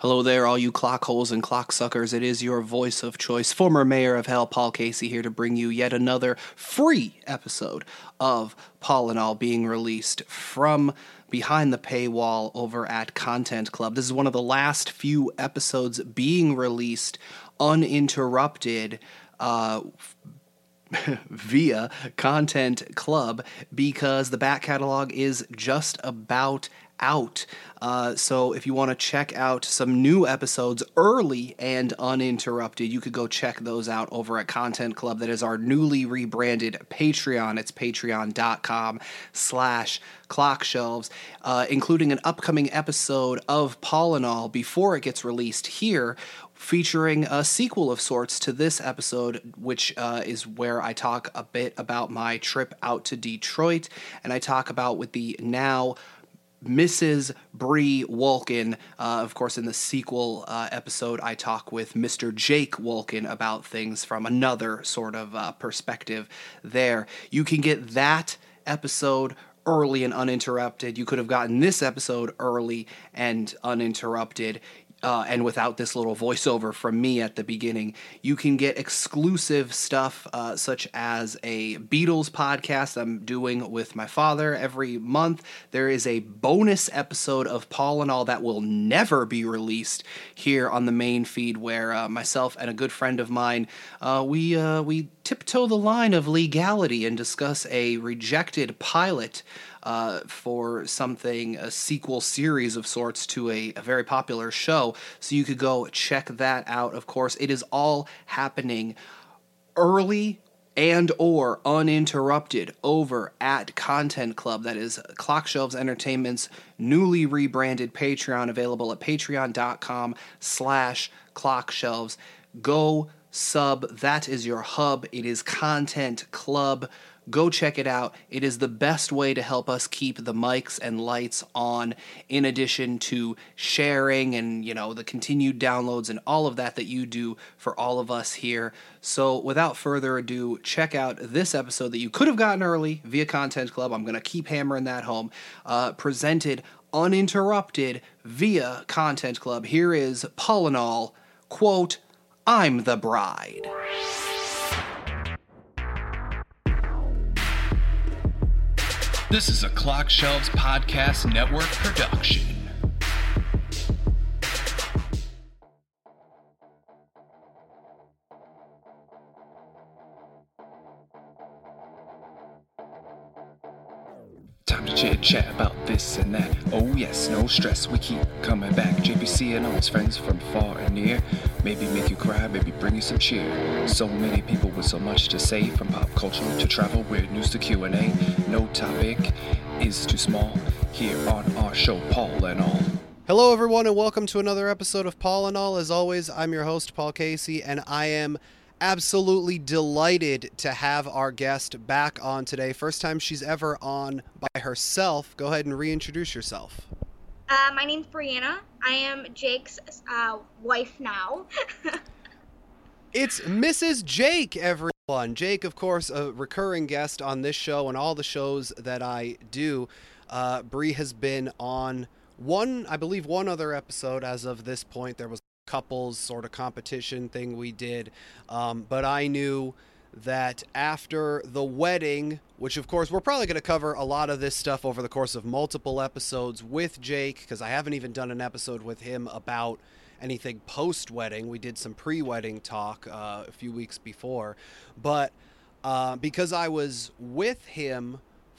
Hello there, all you clock holes and clock suckers. It is your voice of choice, former mayor of hell, Paul Casey, here to bring you yet another free episode of Paul and All being released from behind the paywall over at Content Club. This is one of the last few episodes being released uninterrupted. Uh, via Content Club because the back catalog is just about out. Uh, so if you want to check out some new episodes early and uninterrupted, you could go check those out over at Content Club. That is our newly rebranded Patreon. It's patreon.com slash clockshelves, uh, including an upcoming episode of All before it gets released here featuring a sequel of sorts to this episode, which uh, is where I talk a bit about my trip out to Detroit, and I talk about with the now Mrs. Bree Walken. Uh, of course, in the sequel uh, episode, I talk with Mr. Jake Walken about things from another sort of uh, perspective there. You can get that episode early and uninterrupted. You could have gotten this episode early and uninterrupted uh, and without this little voiceover from me at the beginning, you can get exclusive stuff uh, such as a Beatles podcast I'm doing with my father every month. There is a bonus episode of Paul and All that will never be released here on the main feed, where uh, myself and a good friend of mine uh, we uh, we tiptoe the line of legality and discuss a rejected pilot uh, for something, a sequel series of sorts to a, a very popular show. So you could go check that out. Of course, it is all happening early and or uninterrupted over at content club that is clockshelves entertainment's newly rebranded patreon available at patreon.com slash clockshelves go sub that is your hub it is content club Go check it out. It is the best way to help us keep the mics and lights on, in addition to sharing and, you know, the continued downloads and all of that that you do for all of us here. So, without further ado, check out this episode that you could have gotten early via Content Club. I'm going to keep hammering that home. Uh, presented uninterrupted via Content Club. Here is All, quote, I'm the bride. This is a Clock Shelves Podcast Network production. Chit chat about this and that. Oh, yes, no stress, we keep coming back. JPC and all his friends from far and near. Maybe make you cry, maybe bring you some cheer. So many people with so much to say, from pop culture to travel, weird news to Q&A. No topic is too small. Here on our show, Paul and All. Hello, everyone, and welcome to another episode of Paul and All. As always, I'm your host, Paul Casey, and I am absolutely delighted to have our guest back on today. First time she's ever on by herself. Go ahead and reintroduce yourself. Uh, my name's Brianna. I am Jake's uh, wife now. it's Mrs. Jake, everyone. Jake, of course, a recurring guest on this show and all the shows that I do. Uh, Bree has been on one, I believe, one other episode as of this point. There was couples sort of competition thing we did, um, but I knew that after the wedding, which of course we're probably going to cover a lot of this stuff over the course of multiple episodes with Jake, because I haven't even done an episode with him about anything post wedding. We did some pre wedding talk uh, a few weeks before, but uh, because I was with him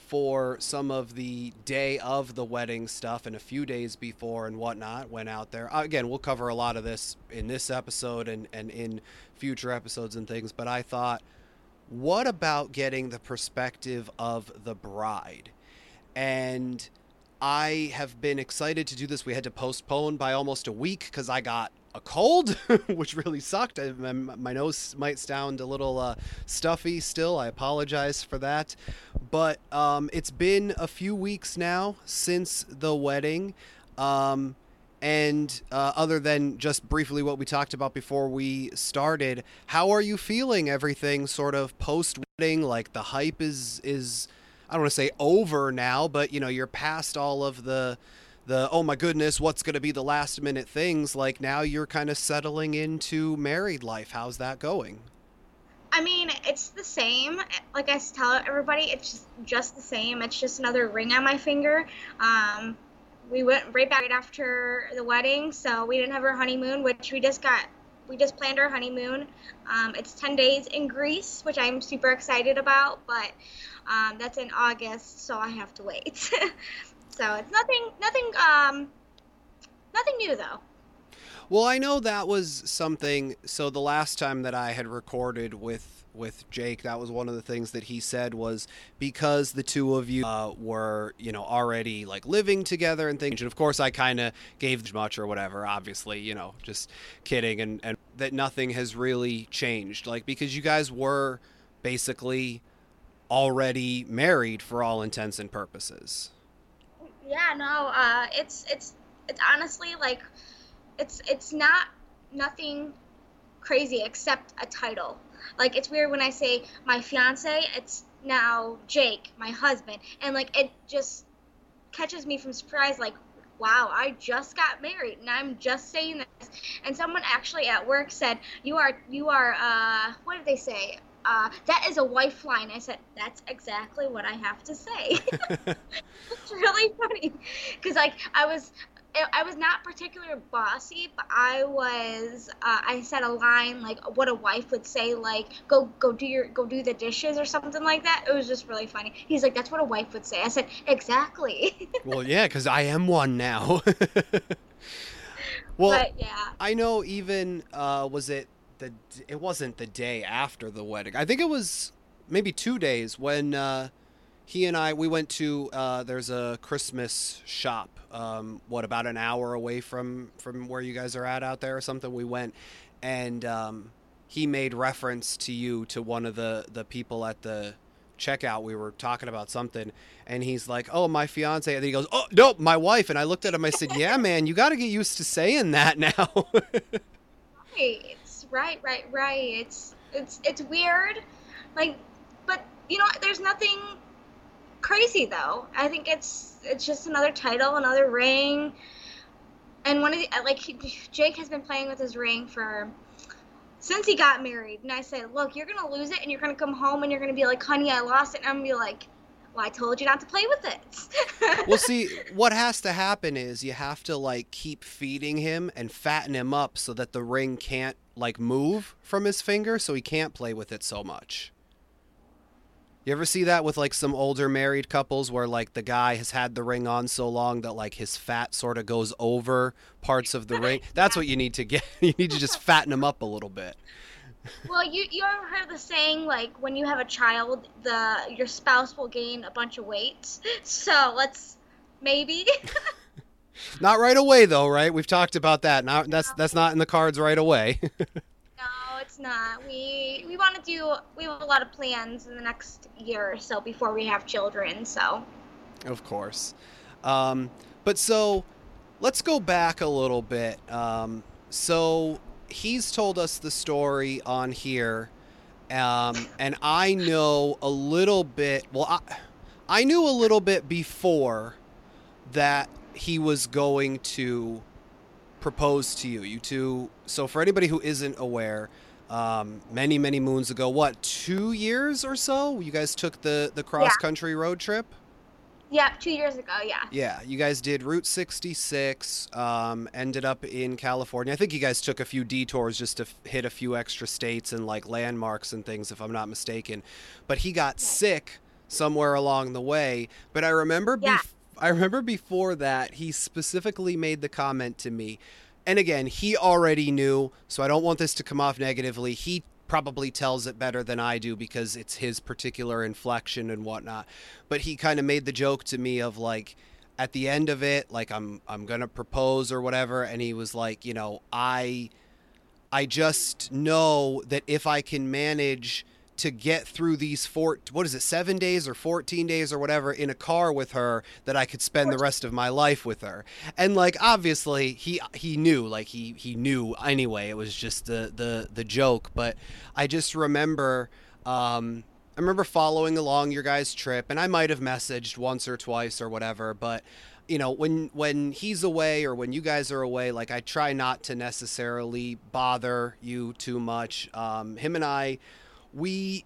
for some of the day of the wedding stuff and a few days before and whatnot went out there uh, again we'll cover a lot of this in this episode and, and in future episodes and things but i thought what about getting the perspective of the bride? And I have been excited to do this. We had to postpone by almost a week because I got a cold, which really sucked. I, my nose might sound a little uh, stuffy still. I apologize for that. But um, it's been a few weeks now since the wedding. Um, and uh, other than just briefly what we talked about before we started, how are you feeling? Everything sort of post wedding, like the hype is is I don't want to say over now, but you know you're past all of the the oh my goodness, what's going to be the last minute things. Like now you're kind of settling into married life. How's that going? I mean, it's the same. Like I tell everybody, it's just, just the same. It's just another ring on my finger. Um, we went right back right after the wedding, so we didn't have our honeymoon, which we just got. We just planned our honeymoon. Um, it's 10 days in Greece, which I'm super excited about, but um, that's in August, so I have to wait. so it's nothing, nothing, um, nothing new though. Well, I know that was something. So the last time that I had recorded with with Jake, that was one of the things that he said was because the two of you uh, were, you know, already like living together and things. And of course, I kind of gave much or whatever. Obviously, you know, just kidding, and and that nothing has really changed. Like because you guys were basically already married for all intents and purposes. Yeah, no, uh, it's it's it's honestly like it's it's not nothing crazy except a title. Like it's weird when I say my fiance, it's now Jake, my husband, and like it just catches me from surprise like wow, I just got married and I'm just saying this. And someone actually at work said, "You are you are uh what did they say? Uh, that is a wife line. I said, that's exactly what I have to say. it's really funny because like I was I was not particularly bossy, but I was. Uh, I said a line like what a wife would say, like "go go do your go do the dishes" or something like that. It was just really funny. He's like, "That's what a wife would say." I said, "Exactly." well, yeah, because I am one now. well, but, yeah. I know. Even uh, was it the? It wasn't the day after the wedding. I think it was maybe two days when. Uh, he and I we went to uh, there's a Christmas shop um, what about an hour away from from where you guys are at out there or something. We went, and um, he made reference to you to one of the the people at the checkout. We were talking about something, and he's like, "Oh, my fiance," and he goes, "Oh, no, my wife." And I looked at him. I said, "Yeah, man, you got to get used to saying that now." right, right, right, right. It's it's it's weird, like, but you know, there's nothing crazy though. I think it's it's just another title, another ring. And one of the uh, like Jake has been playing with his ring for since he got married. And I said, "Look, you're to lose it and you're to come home and you're to be like, "Honey, I lost it." And I'm to be like, well, I told you not to play with it. well, see, what has to happen is you have to like keep feeding him and fatten him up so that the ring can't like move from his finger so he can't play with it so much. You ever see that with like some older married couples where like the guy has had the ring on so long that like his fat sort of goes over parts of the ring? That's what you need to get. you need to just fatten him up a little bit. Well, you you ever heard the saying like when you have a child, the your spouse will gain a bunch of weight. So let's maybe. not right away though, right? We've talked about that. Not that's that's not in the cards right away no, it's not. We we want to do. We have a lot of plans in the next year or so before we have children. So. Of course, um, but so let's go back a little bit. Um, so he's told us the story on here, um, and I know a little bit. Well, I, I knew a little bit before that he was going to propose to you. You two. So for anybody who isn't aware, um, many many moons ago. What two years or so? You guys took the the cross country yeah. road trip. Yeah, two years ago. Yeah. Yeah, you guys did Route 66. Um, ended up in California. I think you guys took a few detours just to f- hit a few extra states and like landmarks and things, if I'm not mistaken. But he got sick somewhere along the way. But I remember. Yeah. Bef- I remember before that he specifically made the comment to me and again, he already knew, so I don't want this to come off negatively. He probably tells it better than I do because it's his particular inflection and whatnot. But he kind of made the joke to me of like, at the end of it, like I'm I'm gonna propose or whatever, and he was like, you know, I I just know that if I can manage to get through these four what is it seven days or 14 days or whatever in a car with her that i could spend the rest of my life with her. And like obviously he he knew like he he knew anyway. It was just the the the joke. But i just remember um I remember following along your guys' trip, and I might have messaged once or twice or whatever, but you know when when he's away or when you guys are away like i try not to necessarily bother you too much. Um, him and i we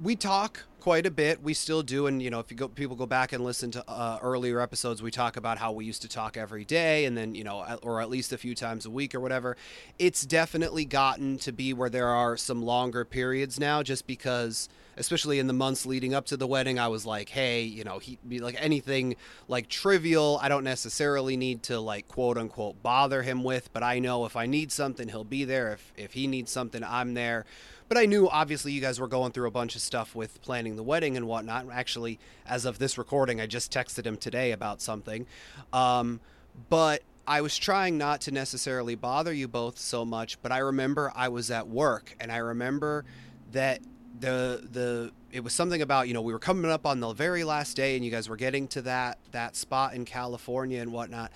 we talk quite a bit. We still do, and you know, if you go, people go back and listen to uh, earlier episodes, we talk about how we used to talk every day, and then you know, or at least a few times a week or whatever. It's definitely gotten to be where there are some longer periods now, just because especially in the months leading up to the wedding, I was like, hey, you know, he be like anything like trivial, I don't necessarily need to like quote unquote bother him with, but I know if I need something, he'll be there. If if he needs something, I'm there. But I knew obviously you guys were going through a bunch of stuff with planning the wedding and whatnot. Actually, as of this recording, I just texted him today about something. Um, but I was trying not to necessarily bother you both so much, but I remember I was at work and I remember that the the it was something about you know we were coming up on the very last day and you guys were getting to that that spot in California and whatnot.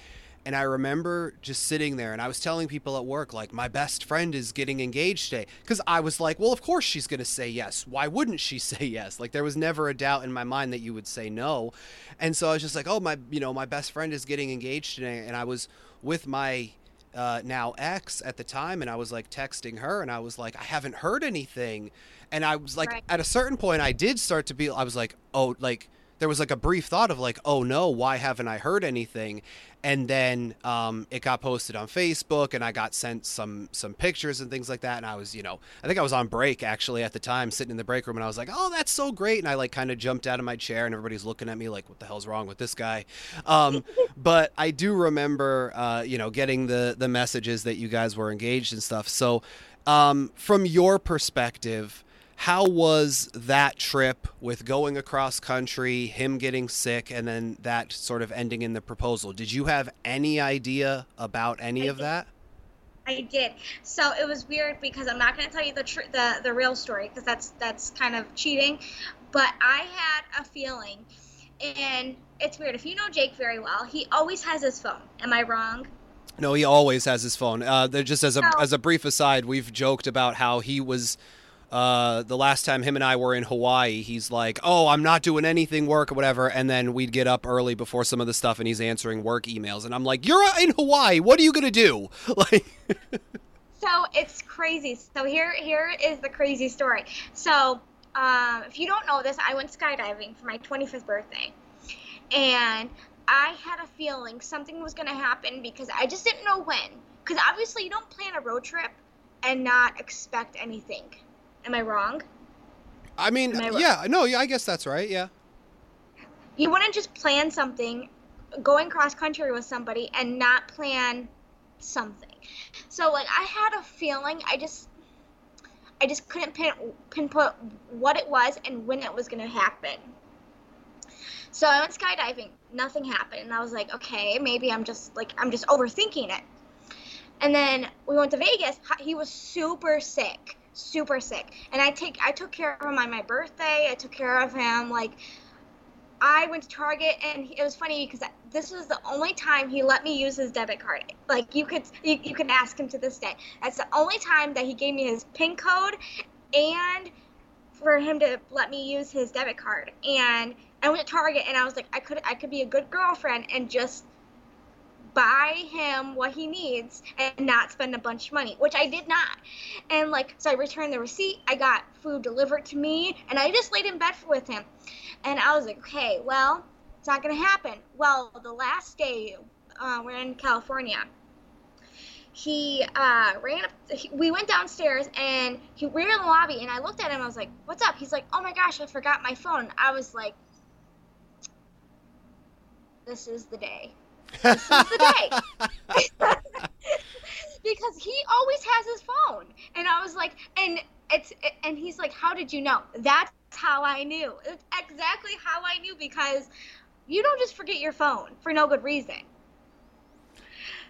And I remember just sitting there and I was telling people at work, like, my best friend is getting engaged today. Because I was like, well, of course she's going to say yes. Why wouldn't she say yes? Like, there was never a doubt in my mind that you would say no. And so I was just like, oh, my, you know, my best friend is getting engaged today. And I was with my uh, now ex at the time and I was like texting her and I was like, I haven't heard anything. And I was like, right. at a certain point, I did start to be, I was like, oh, like, there was like a brief thought of like, oh no, why haven't I heard anything? And then um, it got posted on Facebook, and I got sent some some pictures and things like that. And I was, you know, I think I was on break actually at the time, sitting in the break room, and I was like, oh, that's so great. And I like kind of jumped out of my chair, and everybody's looking at me like, what the hell's wrong with this guy? Um, but I do remember, uh, you know, getting the the messages that you guys were engaged and stuff. So um, from your perspective how was that trip with going across country, him getting sick, and then that sort of ending in the proposal? Did you have any idea about any I of did. that? I did. So it was weird because I'm not going to tell you the tr- the the real story because that's that's kind of cheating. But I had a feeling, and it's weird. If you know Jake very well, he always has his phone. Am I wrong? No, he always has his phone. Uh, just as a so, as a brief aside, we've joked about how he was uh, the last time him and I were in Hawaii, he's like, "Oh, I'm not doing anything work or whatever," and then we'd get up early before some of the stuff, and he's answering work emails, and I'm like, "You're in Hawaii. What are you gonna do?" Like. so it's crazy. So here, here is the crazy story. So um, if you don't know this, I went skydiving for my 25th birthday, and I had a feeling something was gonna happen because I just didn't know when. Because obviously, you don't plan a road trip and not expect anything Am I wrong? I mean, I yeah, no, yeah, I guess that's right. Yeah. You wouldn't just plan something, going cross country with somebody, and not plan something. So like, I had a feeling. I just, I just couldn't pin, pinpoint what it was and when it was gonna happen. So I went skydiving. Nothing happened, and I was like, okay, maybe I'm just like I'm just overthinking it. And then we went to Vegas. He was super sick super sick. And I take I took care of him on my birthday. I took care of him like I went to Target and it was funny because this was the only time he let me use his debit card. Like you could you, you can ask him to this day. That's the only time that he gave me his PIN code and for him to let me use his debit card. And I went to Target and I was like I could I could be a good girlfriend and just buy him what he needs and not spend a bunch of money, which I did not. And like, so I returned the receipt. I got food delivered to me, and I just laid in bed with him. And I was like, okay, well, it's not gonna happen. Well, the last day uh, we're in California. He uh, ran up. He, we went downstairs and he, we were in the lobby. And I looked at him. I was like, "What's up?" He's like, "Oh my gosh, I forgot my phone." I was like, "This is the day." This is the day. because he always has his phone. And I was like, and it's, and he's like, how did you know? That's how I knew. It's exactly how I knew because you don't just forget your phone for no good reason.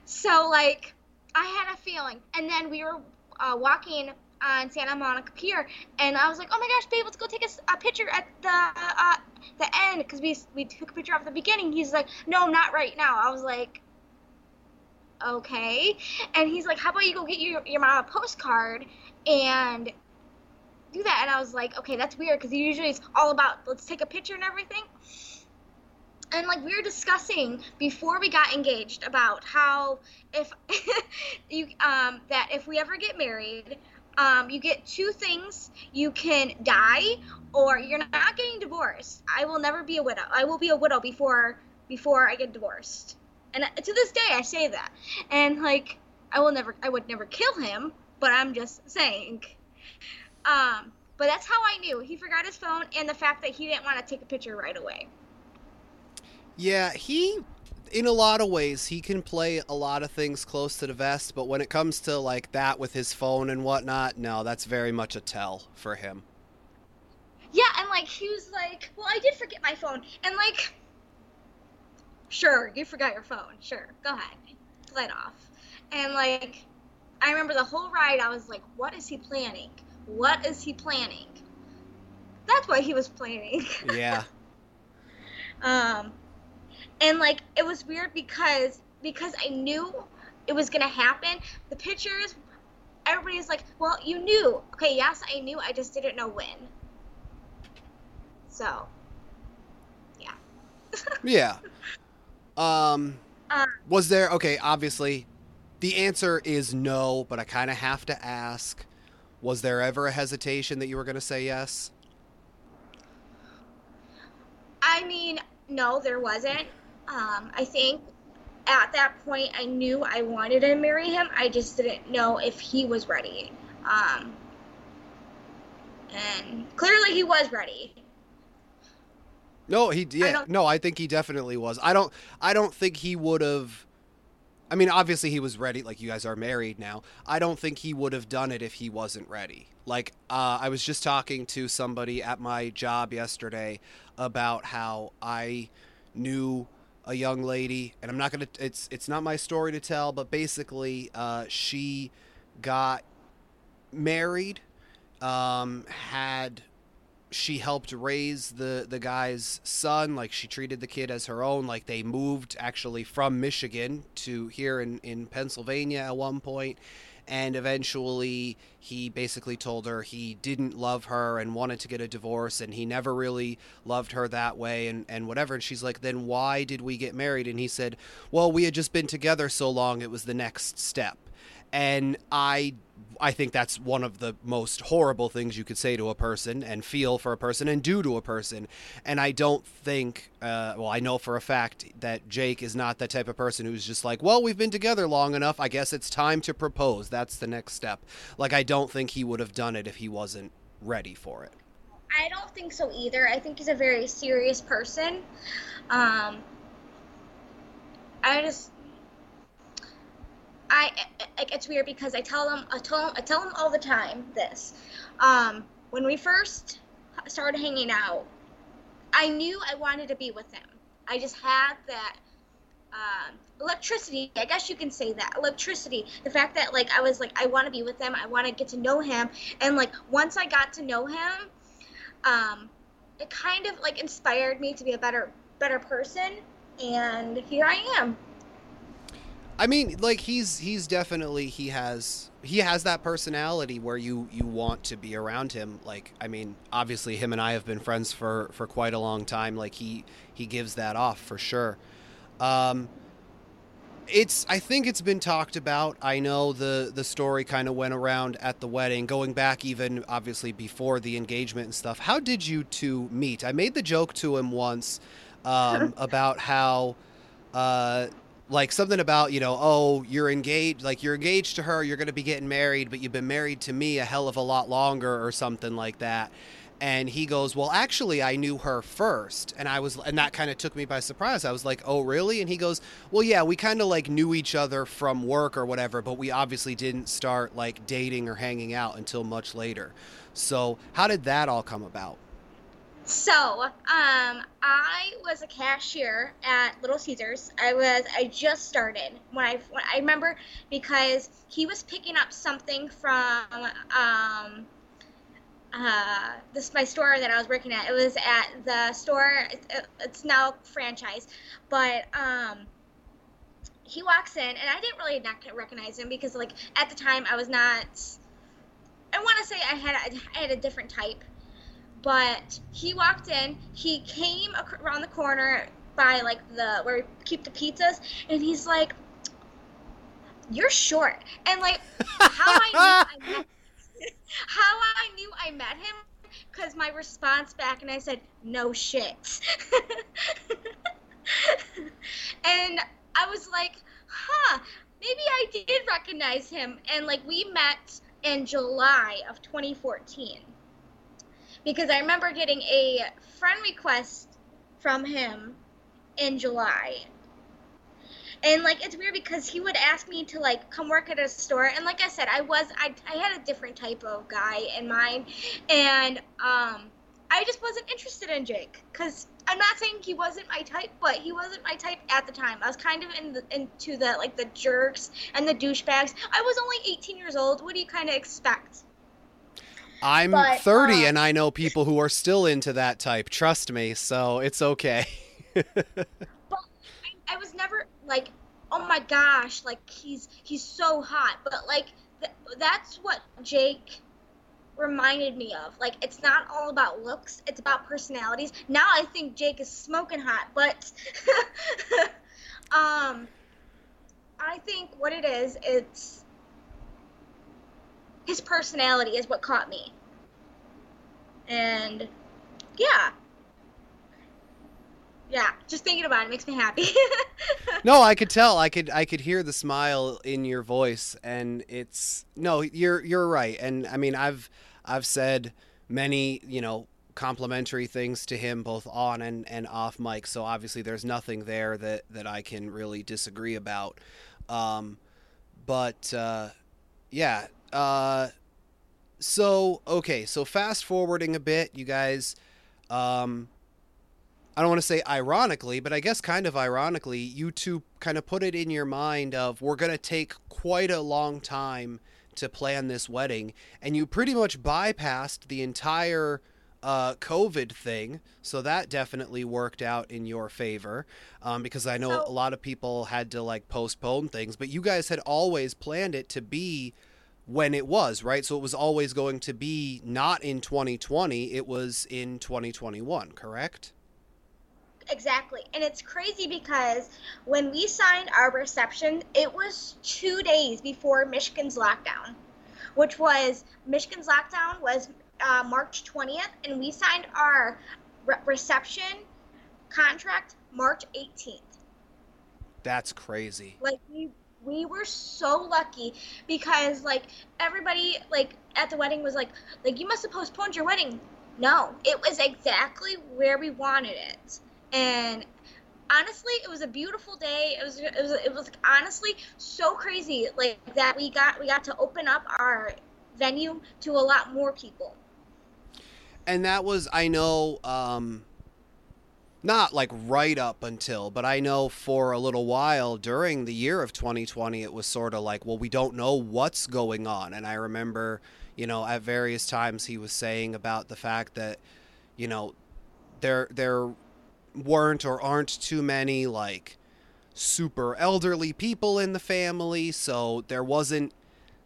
So, like, I had a feeling. And then we were uh, walking on Santa Monica Pier, and I was like, "Oh my gosh, babe, let's go take a, a picture at the uh, the end because we we took a picture of the beginning." He's like, "No, not right now." I was like, "Okay," and he's like, "How about you go get your your mom a postcard and do that?" And I was like, "Okay, that's weird because usually it's all about let's take a picture and everything." and like we were discussing before we got engaged about how if you um that if we ever get married um you get two things. You can die or you're not getting divorced. I will never be a widow. I will be a widow before before i get divorced. And to this day i say that. And like i will never i would never kill him but i'm just saying. Um but that's how i knew. He forgot his phone and the fact that he didn't want to take a picture right away. Yeah, he in a lot of ways he can play a lot of things close to the vest, but when it comes to like that with his phone and whatnot, no, that's very much a tell for him. Yeah, and like he was like, "Well, I did forget my phone," and like, sure, you forgot your phone. Sure, go ahead, play it off. And like, I remember the whole ride. I was like, "What is he planning? What is he planning?" That's what he was planning. Yeah. um, and like it was weird because because I knew it was gonna happen. The pictures, everybody's like, "Well, you knew." Okay, yes, I knew. I just didn't know when. So, yeah. Yeah. Um Um, was there okay, obviously the answer is no, but I kind of have to ask was there ever a hesitation that you were going to say yes? I mean, no, there wasn't. Um, I think at that point I knew I wanted to marry him. I just didn't know if he was ready. Um, and clearly he was ready. No, he yeah, don't- no, I think he definitely was. I don't I don't think he would have I mean, obviously he was ready like you guys are married now. I don't think he would have done it if he wasn't ready. Like uh, I was just talking to somebody at my job yesterday about how I knew a young lady and I'm not to it's it's not my story to tell, but basically uh, she got married um, had she helped raise the the guy's son like she treated the kid as her own like they moved actually from michigan to here in in pennsylvania at one point and eventually he basically told her he didn't love her and wanted to get a divorce and he never really loved her that way and and whatever. And she's like then why did we get married? And he said well we had just been together so long it was the next step and I I think that's one of the most horrible things you could say to a person and feel for a person and do to a person. And I don't think, uh, well, I know for a fact that Jake is not that type of person who's just like, well, we've been together long enough. I guess it's time to propose. That's the next step. Like, I don't think he would have done it if he wasn't ready for it. I don't think so either. I think he's a very serious person. Um, I just, I like it's weird because I tell them I tell him, I tell him all the time this. Um, when we first started hanging out, I knew I wanted to be with him. I just had that um, electricity. I guess you can say that electricity. The fact that like I was like I want to be with him. I want to get to know him. And like once I got to know him, um, it kind of like inspired me to be a better better person. And here I am. I mean, like he's he's definitely he has he has that personality where you you want to be around him. Like I mean, obviously him and I have been friends for for quite a long time. Like he he gives that off for sure. Um it's I think it's been talked about. I know the the story kind of went around at the wedding, going back even obviously before the engagement and stuff. How did you two meet? I made the joke to him once um, about how uh, like something about you know oh you're engaged like you're engaged to her you're going to be getting married but you've been married to me a hell of a lot longer or something like that. And he goes well actually i knew her first. And i was and that kind of took me by surprise. I was like oh really? And he goes well yeah we kind of like knew each other from work or whatever but we obviously didn't start like dating or hanging out until much later. So how did that all come about So, um, I was a cashier at Little Caesars. I was I just started when I when I remember because he was picking up something from um uh this my store that I was working at. It was at the store. It, it's now franchise, but um he walks in and I didn't really not recognize him because like at the time I was not. I want to say I had I had a different type but he walked in he came around the corner by like the where we keep the pizzas, and he's like, "You're short," and like how I knew I met, how I knew I met him because my response back, and I said, "No shit," and I was like, "Huh." Maybe I did recognize him, and like we met in July of 2014 because I remember getting a friend request from him in July. And like it's weird because he would ask me to like come work at a store and like I said I was I, I had a different type of guy in mind and um I just wasn't interested in Jake cuz I'm not saying he wasn't my type but he wasn't my type at the time. I was kind of in the, into the like the jerks and the douchebags. I was only 18 years old. What do you kind of expect? I'm But, 30 uh, and I know people who are still into that type. Trust me, so it's okay. But I, I was never like, oh my gosh, like he's he's so hot. But like th- that's what Jake reminded me of. Like it's not all about looks; it's about personalities. Now I think Jake is smoking hot, but um, I think what it is, it's his personality is what caught me. And yeah. Yeah, just thinking about it makes me happy. no, I could tell. I could I could hear the smile in your voice and it's no, you're you're right. And I mean, I've I've said many, you know, complimentary things to him both on and, and off mic. So obviously there's nothing there that that I can really disagree about. Um but uh yeah, uh so okay, so fast forwarding a bit, you guys um I don't want to say ironically, but I guess kind of ironically, you two kind of put it in your mind of we're going to take quite a long time to plan this wedding, and you pretty much bypassed the entire uh, COVID thing. So that definitely worked out in your favor um, because I know So- a lot of people had to like postpone things, but you guys had always planned it to be when it was, right? So it was always going to be not in 2020, it was in 2021, correct? Exactly. And it's crazy because when we signed our reception, it was two days before Michigan's lockdown, which was Michigan's lockdown was uh, March 20th, and we signed our re- reception contract March 18th. That's crazy. Like we we were so lucky because like everybody like at the wedding was like like you must have postponed your wedding. No, it was exactly where we wanted it. And honestly, it was a beautiful day. It was it was it was honestly so crazy like that we got we got to open up our venue to a lot more people. and that was I know um not like right up until but I know for a little while during the year of 2020 it was sort of like well we don't know what's going on. And I remember you know at various times he was saying about the fact that you know there there weren't or aren't too many like super elderly people in the family so there wasn't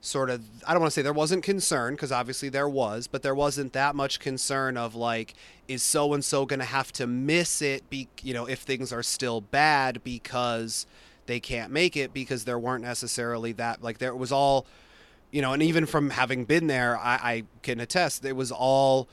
sort of I don't want to say there wasn't concern because obviously there was, but there wasn't that much concern of like is so and so going to have to miss it be you know if things are still bad because they can't make it because there weren't necessarily that like there was all you know and even from having been there I, I can attest it was all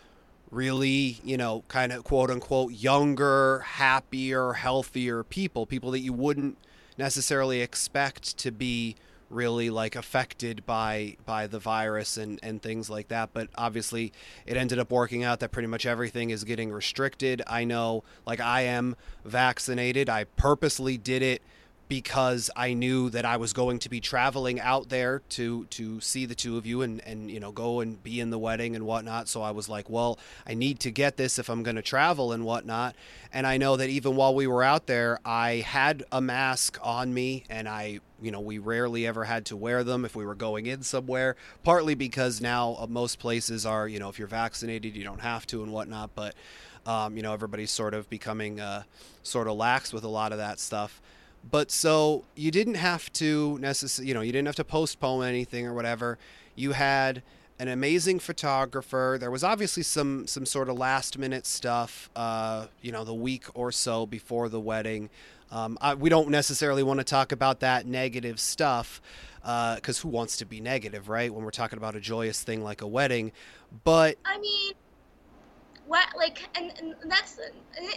really you know kind of quote unquote younger happier healthier people people that you wouldn't necessarily expect to be really like affected by by the virus and and things like that but obviously it ended up working out that pretty much everything is getting restricted. I know like i am vaccinated. I purposely did it because I knew that I was going to be traveling out there to to see the two of you and and you know go and be in the wedding and whatnot. So I was like, well, I need to get this if I'm going to travel and whatnot. And I know that even while we were out there, I had a mask on me, and I you know we rarely ever had to wear them if we were going in somewhere. Partly because now uh, most places are you know if you're vaccinated you don't have to and whatnot, but um, you know everybody's sort of becoming uh, sort of lax with a lot of that stuff but so you didn't have to necessarily you know you didn't have to postpone anything or whatever you had an amazing photographer. There was obviously some some sort of last minute stuff, uh, you know, the week or so before the wedding. Um, I, we don't necessarily want to talk about that negative stuff because uh, who wants to be negative, right? When we're talking about a joyous thing like a wedding, but I mean, what like, and, and that's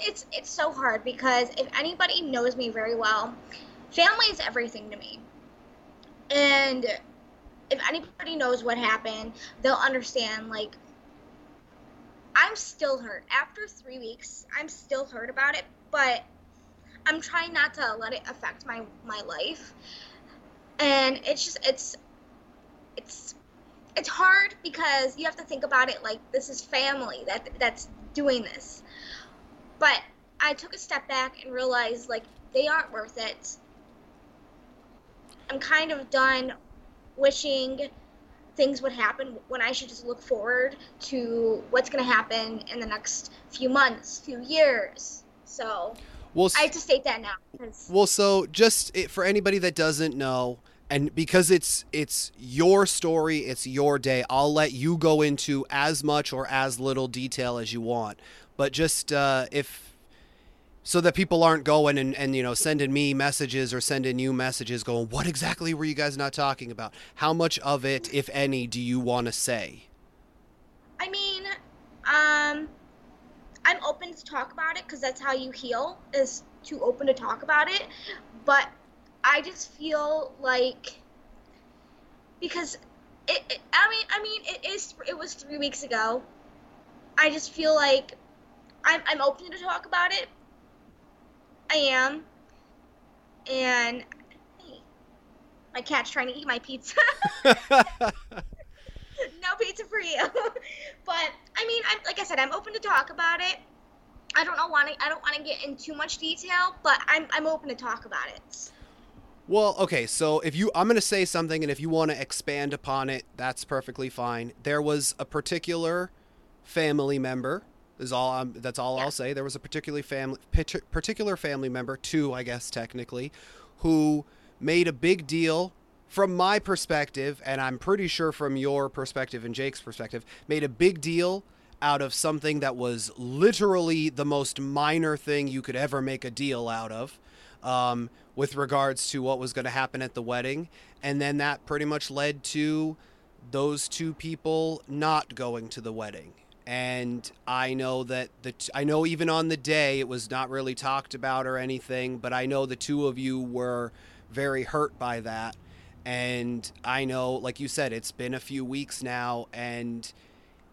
it's it's so hard because if anybody knows me very well, family is everything to me, and if anybody knows what happened, they'll understand. Like, I'm still hurt after three weeks. I'm still hurt about it, but I'm trying not to let it affect my my life. And it's just it's it's it's hard because you have to think about it like this is family that that's doing this. But I took a step back and realized like they aren't worth it. I'm kind of done wishing things would happen when I should just look forward to what's going to happen in the next few months, few years. So well, I have to state that now. Well, so just for anybody that doesn't know, and because it's it's your story, it's your day, I'll let you go into as much or as little detail as you want. But just uh, if so that people aren't going and, and you know sending me messages or sending you messages going what exactly were you guys not talking about? How much of it if any do you want to say? I mean um i'm open to talk about it because that's how you heal is to open to talk about it. But i just feel like because it, it i mean i mean it is it was three weeks ago i just feel like i'm, I'm open to talk about it I am. And my cat's trying to eat my pizza. no pizza for you. but I mean, I'm like I said, I'm open to talk about it. I don't know want to I don't want to get in too much detail, but I'm I'm open to talk about it. Well, okay, so if you I'm going to say something and if you want to expand upon it, that's perfectly fine. There was a particular family member is all I'm, that's all yeah. I'll say. There was a particularly family particular family member, two I guess technically, who made a big deal from my perspective, and I'm pretty sure from your perspective and Jake's perspective, made a big deal out of something that was literally the most minor thing you could ever make a deal out of. Um, with regards to what was going to happen at the wedding. And then that pretty much led to those two people not going to the wedding and I know that the t- I know even on the day it was not really talked about or anything, but I know the two of you were very hurt by that, and I know, like you said, it's been a few weeks now, and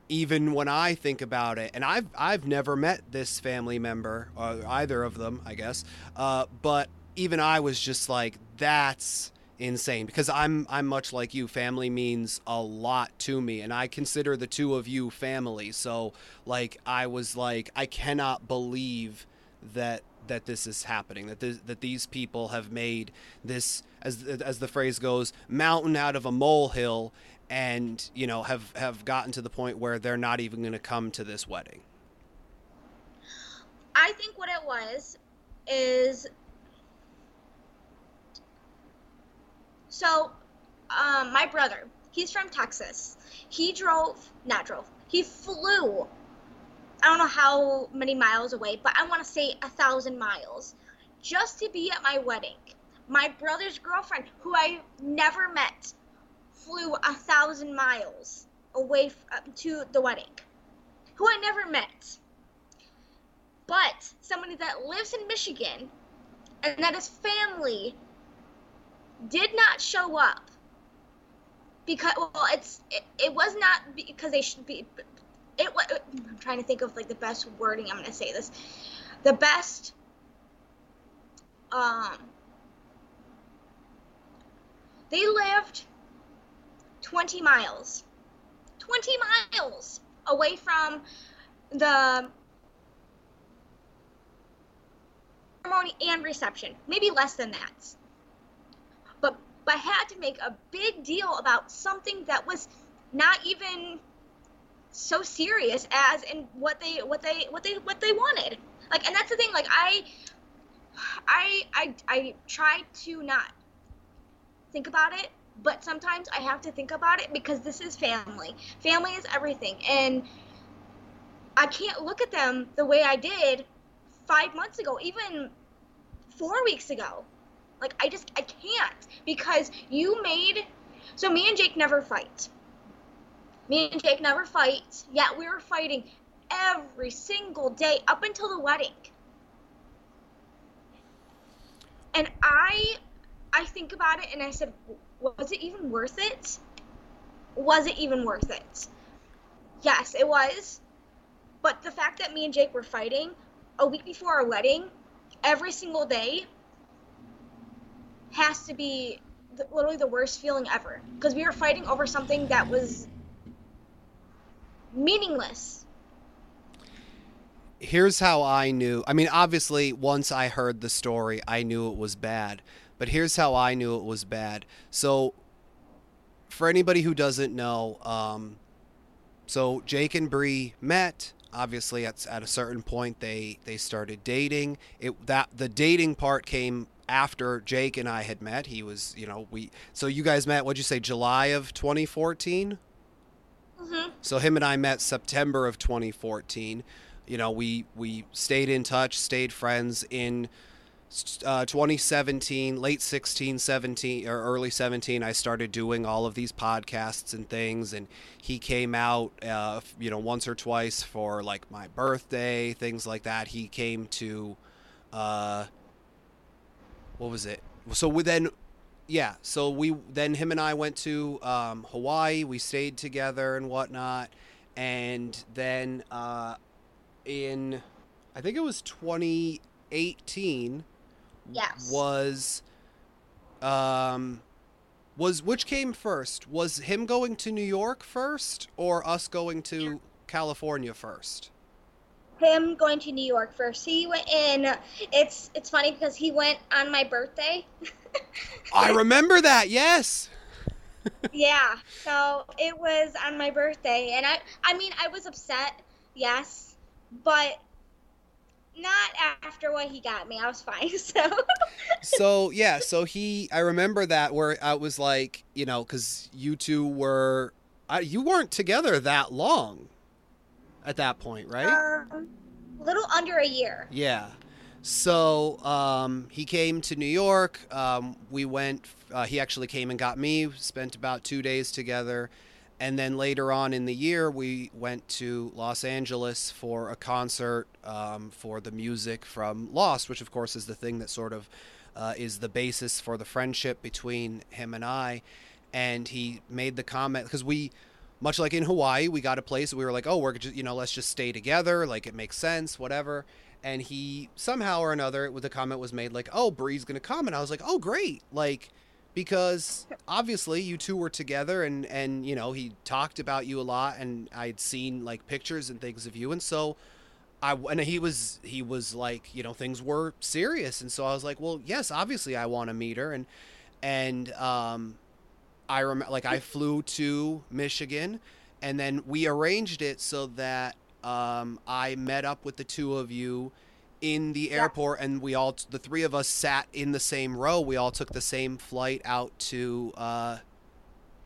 even when I think about it, and I've I've never met this family member, or either of them, I guess, uh, but even I was just like, that's insane because I'm I'm much like you. Family means a lot to me, and I consider the two of you family. So like I was like I cannot believe that that this is happening. That this, that these people have made this as as the phrase goes mountain out of a molehill, and you know have have gotten to the point where they're not even going to come to this wedding. I think what it was is So, um, my brother, he's from Texas. He drove, not drove, he flew. I don't know how many miles away, but I want to say a thousand miles just to be at my wedding. My brother's girlfriend, who I never met, flew a thousand miles away to the wedding, who I never met. But somebody that lives in Michigan and that his family did not show up because well it's it, it was not because they should be it was i'm trying to think of like the best wording i'm going to say this the best um they lived 20 miles. 20 miles away from the ceremony and reception. Maybe less than that. But but had to make a big deal about something that was not even so serious as in what they what they what they what they wanted. Like and that's the thing like i i i, I try to not think about it but sometimes I have to think about it because this is family. Family is everything. And I can't look at them the way I did five months ago, even four weeks ago. Like, I just, I can't because you made, so me and Jake never fight. Me and Jake never fight, yet we were fighting every single day up until the wedding. And I I think about it and I said, was it even worth it? Was it even worth it? Yes, it was. But the fact that me and Jake were fighting a week before our wedding, every single day, has to be literally the worst feeling ever. Because we were fighting over something that was meaningless. Here's how I knew. I mean, obviously, once I heard the story, I knew it was bad. But here's how I knew it was bad. So, for anybody who doesn't know, um, so Jake and Bree met. Obviously, at, at a certain point, they they started dating. It that the dating part came after Jake and I had met. He was, you know, we. So you guys met. What'd you say? July of 2014. Mm-hmm. So him and I met September of 2014. You know, we we stayed in touch, stayed friends in uh, 2017, late 16, 17, or early 17, I started doing all of these podcasts and things. And he came out, uh, you know, once or twice for like my birthday, things like that. He came to, uh, what was it? So we then, yeah. So we then him and I went to um, Hawaii. We stayed together and whatnot. And then uh, in, I think it was 2018 Yes. was um was which came first? Was him going to New York first or us going to California first? Him going to New York first. He went in. It's it's funny because he went on my birthday. I remember that. Yes. yeah. So it was on my birthday, and I I mean I was upset. Yes, but not after what he got me. I was fine. So. so yeah, so he, I remember that where I was like, you know, because you two were, I, you weren't together that long, at that point, right? Um, a little under a year. Yeah. So um, he came to New York. Um, we went. Uh, he actually came and got me. Spent about two days together, and then later on in the year, we went to Los Angeles for a concert um, for the music from Lost, which of course is the thing that sort of uh, is the basis for the friendship between him and I. And he made the comment because we, much like in Hawaii, we got a place we were like, oh, we're just you know let's just stay together, like it makes sense, whatever. And he somehow or another, the comment was made like, oh, Bree's gonna come, and I was like, oh, great, like because obviously you two were together and and you know he talked about you a lot and I'd seen like pictures and things of you. And so I and he was he was like you know things were serious. And so I was like well yes obviously I want to meet her. And and um I rem- like I flew to Michigan and then we arranged it so that um I met up with the two of you in the airport and we all the three of us sat in the same row. We all took the same flight out to uh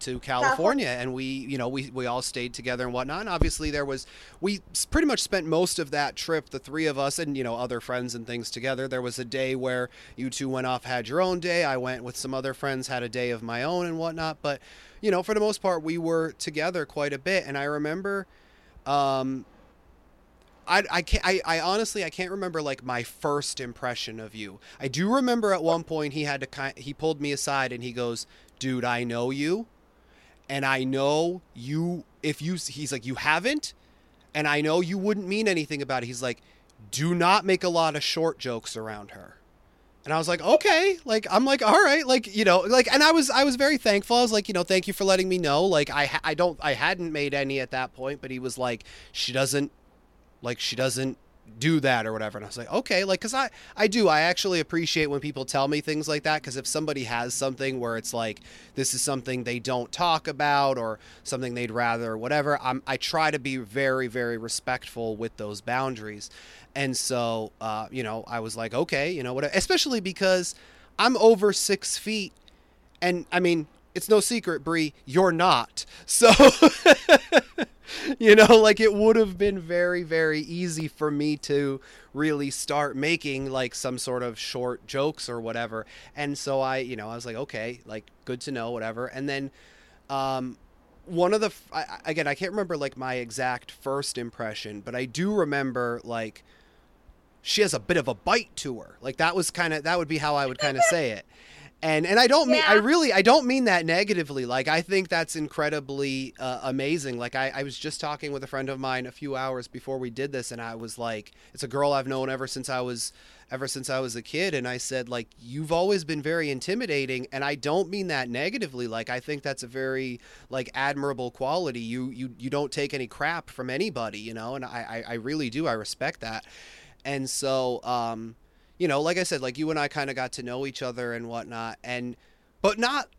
to California, and we you know we we all stayed together and whatnot. And obviously there was we pretty much spent most of that trip the three of us and you know other friends and things together. There was a day where you two went off had your own day. I went with some other friends had a day of my own and whatnot. But you know for the most part we were together quite a bit. And I remember um I, I can't I, I honestly I can't remember like my first impression of you. I do remember at one point he had to kind he pulled me aside and he goes, "Dude, I know you, and I know you. If you he's like you haven't, and I know you wouldn't mean anything about it. He's like, do not make a lot of short jokes around her." And I was like, okay, like I'm like, all right, like you know, like, and I was I was very thankful. I was like, you know, thank you for letting me know. Like I I don't I hadn't made any at that point, but he was like, she doesn't like she doesn't do that or whatever. And i was like okay like because i i do. I actually appreciate when people tell me things like that because if somebody has something where it's like this is something they don't talk about or something they'd rather or whatever i'm i try to be very very respectful with those boundaries. And so uh you know i was like okay you know what especially because i'm over six feet. And i mean it's no secret, Bree, you're not. So, you know, like it would have been very, very easy for me to really start making like some sort of short jokes or whatever. And so I, you know, I was like, okay, like good to know, whatever. And then, um, one of the I, again, I can't remember like my exact first impression, but I do remember like she has a bit of a bite to her. Like that was kind of that would be how I would kind of say it and and I don't mean I really I don't mean that negatively. Like I think that's incredibly uh, amazing. Like I, I was just talking with a friend of mine a few hours before we did this, and I was like, it's a girl I've known ever since I was ever since I was a kid, and I said like you've always been very intimidating, and I don't mean that negatively. Like I think that's a very like admirable quality. You you you don't take any crap from anybody, you know, and I I, I really do. I respect that, and so um you know, like I said, like you and I kind of got to know each other and whatnot, and but not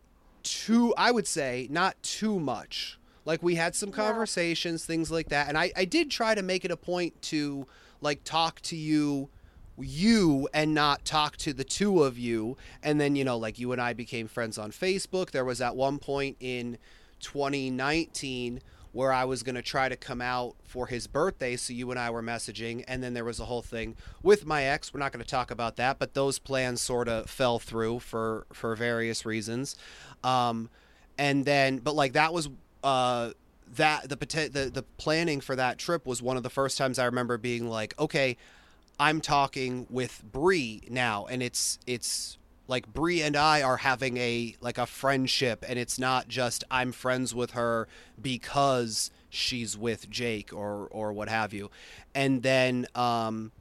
too. I would say not too much. Like we had some conversations, yeah. things like that, and I I did try to make it a point to like talk to you you and not talk to the two of you and then you know like you and I became friends on Facebook there was at one point in 2019 where I was going to try to come out for his birthday. So you and I were messaging, and then there was a whole thing with my ex. We're not going to talk about that, but those plans sort of fell through for for various reasons. Um, and then, but like that was uh, that the the the planning for that trip was one of the first times I remember being like, okay, I'm talking with Bree now, and it's it's like Bree and I are having a like a friendship and it's not just I'm friends with her because she's with Jake or or what have you. And then um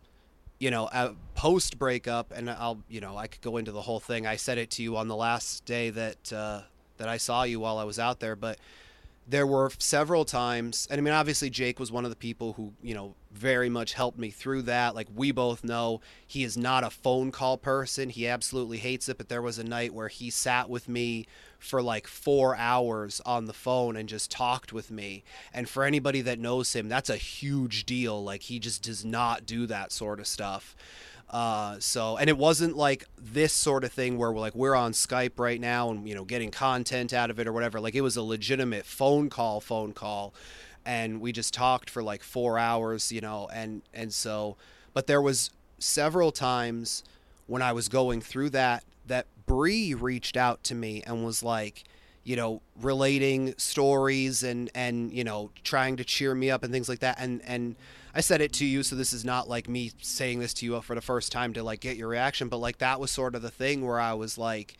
you know, uh, post breakup and I'll you know, I could go into the whole thing. I said it to you on the last day that uh that I saw you while I was out there, but there were several times and i mean obviously jake was one of the people who you know very much helped me through that. Like we both know he is not a phone call person. He absolutely hates it but there was a night where he sat with me for like four hours on the phone and just talked with me. And for anybody that knows him that's a huge deal. Like he just does not do that sort of stuff uh, so, and it wasn't like this sort of thing where we're like we're on Skype right now and you know getting content out of it or whatever. Like it was a legitimate phone call, phone call, and we just talked for like four hours, you know, and and so, but there was several times when I was going through that that Bree reached out to me and was like, you know, relating stories and and you know trying to cheer me up and things like that, and and I said it to you, so this is not like me saying this to you for the first time to like get your reaction, but like that was sort of the thing where I was like,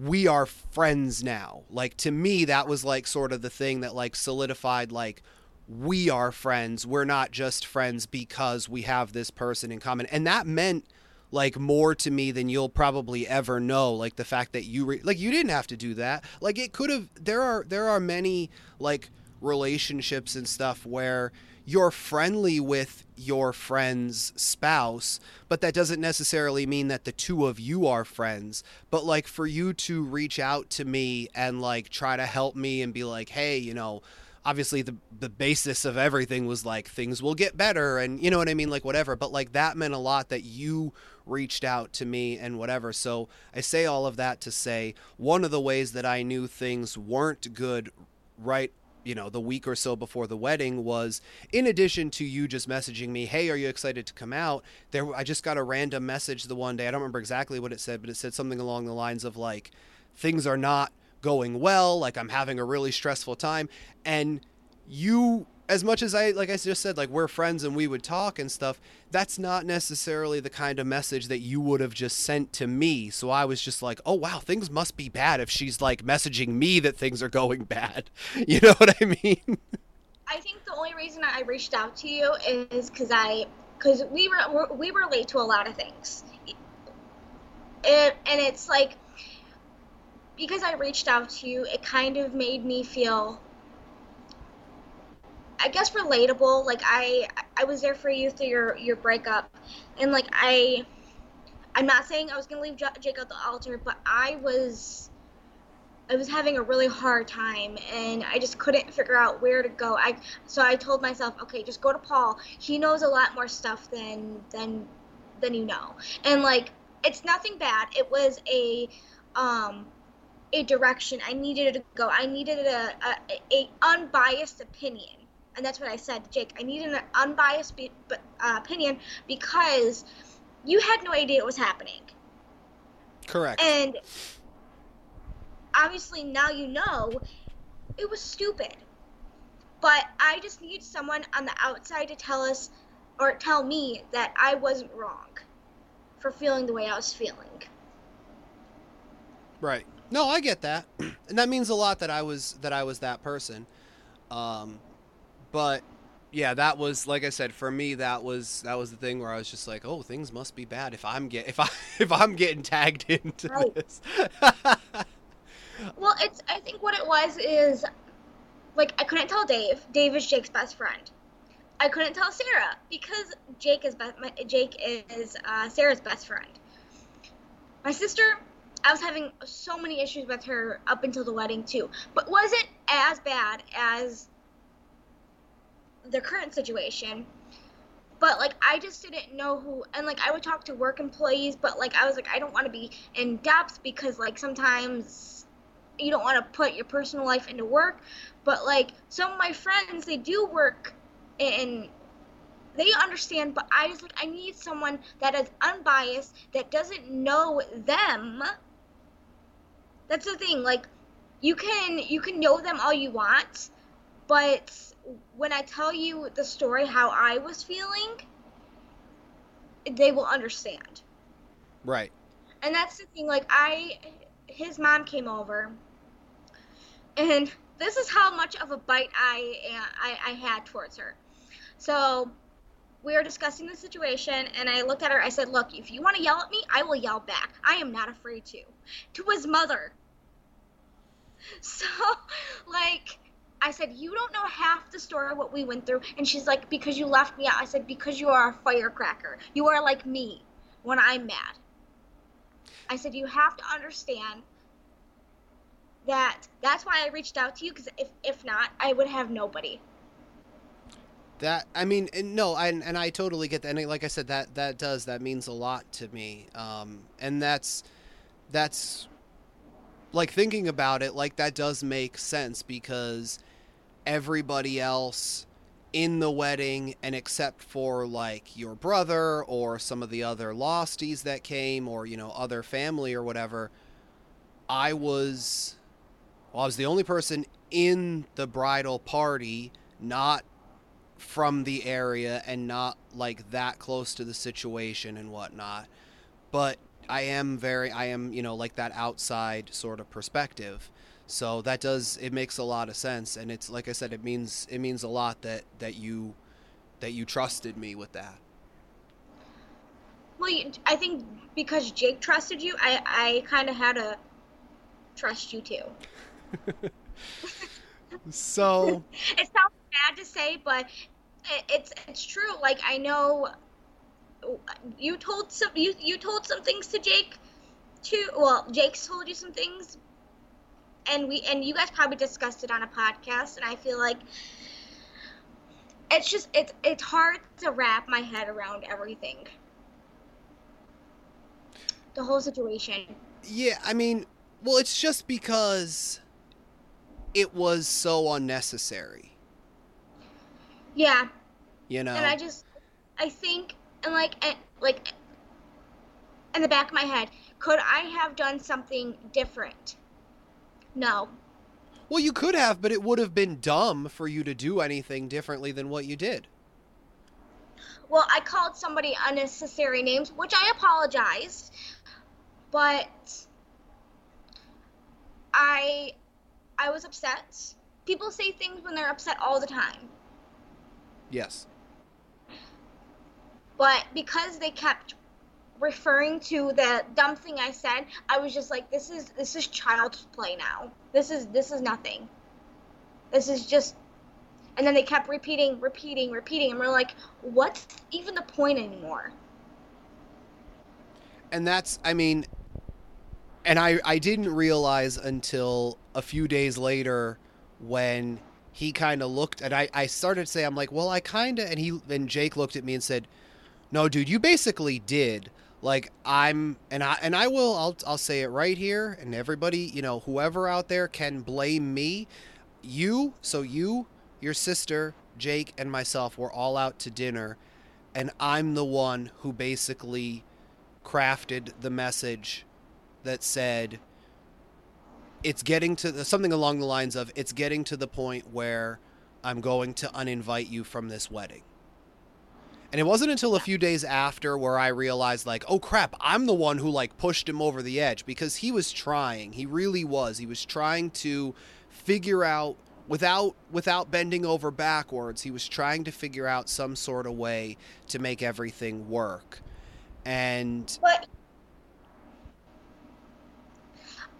we are friends now. Like to me, that was like sort of the thing that like solidified like we are friends. We're not just friends because we have this person in common, and that meant like more to me than you'll probably ever know like the fact that you re- like you didn't have to do that like it could have there are there are many like relationships and stuff where you're friendly with your friend's spouse, but that doesn't necessarily mean that the two of you are friends. But like for you to reach out to me and like try to help me and be like, hey, you know, obviously the the basis of everything was like things will get better and you know what I mean? Like whatever. But like that meant a lot that you reached out to me and whatever. So I say all of that to say one of the ways that I knew things weren't good right you know the week or so before the wedding was in addition to you just messaging me hey are you excited to come out? There i just got a random message the one day i don't remember exactly what it said but it said something along the lines of like things are not going well like i'm having a really stressful time and you as much as I like I just said like we're friends and we would talk and stuff, that's not necessarily the kind of message that you would have just sent to me. So I was just like, "Oh wow, things must be bad if she's like messaging me that things are going bad." You know what I mean? I think the only reason I reached out to you is cuz I cuz we were we relate to a lot of things. It, and it's like because I reached out to you, it kind of made me feel I guess relatable. Like I I was there for you through your your breakup, and like I I'm not saying I was gonna leave Jake at the altar, but I was I was having a really hard time and I just couldn't figure out where to go. I so I told myself, okay, just go to Paul. He knows a lot more stuff than than than you know. And like it's nothing bad. It was a um a direction. I needed to go. I needed a, a, a unbiased opinion, and that's what I said Jake. I need an unbiased be, uh, opinion because you had no idea it was happening. Correct. And obviously now you know it was stupid. But I just need someone on the outside to tell us or tell me that I wasn't wrong for feeling the way I was feeling. Right. No, I get that, and that means a lot that I was that I was that person. Um, but yeah, that was like I said for me. That was that was the thing where I was just like, oh, things must be bad if I'm get if I if I'm getting tagged into Right. this. Well, it's I think what it was is like I couldn't tell Dave. Dave is Jake's best friend. I couldn't tell Sarah because Jake is be- my, Jake is uh, Sarah's best friend. My sister, I was having so many issues with her up until the wedding too, but wasn't as bad as the current situation. But like I just didn't know who, and like I would talk to work employees, but like I was like I don't want to be in depth because like sometimes you don't want to put your personal life into work. But like some of my friends, they do work and they understand. But I just like I need someone that is unbiased, that doesn't know them. That's the thing. Like you can you can know them all you want, but when I tell you the story how I was feeling, they will understand. right. And that's the thing, like I his mom came over and this is how much of a bite I I, I had towards her. So we were discussing the situation and I looked at her, I said, Look, if you want to yell at me, I will yell back. I am not afraid to. To his mother. So like I said, You don't know half the story of what we went through and she's like, Because you left me out. I said, Because you are a firecracker. You are like me when I'm mad. I said, you have to understand that that's why I reached out to you because if, if not, I would have nobody. That I mean, no, I, and I totally get that. And like I said, that that does that means a lot to me. Um, and that's that's like thinking about it, like that does make sense because everybody else in the wedding, and except for like your brother or some of the other losties that came, or you know other family or whatever, I was well, I was the only person in the bridal party not from the area and not like that close to the situation and whatnot. But I am very, I am, you know, like that outside sort of perspective. So that does, it makes a lot of sense. And it's, like I said, it means, it means a lot that, that you, that you trusted me with that. Well, I think because Jake trusted you, I, I kind of had to trust you too. So, It sounds bad to say, but it's it's true. Like I know you told some you you told some things to Jake too. Well, Jake's told you some things, and we and you guys probably discussed it on a podcast. And I feel like it's just it's it's hard to wrap my head around everything. The whole situation. yeah, I mean, well, it's just because it was so unnecessary, Yeah, you know? and I just I think and like and, like in the back of my head, could I have done something different? No. Well, you could have, but it would have been dumb for you to do anything differently than what you did. Well, I called somebody unnecessary names, which I apologized, but I I was upset. People say things when they're upset all the time. Yes. But because they kept referring to the dumb thing I said, I was just like, this is this is child's play now. This is this is nothing. This is just and then they kept repeating, repeating, repeating, and we're like, what's even the point anymore? And that's, I mean, and I, I didn't realize until a few days later when he kind of looked and I, I started to say, I'm like, well, I kind of, and he, and Jake looked at me and said, no, dude, you basically did. Like I'm and I and I will I'll I'll say it right here and everybody, you know, whoever out there can blame me. You, so you, your sister, Jake and myself were all out to dinner and I'm the one who basically crafted the message that said it's getting to something along the lines of it's getting to the point where I'm going to uninvite you from this wedding. And it wasn't until a few days after where I realized like, oh crap, I'm the one who like pushed him over the edge because he was trying. He really was. He was trying to figure out without without bending over backwards, he was trying to figure out some sort of way to make everything work. And But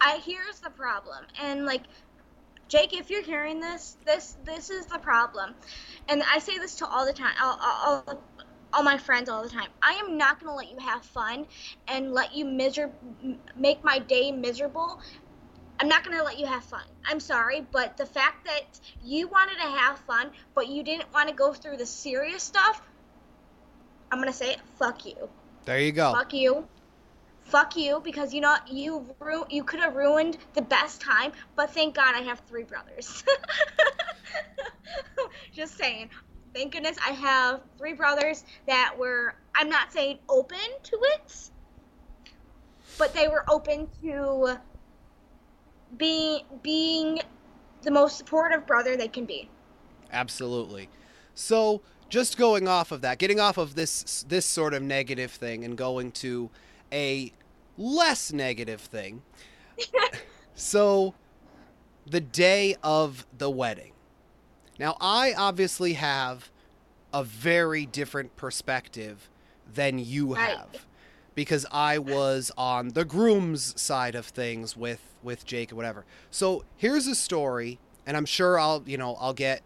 I here's the problem, and like Jake, if you're hearing this, this this is the problem, and I say this to all the time, all, all, all, my friends all the time. I am not gonna let you have fun and let you miser make my day miserable. I'm not gonna let you have fun. I'm sorry, but the fact that you wanted to have fun, but you didn't want to go through the serious stuff, I'm gonna say it. Fuck you. there you go. Fuck you. Fuck you because you know you ru- you could have ruined the best time, but thank God I have three brothers. Just saying. Thank goodness I have three brothers that were I'm not saying open to it, but they were open to being being the most supportive brother they can be. Absolutely. So, just going off of that, getting off of this this sort of negative thing and going to a less negative thing. so, the day of the wedding. Now, I obviously have a very different perspective than you Right. have because I was on the groom's side of things with with Jake and whatever. So here's a story, and I'm sure I'll you know I'll get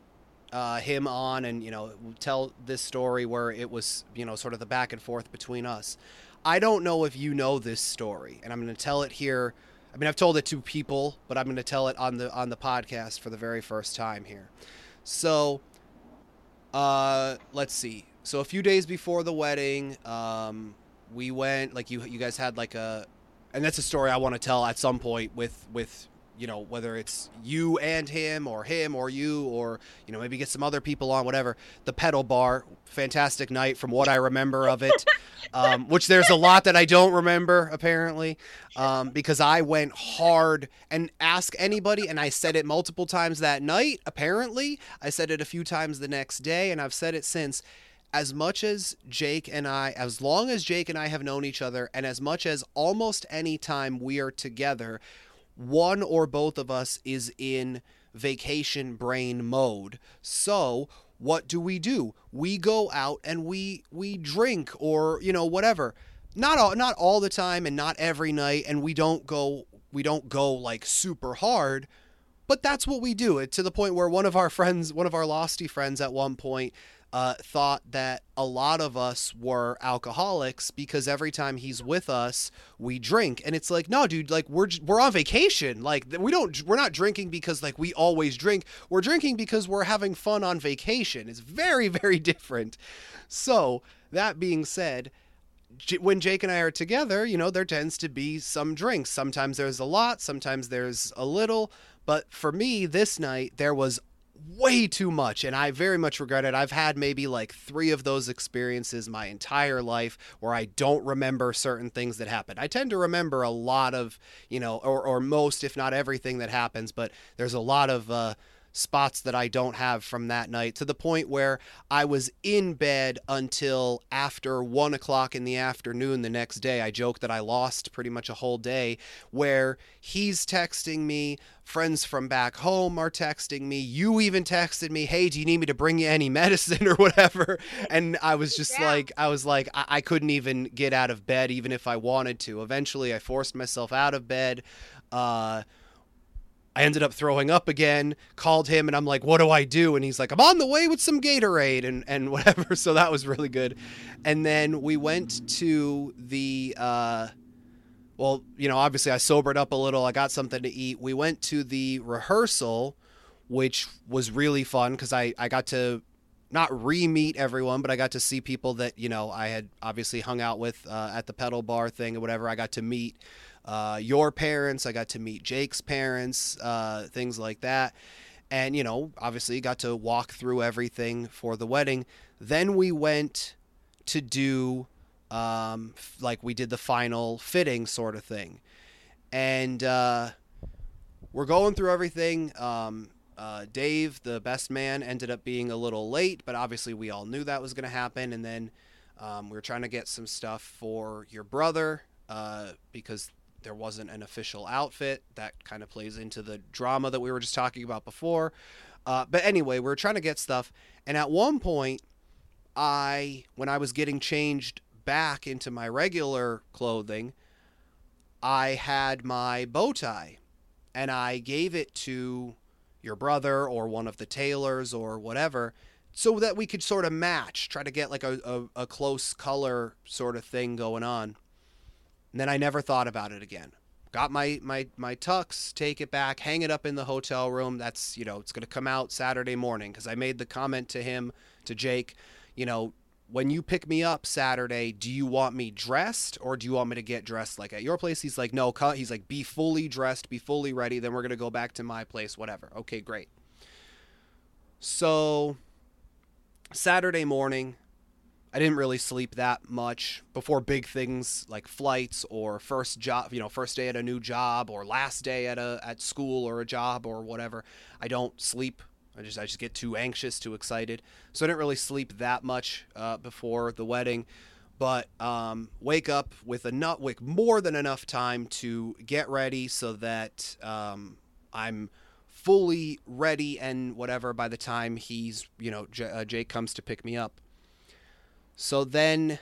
uh, him on and you know tell this story where it was you know sort of the back and forth between us. I don't know if you know this story, and I'm going to tell it here. I mean, I've told it to people, but I'm going to tell it on the on the podcast for the very first time here. So, uh, let's see. So a few days before the wedding, um, we went like you you guys had like a, and that's a story I want to tell at some point with with you know whether it's you and him or him or you or you know maybe get some other people on whatever. The pedal bar fantastic night from what i remember of it um, which there's a lot that i don't remember apparently um, because i went hard and ask anybody and i said it multiple times that night apparently. I said it a few times the next day and i've said it since. As much as Jake and I, as long as Jake and I have known each other, and as much as almost any time we are together, one or both of us is in vacation brain mode. So, what do we do? We go out and we we drink or, you know, whatever. Not all not all the time and not every night and we don't go we don't go like super hard, but that's what we do. It to the point where one of our friends, one of our losty friends at one point uh, thought that a lot of us were alcoholics because every time he's with us, we drink, and it's like, no, dude, like we're we're on vacation. Like we don't we're not drinking because like we always drink. We're drinking because we're having fun on vacation. It's very very different. So that being said. When Jake and I are together, you know, there tends to be some drinks. Sometimes there's a lot, sometimes there's a little. But for me, this night, there was way too much and I very much regret it. I've had maybe like 3 of those experiences my entire life where I don't remember certain things that happened. I tend to remember a lot of, you know, or or most if not everything that happens, but there's a lot of uh spots that I don't have from that night to the point where I was in bed until after one o'clock in the afternoon the next day. I joke that I lost pretty much a whole day where he's texting me, friends from back home are texting me, you even texted me, hey, do you need me to bring you any medicine or whatever? And I was just Yeah. like, I was like, I-, I couldn't even get out of bed even if I wanted to. Eventually, I forced myself out of bed. Uh, I ended up throwing up again, called him, and I'm like, what do I do? And he's like, I'm on the way with some Gatorade and, and whatever. So that was really good. And then we went to the, uh, well, you know, obviously I sobered up a little. I got something to eat. We went to the rehearsal, which was really fun because I, I got to not re-meet everyone, but I got to see people that you know I had obviously hung out with uh, at the pedal bar thing or whatever. I got to meet uh, your parents. I got to meet Jake's parents, uh, things like that, and you know, obviously got to walk through everything for the wedding. Then we went to do um, like we did the final fitting sort of thing, and uh, we're going through everything. Um, uh, Dave, the best man, ended up being a little late, but obviously we all knew that was going to happen. And then um, we were trying to get some stuff for your brother uh, because there wasn't an official outfit. That kind of plays into the drama that we were just talking about before. Uh, but anyway, we are trying to get stuff. And at one point, I, when I was getting changed back into my regular clothing, I had my bow tie and I gave it to your brother or one of the tailors or whatever so that we could sort of match, try to get like a, a, a close color sort of thing going on. And then I never thought about it again. Got my, my, my tux, take it back, hang it up in the hotel room. That's, you know, it's to come out Saturday morning because I made the comment to him, to Jake, you know, when you pick me up Saturday, do you want me dressed or do you want me to get dressed like at your place? He's like, no, cut. He's like, be fully dressed, be fully ready. Then we're going to go back to my place, whatever. Okay, great. So, Saturday morning, I didn't really sleep that much before big things like flights or first job, you know, first day at a new job or last day at a at school or a job or whatever. I don't sleep I just I just get too anxious, too excited. So I didn't really sleep that much uh, before the wedding, but um, wake up with enough, with more than enough time to get ready so that um, I'm fully ready and whatever by the time he's you know J- uh, Jake comes to pick me up. So then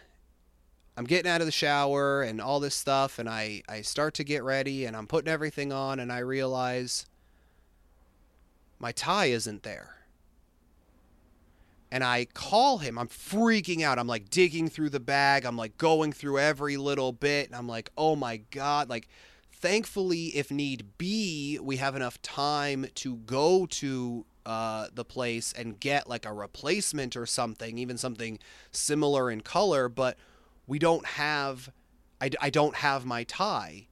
I'm getting out of the shower and all this stuff, and I I start to get ready and I'm putting everything on, and I realize my tie isn't there. And I call him. I'm freaking out. I'm like digging through the bag. I'm like going through every little bit. And I'm like, oh my God. Like, thankfully, if need be, we have enough time to go to uh, the place and get like a replacement or something, even something similar in color. But we don't have, I, I don't have my tie.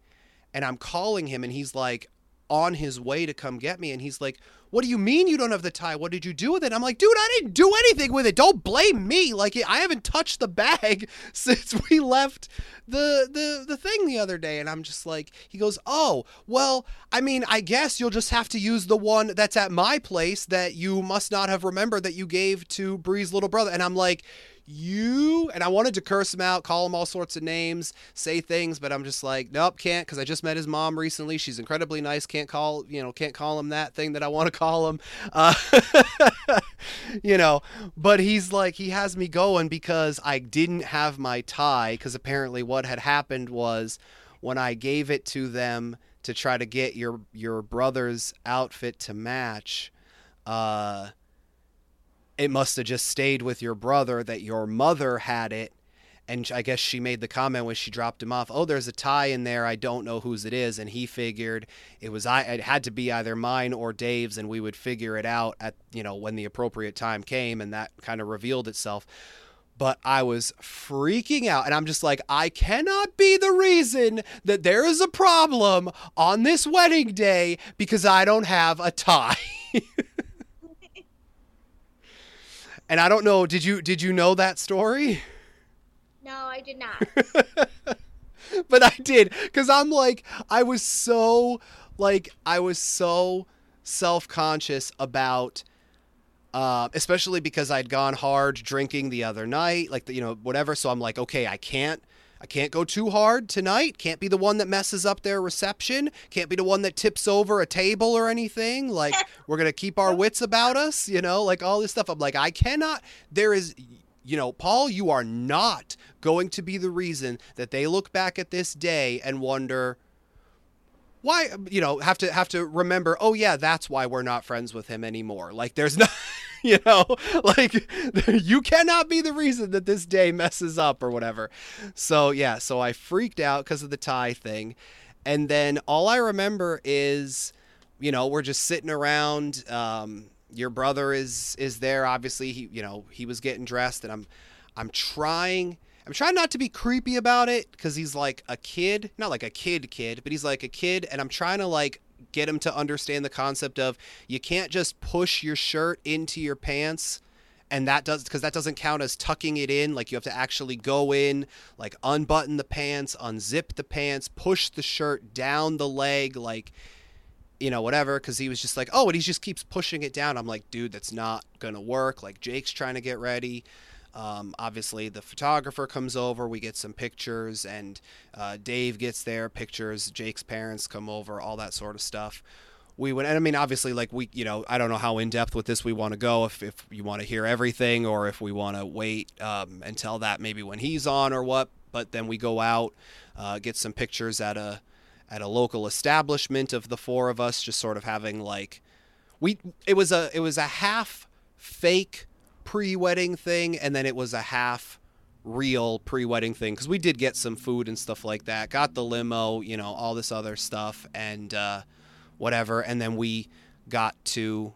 And I'm calling him, and he's like on his way to come get me. And he's like, what do you mean you don't have the tie? What did you do with it? I'm like, dude, I didn't do anything with it. Don't blame me. Like, I haven't touched the bag since we left the the the thing the other day. And I'm just like, he goes, oh, well, I mean, I guess you'll just have to use the one that's at my place that you must not have remembered that you gave to Bree's little brother. And I'm like, you and I wanted to curse him out, call him all sorts of names, say things, but I'm just like, nope, can't because I just met his mom recently. She's incredibly nice. Can't call, you know, can't call him that thing that I want to call him. Uh, you know, but he's like, he has me going because I didn't have my tie because apparently what had happened was when I gave it to them to try to get your your brother's outfit to match. Uh, it must have just stayed with your brother that your mother had it and I guess she made the comment when she dropped him off, "Oh, there's a tie in there. I don't know whose it is." And he figured it was I. It had to be either mine or Dave's, and we would figure it out at you know when the appropriate time came, and that kind of revealed itself. But I was freaking out, and I'm just like, I cannot be the reason that there is a problem on this wedding day because I don't have a tie. and I don't know. Did you did you know that story? No, I did not. but I did because I'm like I was so like I was so self conscious about. Uh, especially because I'd gone hard drinking the other night, like the, you know whatever. So I'm like, okay, I can't, I can't go too hard tonight. Can't be the one that messes up their reception. Can't be the one that tips over a table or anything. Like we're gonna keep our wits about us, you know, like all this stuff. I'm like, I cannot. There is, you know, Paul, you are not going to be the reason that they look back at this day and wonder why you know have to have to remember oh yeah that's why we're not friends with him anymore like there's not you know like you cannot be the reason that this day messes up or whatever so yeah so i freaked out because of the tie thing and then all i remember is you know we're just sitting around um your brother is is there. Obviously, he you know he was getting dressed, and I'm I'm trying. I'm trying not to be creepy about it because he's like a kid, not like a kid kid, but he's like a kid, and I'm trying to like get him to understand the concept of you can't just push your shirt into your pants and that does because that doesn't count as tucking it in. Like you have to actually go in like unbutton the pants unzip the pants push the shirt down the leg like you know whatever. Because he was just like oh and he just keeps pushing it down. I'm like dude that's not gonna work. Like jake's trying to get ready um, obviously the photographer comes over we get some pictures and uh, dave gets there pictures jake's parents come over all that sort of stuff. We would and i mean obviously like we you know i don't know how in depth with this we want to go if, if you want to hear everything or if we want to wait um, until that maybe when he's on or what but then we go out uh, get some pictures at a at a local establishment of the four of us just sort of having like we it was a it was a half fake pre-wedding thing and then it was a half real pre-wedding thing because we did get some food and stuff like that. Got the limo you know all this other stuff and uh, whatever. And then we got to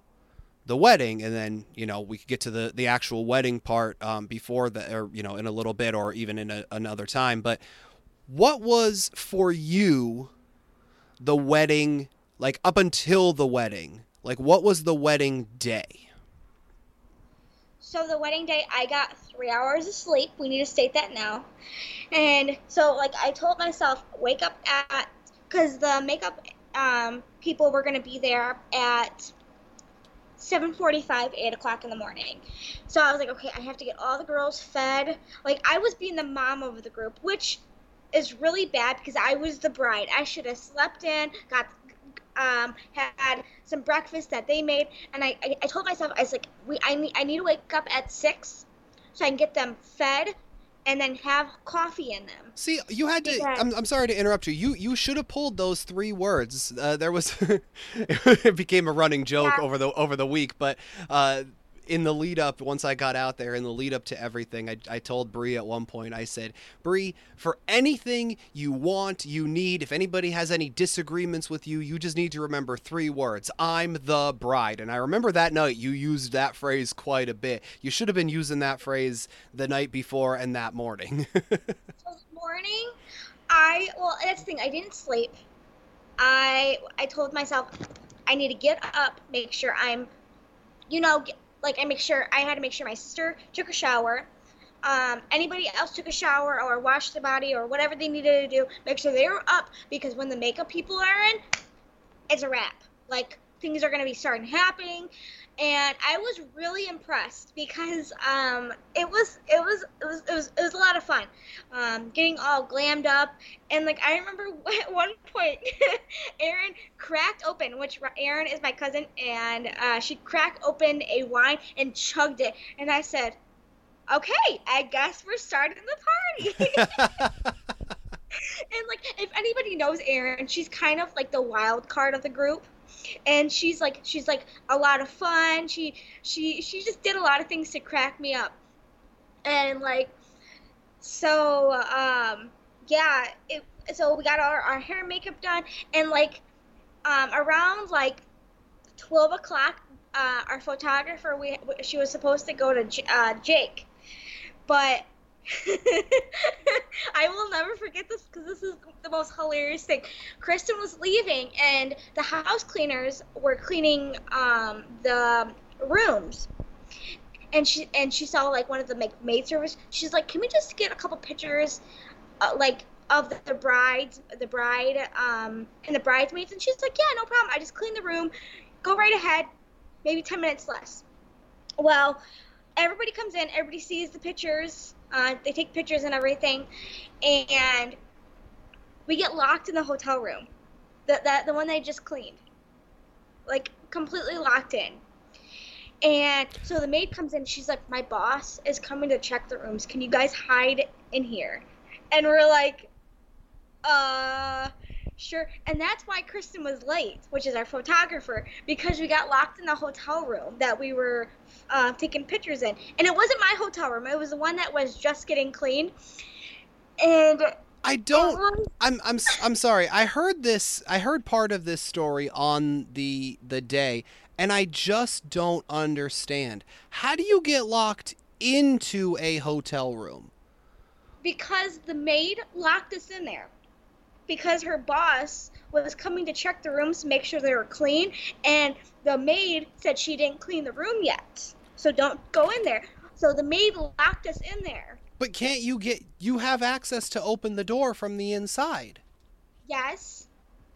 the wedding and then you know we could get to the the actual wedding part um, before the or you know in a little bit or even in a, another time. But what was for you the wedding like up until the wedding? Like what was the wedding day so the wedding day, I got three hours of sleep. We need to state that now. And so, like, I told myself, wake up at, because the makeup um, people were going to be there at 7:45, 8 o'clock in the morning. So I was like, okay, I have to get all the girls fed. Like, I was being the mom of the group, which is really bad because I was the bride. I should have slept in, got um, had some breakfast that they made, and I, I, I told myself I was like, we I need I need to wake up at six, so I can get them fed, and then have coffee in them. See, you had to. I'm, I'm sorry to interrupt you. You you should have pulled those three words. Uh, there was, it became a running joke Yeah. over the over the week, but uh, in the lead up, once I got out there, in the lead up to everything, I, I told Bree at one point, I said, Bree, for anything you want, you need, if anybody has any disagreements with you, you just need to remember three words. I'm the bride. And I remember that night you used that phrase quite a bit. You should have been using that phrase the night before and that morning. Morning, I well that's the thing. I didn't sleep. I I told myself I need to get up, make sure I'm, you know, like I make sure I had to make sure my sister took a shower. Um, anybody else took a shower or washed the body or whatever they needed to do, make sure they were up because when the makeup people are in, it's a wrap. Like things are gonna be starting happening, and I was really impressed because um, it was it was it was it was it was a lot of fun, um, getting all glammed up and like I remember at one point, Erin cracked open, which Erin is my cousin, and uh, she cracked open a wine and chugged it, and I said, "Okay, I guess we're starting the party." and like if anybody knows Erin, she's kind of like the wild card of the group. And she's like she's like a lot of fun. She she she just did a lot of things to crack me up. And like so um yeah, it so we got our, our hair and makeup done and like um around like 12 o'clock uh, our photographer we she was supposed to go to uh, Jake but I will never forget this because this is the most hilarious thing. Kristen was leaving, and the house cleaners were cleaning um, the rooms, and she and she saw like one of the like, maid service. She's like, "Can we just get a couple pictures, uh, like of the, brides, the bride, um, and the bridesmaids?" And she's like, "Yeah, no problem. I just clean the room. Go right ahead. Maybe ten minutes less." Well, everybody comes in. Everybody sees the pictures. Uh, they take pictures and everything, and we get locked in the hotel room, the the, the one they just cleaned, like completely locked in. And so the maid comes in. She's like, "My boss is coming to check the rooms. Can you guys hide in here?" And we're like, "Uh." Sure, and that's why Kristen was late, which is our photographer, because we got locked in the hotel room that we were uh, taking pictures in. And it wasn't my hotel room, it was the one that was just getting cleaned. And I don't. I'm I'm I'm sorry. I heard this. I heard part of this story on the the day, and I just don't understand. How do you get locked into a hotel room? because the maid locked us in there because her boss was coming to check the rooms to make sure they were clean and the maid said she didn't clean the room yet so don't go in there so the maid locked us in there But can't you get? You have access to open the door from the inside. yes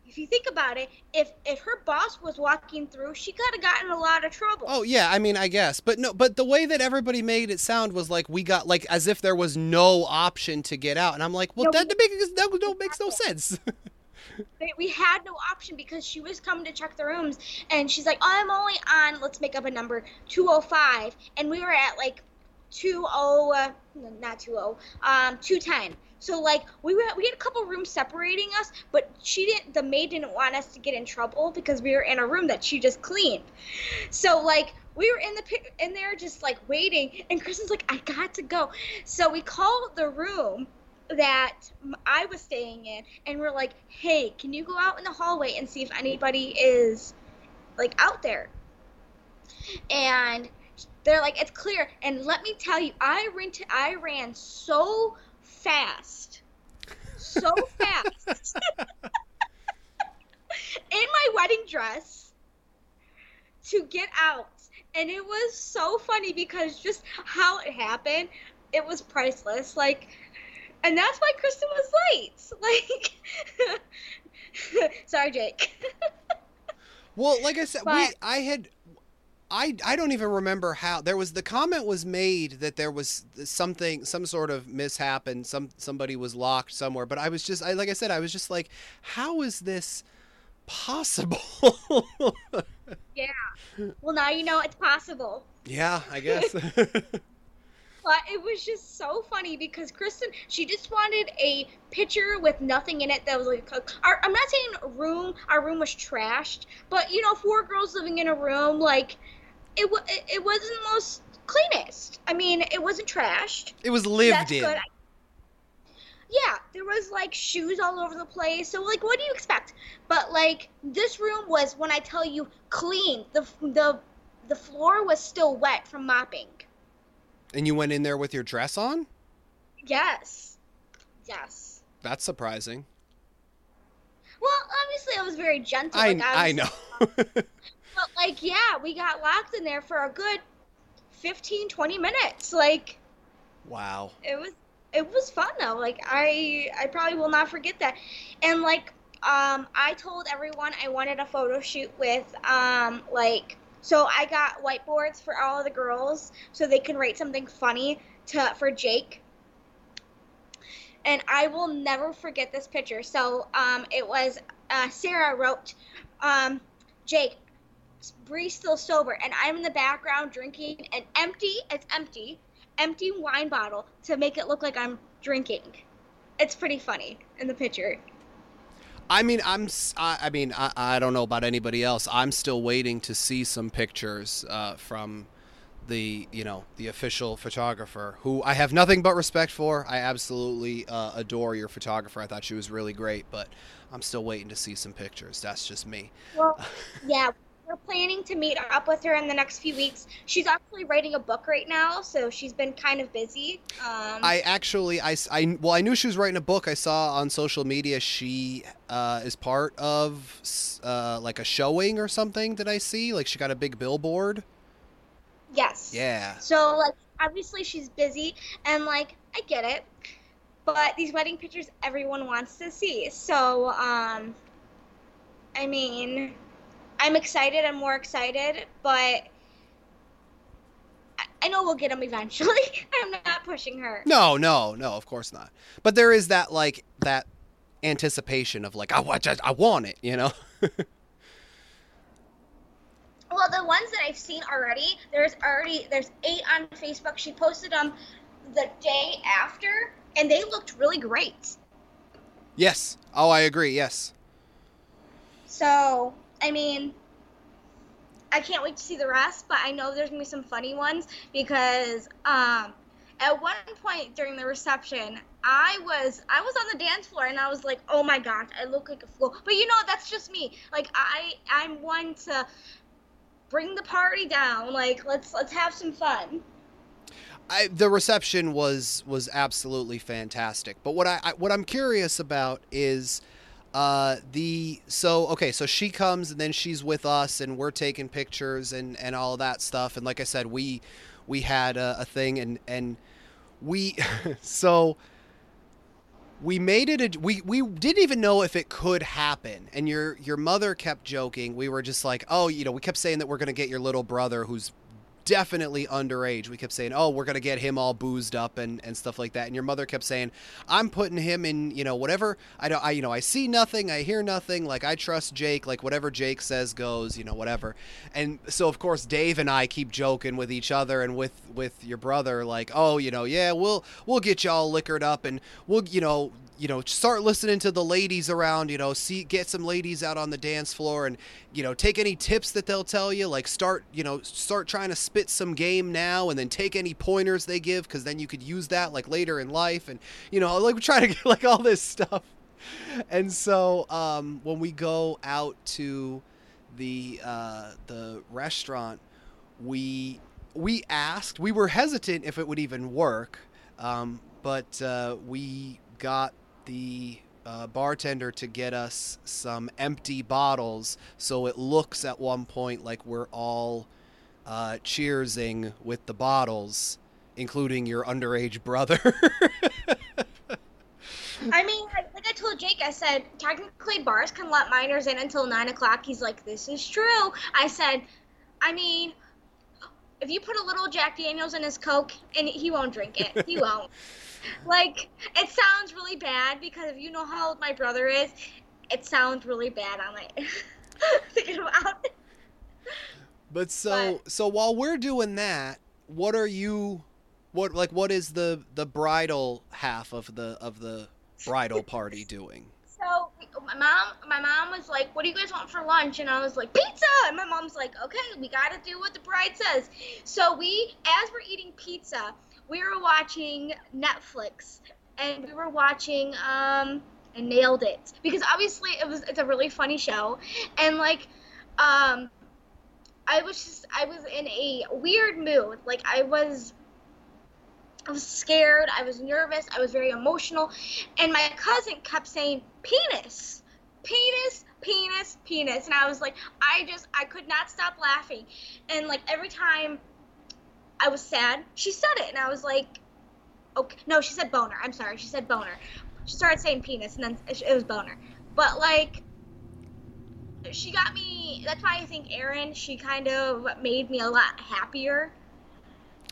if you think about it if if her boss was walking through she could have gotten a lot of trouble. Oh yeah, I mean I guess, but no, but the way that everybody made it sound was like we got like as if there was no option to get out, and I'm like, well, No, that, we- makes that no, makes no sense. We had no option because she was coming to check the rooms and she's like i'm only on let's make up a number 205 and we were at like 20 uh, not 20 um 210 so like we were we had a couple rooms separating us but she didn't the maid didn't want us to get in trouble because we were in a room that she just cleaned so like we were in the in there just like waiting and kristen's like i got to go so we called the room that I was staying in, and we're like, "Hey, can you go out in the hallway and see if anybody is like out there?" And they're like, "It's clear." And let me tell you, I ran I ran so fast, so fast in my wedding dress to get out. And it was so funny because just how it happened, it was priceless. Like, and that's why Kristen was late. Like, sorry, Jake. Well, like I said, we I had I I don't even remember how there was the comment was made that there was something some sort of mishap and some somebody was locked somewhere, but I was just I like I said I was just like how is this possible? Yeah well, now you know it's possible. yeah, I guess. But it was just so funny because Kristen, she just wanted a picture with nothing in it that was like, our, I'm not saying room, our room was trashed, but you know, four girls living in a room, like, it, it, it wasn't the most cleanest. I mean, it wasn't trashed. it was lived That's in. good. Yeah, there was like shoes all over the place. So like, what do you expect? But like, this room was when I tell you clean. The the the floor was still wet from mopping. And you went in there with your dress on? Yes, yes. That's surprising. Well, obviously I was very gentle. I like, I was- know. But like, yeah, we got locked in there for a good 15, 20 minutes. Like, wow. it was it was fun though like i i probably will not forget that and like um i told everyone i wanted a photo shoot with um like so i got whiteboards for all of the girls so they can write something funny to for jake and i will never forget this picture so um it was uh, sarah wrote um jake Bree's still sober, and I'm in the background drinking an empty, it's empty, empty wine bottle to make it look like I'm drinking. It's pretty funny in the picture. I mean, I'm. I, mean, I, I don't know about anybody else. I'm still waiting to see some pictures uh, from the, you know, the official photographer, who I have nothing but respect for. I absolutely uh, adore your photographer. I thought she was really great, but I'm still waiting to see some pictures. That's just me. Well, yeah, we're planning to meet up with her in the next few weeks. She's actually writing a book right now, so she's been kind of busy. Um, I actually, I, I, well, I knew she was writing a book. I saw on social media she uh, is part of uh, like a showing or something. Did I see? Like she got a big billboard. yes. Yeah. So like obviously she's busy and like I get it. But these wedding pictures everyone wants to see. So um I mean I'm excited, I'm more excited, but I, I know we'll get them eventually. I'm not pushing her. No, no, no, of course not. But there is that like that anticipation of like I want, I want it, you know. Well, the ones that I've seen already, there's already there's eight on Facebook. She posted them the day after, and they looked really great. yes. Oh, I agree. Yes. So, I mean, I can't wait to see the rest, but I know there's gonna be some funny ones because um, at one point during the reception, I was I was on the dance floor and I was like, oh my gosh, I look like a fool. But you know, that's just me. Like I I'm one to bring the party down. Like let's let's have some fun. I, the reception was was absolutely fantastic. But what I, I what I'm curious about is uh the so okay so she comes and then she's with us and we're taking pictures and and all that stuff. And like I said we we had a, a thing and and we so we made it a, we we didn't even know if it could happen. And your your mother kept joking. We were just like oh you know we kept saying that we're going to get your little brother who's definitely underage. We kept saying oh we're to get him all boozed up and and stuff like that. And your mother kept saying i'm putting him in you know whatever i don't i you know i see nothing i hear nothing like i trust jake like whatever jake says goes you know whatever. And so of course dave and i keep joking with each other and with with your brother like oh you know yeah we'll we'll get y'all liquored up and we'll you know you know start listening to the ladies around you know see get some ladies out on the dance floor and you know take any tips that they'll tell you like start you know start trying to spit some game now and then take any pointers they give because then you could use that like later in life and you know like we try to get like all this stuff. And so um, when we go out to the uh, the restaurant we we asked we were hesitant if it would even work um, but uh, we got the uh, bartender to get us some empty bottles so it looks at one point like we're all uh, cheersing with the bottles, including your underage brother. I mean, like, like I told Jake, I said technically bars can let minors in until nine o'clock. He's like, "This is true." I said, "I mean, if you put a little Jack Daniels in his Coke, and he won't drink it, he won't." Like, it sounds really bad because if you know how old my brother is, it sounds really bad on thinking about. it. but so so while we're doing that, what are you what like what is the the bridal half of the of the bridal party doing? So my mom, my mom was like, "What do you guys want for lunch?" And I was like, "Pizza." And my mom's like, "Okay, we got to do what the bride says." So we, as we're eating pizza, we were watching Netflix, and we were watching um, I nailed it. Because obviously it was it's a really funny show, and like um, I was just I was in a weird mood. Like I was I was scared, I was nervous, I was very emotional, and my cousin kept saying penis, penis, penis, penis, and I was like, I just I could not stop laughing, and like every time I was sad, she said it, and I was like, okay, no, she said boner. I'm sorry, she said boner. She started saying penis, and then it was boner, but like. She got me. That's why I think Erin. She kind of made me a lot happier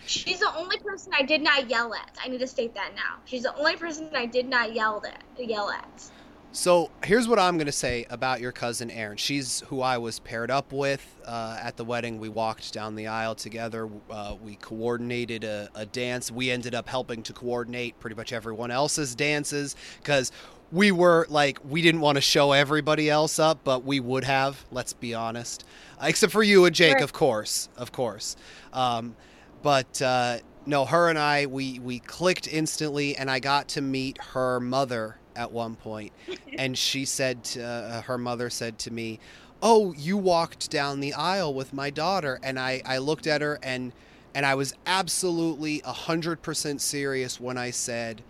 She's the only person I did not yell at. I need to state that now. She's the only person I did not yell at. Yell at. So here's what I'm going to say about your cousin Erin. She's who I was paired up with uh, at the wedding. We walked down the aisle together. Uh, we coordinated a, a dance. We ended up helping to coordinate pretty much everyone else's dances because we were like, we didn't want to show everybody else up, but we would have, let's be honest. Uh, except for you and Jake, Right. of course. Of course. Um, but uh, no, her and I we we clicked instantly, and I got to meet her mother at one point, and she said to, uh, her mother said to me, "Oh, you walked down the aisle with my daughter," and I I looked at her and and I was absolutely hundred percent serious when I said,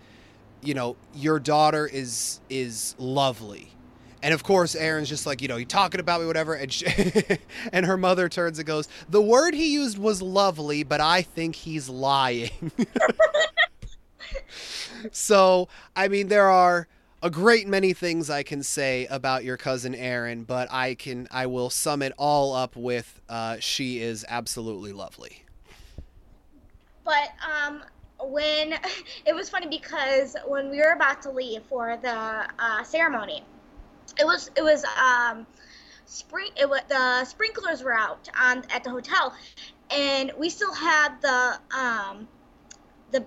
you know, your daughter is is lovely. And of course, Erin's just like, you know, you talking about me, whatever. And she, and her mother turns and goes, the word he used was lovely, but I think he's lying. so, I mean, there are a great many things I can say about your cousin Erin, but I can, I will sum it all up with, uh, she is absolutely lovely. But um, when it was funny because when we were about to leave for the uh, ceremony, it was it was um, spring. It was the sprinklers were out on at the hotel, and we still had the um, the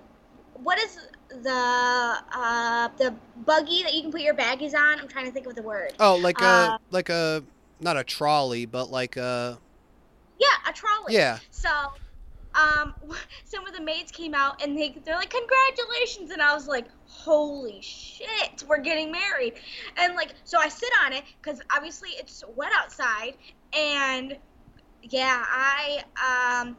what is the uh, the buggy that you can put your baggies on. I'm trying to think of the word. Oh, like a, Uh, like a, not a trolley, but like a, Yeah, a trolley. yeah. So um, some of the maids came out and they they're like congratulations, and I was like, holy shit, we're getting married, and like so I sit on it because obviously it's wet outside, and yeah, I um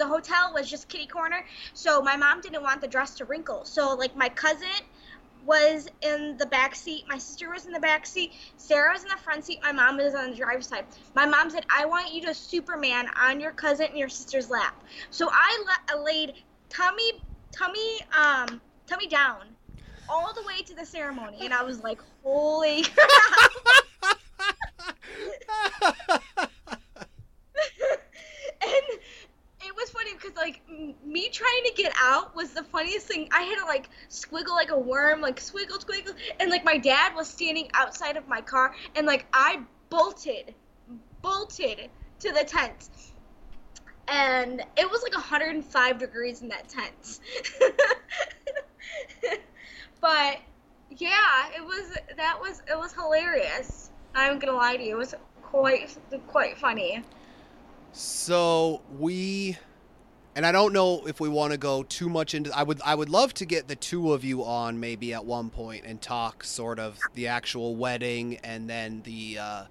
the hotel was just kitty corner, so my mom didn't want the dress to wrinkle. So like my cousin was in the back seat, my sister was in the back seat, Sarah was in the front seat, my mom was on the driver's side. My mom said, "I want you to Superman on your cousin and your sister's lap." So I la- laid tummy tummy um tummy down all the way to the ceremony, and I was like, "Holy crap!" and it was funny because like m- me trying to get out was the funniest thing. I had to like squiggle like a worm, like squiggle, squiggle, and like my dad was standing outside of my car, and like I bolted, bolted to the tent, and it was like 105 degrees in that tent. but yeah, it was that was it was hilarious. I'm gonna lie to you, it was quite quite funny. So we and I don't know if we want to go too much into I would I would love to get the two of you on maybe at one point and talk sort of the actual wedding and then the uh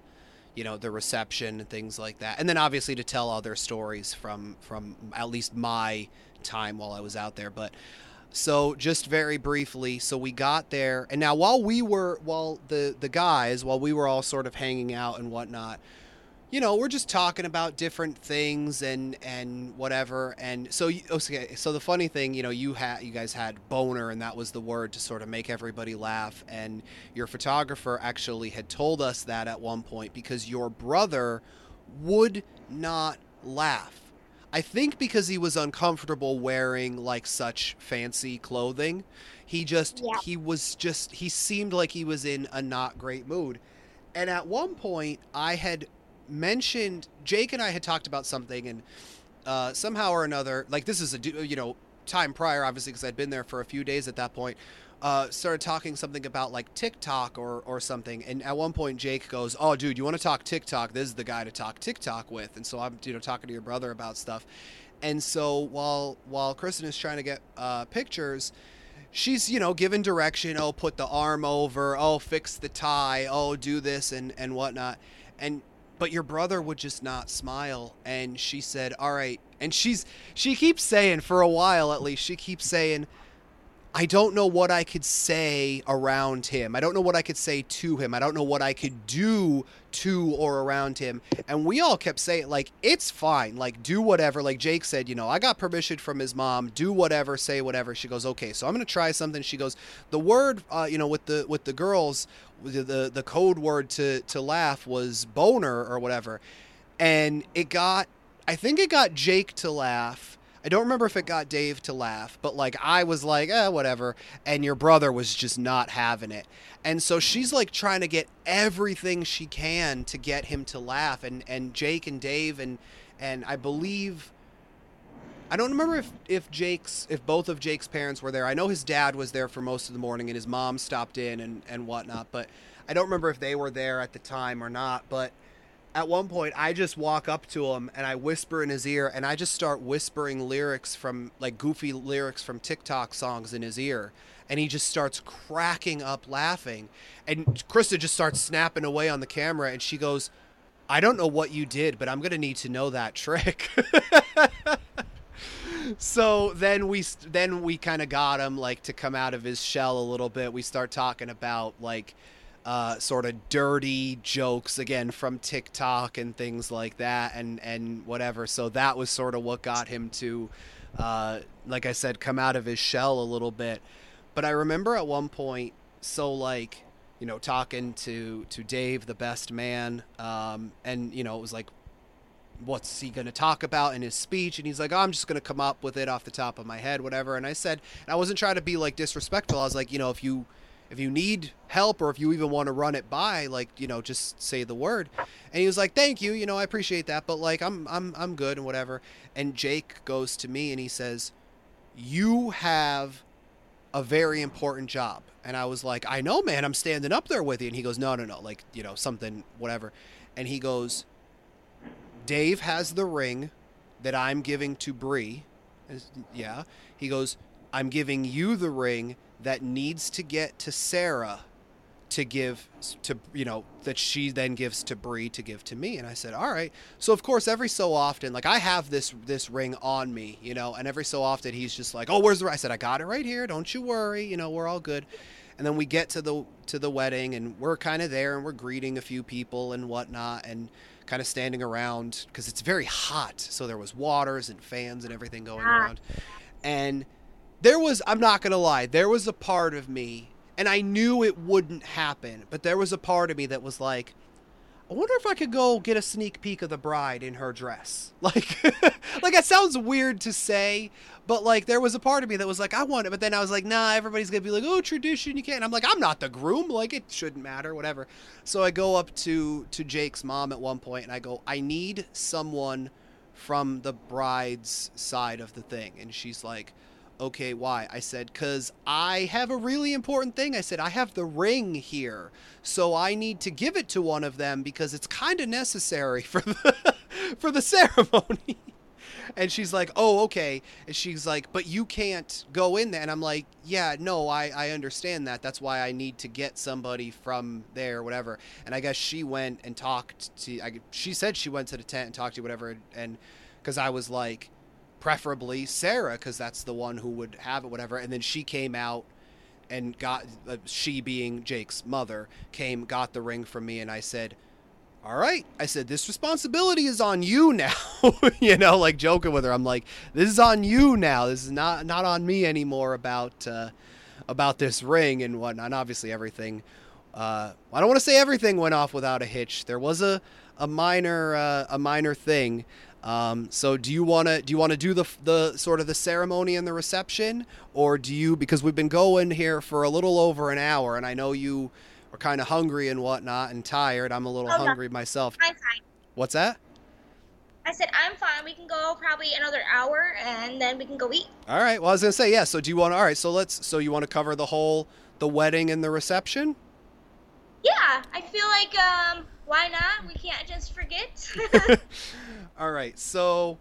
you know the reception and things like that. And then obviously to tell other stories from from at least my time while I was out there, but so just very briefly, so we got there, and now while we were, while the the guys, while we were all sort of hanging out and whatnot, you know, we're just talking about different things and and whatever. And so, you- okay, so the funny thing, you know, you had you guys had boner, and that was the word to sort of make everybody laugh. And your photographer actually had told us that at one point because your brother would not laugh. I think because he was uncomfortable wearing like such fancy clothing. He just Yeah. he was just he seemed like he was in a not great mood. And at one point I had mentioned Jake and I had talked about something and uh, somehow or another like this is a you know time prior obviously because I'd been there for a few days at that point uh, started talking something about like TikTok or or something. And at one point Jake goes oh dude you want to talk TikTok? This is the guy to talk TikTok with. And so I'm you know talking to your brother about stuff. And so while while Kristen is trying to get uh, pictures she's you know given direction oh put the arm over. Oh fix the tie. Oh do this and and whatnot. And but your brother would just not smile and she said all right. And she's she keeps saying for a while at least she keeps saying I don't know what I could say around him. I don't know what I could say to him. I don't know what I could do to or around him. And we all kept saying, like, it's fine. Like, do whatever. Like Jake said, you know, I got permission from his mom. Do whatever, say whatever. She goes, okay. So I'm gonna try something. She goes, the word, uh, you know, with the with the girls, the the, the code word to to laugh was boner or whatever, and it got, I think it got Jake to laugh. I don't remember if it got Dave to laugh, but like I was like, eh, whatever. And your brother was just not having it. And so she's like trying to get everything she can to get him to laugh. And, and Jake and Dave and, and I believe, I don't remember if, if Jake's, if both of Jake's parents were there. I know his dad was there for most of the morning and his mom stopped in and, and whatnot, but I don't remember if they were there at the time or not. But at one point I just walk up to him and I whisper in his ear and I just start whispering lyrics from like goofy lyrics from TikTok songs in his ear and he just starts cracking up laughing and Kristen just starts snapping away on the camera and she goes I don't know what you did but I'm going to need to know that trick. so then we then we kind of got him like to come out of his shell a little bit. We start talking about like uh, sort of dirty jokes again from TikTok and things like that, and and whatever. So that was sort of what got him to, uh, like I said, come out of his shell a little bit. But I remember at one point, so like, you know, talking to to Dave, the best man, um, and you know, it was like, what's he going to talk about in his speech and he's like oh, i'm just going to come up with it off the top of my head whatever and i said and i wasn't trying to be like disrespectful i was like you know if you if you need help or if you even want to run it by like you know just say the word. And he was like thank you you know i appreciate that but like i'm i'm i'm good and whatever. And jake goes to me and he says you have a very important job. And i was like i know man i'm standing up there with you. And he goes no no no like you know something whatever. And he goes Dave has the ring that I'm giving to Bree. Yeah. He goes, I'm giving you the ring that needs to get to Sarah to give to you know that she then gives to Bree to give to me. And I said all right. So of course every so often like I have this this ring on me you know and every so often he's just like oh where's the ring?" I said I got it right here. Don't you worry. You know we're all good. And then we get to the to the wedding and we're kind of there and we're greeting a few people and whatnot and kind of standing around because it's very hot. So there was waters and fans and everything going Ah. around. And there was i'm not gonna lie there was a part of me and i knew it wouldn't happen but there was a part of me that was like i wonder if i could go get a sneak peek of the bride in her dress. Like like it sounds weird to say but like there was a part of me that was like i want it but then i was like nah everybody's gonna be like oh tradition you can't and i'm like i'm not the groom like it shouldn't matter whatever. So i go up to to jake's mom at one point and i go i need someone from the bride's side of the thing and she's like okay why? I said because i have a really important thing. I said i have the ring here so i need to give it to one of them because it's kind of necessary for the for the ceremony and she's like oh okay. And she's like but you can't go in there. And i'm like yeah no i i understand that. That's why i need to get somebody from there whatever. And i guess she went and talked to I, she said she went to the tent and talked to whatever and because i was like preferably Sarah because that's the one who would have it, whatever. And then she came out and got uh, she being Jake's mother came got the ring from me, and I said, "All right," I said, "This responsibility is on you now." you know, like joking with her. I'm like, "This is on you now. This is not not on me anymore about uh, about this ring and whatnot." And obviously, everything. Uh, I don't want to say everything went off without a hitch. There was a a minor uh, a minor thing. Um, so do you want to do you want to do the the sort of the ceremony and the reception, or do you because we've been going here for a little over an hour, and I know you are kind of hungry and whatnot and tired. I'm a little Oh, no. hungry myself. I'm fine. What's that? I said I'm fine. We can go probably another hour, and then we can go eat. All right. Well, I was gonna say yeah. So do you want? All right. So let's. So you want to cover the whole the wedding and the reception? Yeah, I feel like um, why not? We can't just forget. All right, so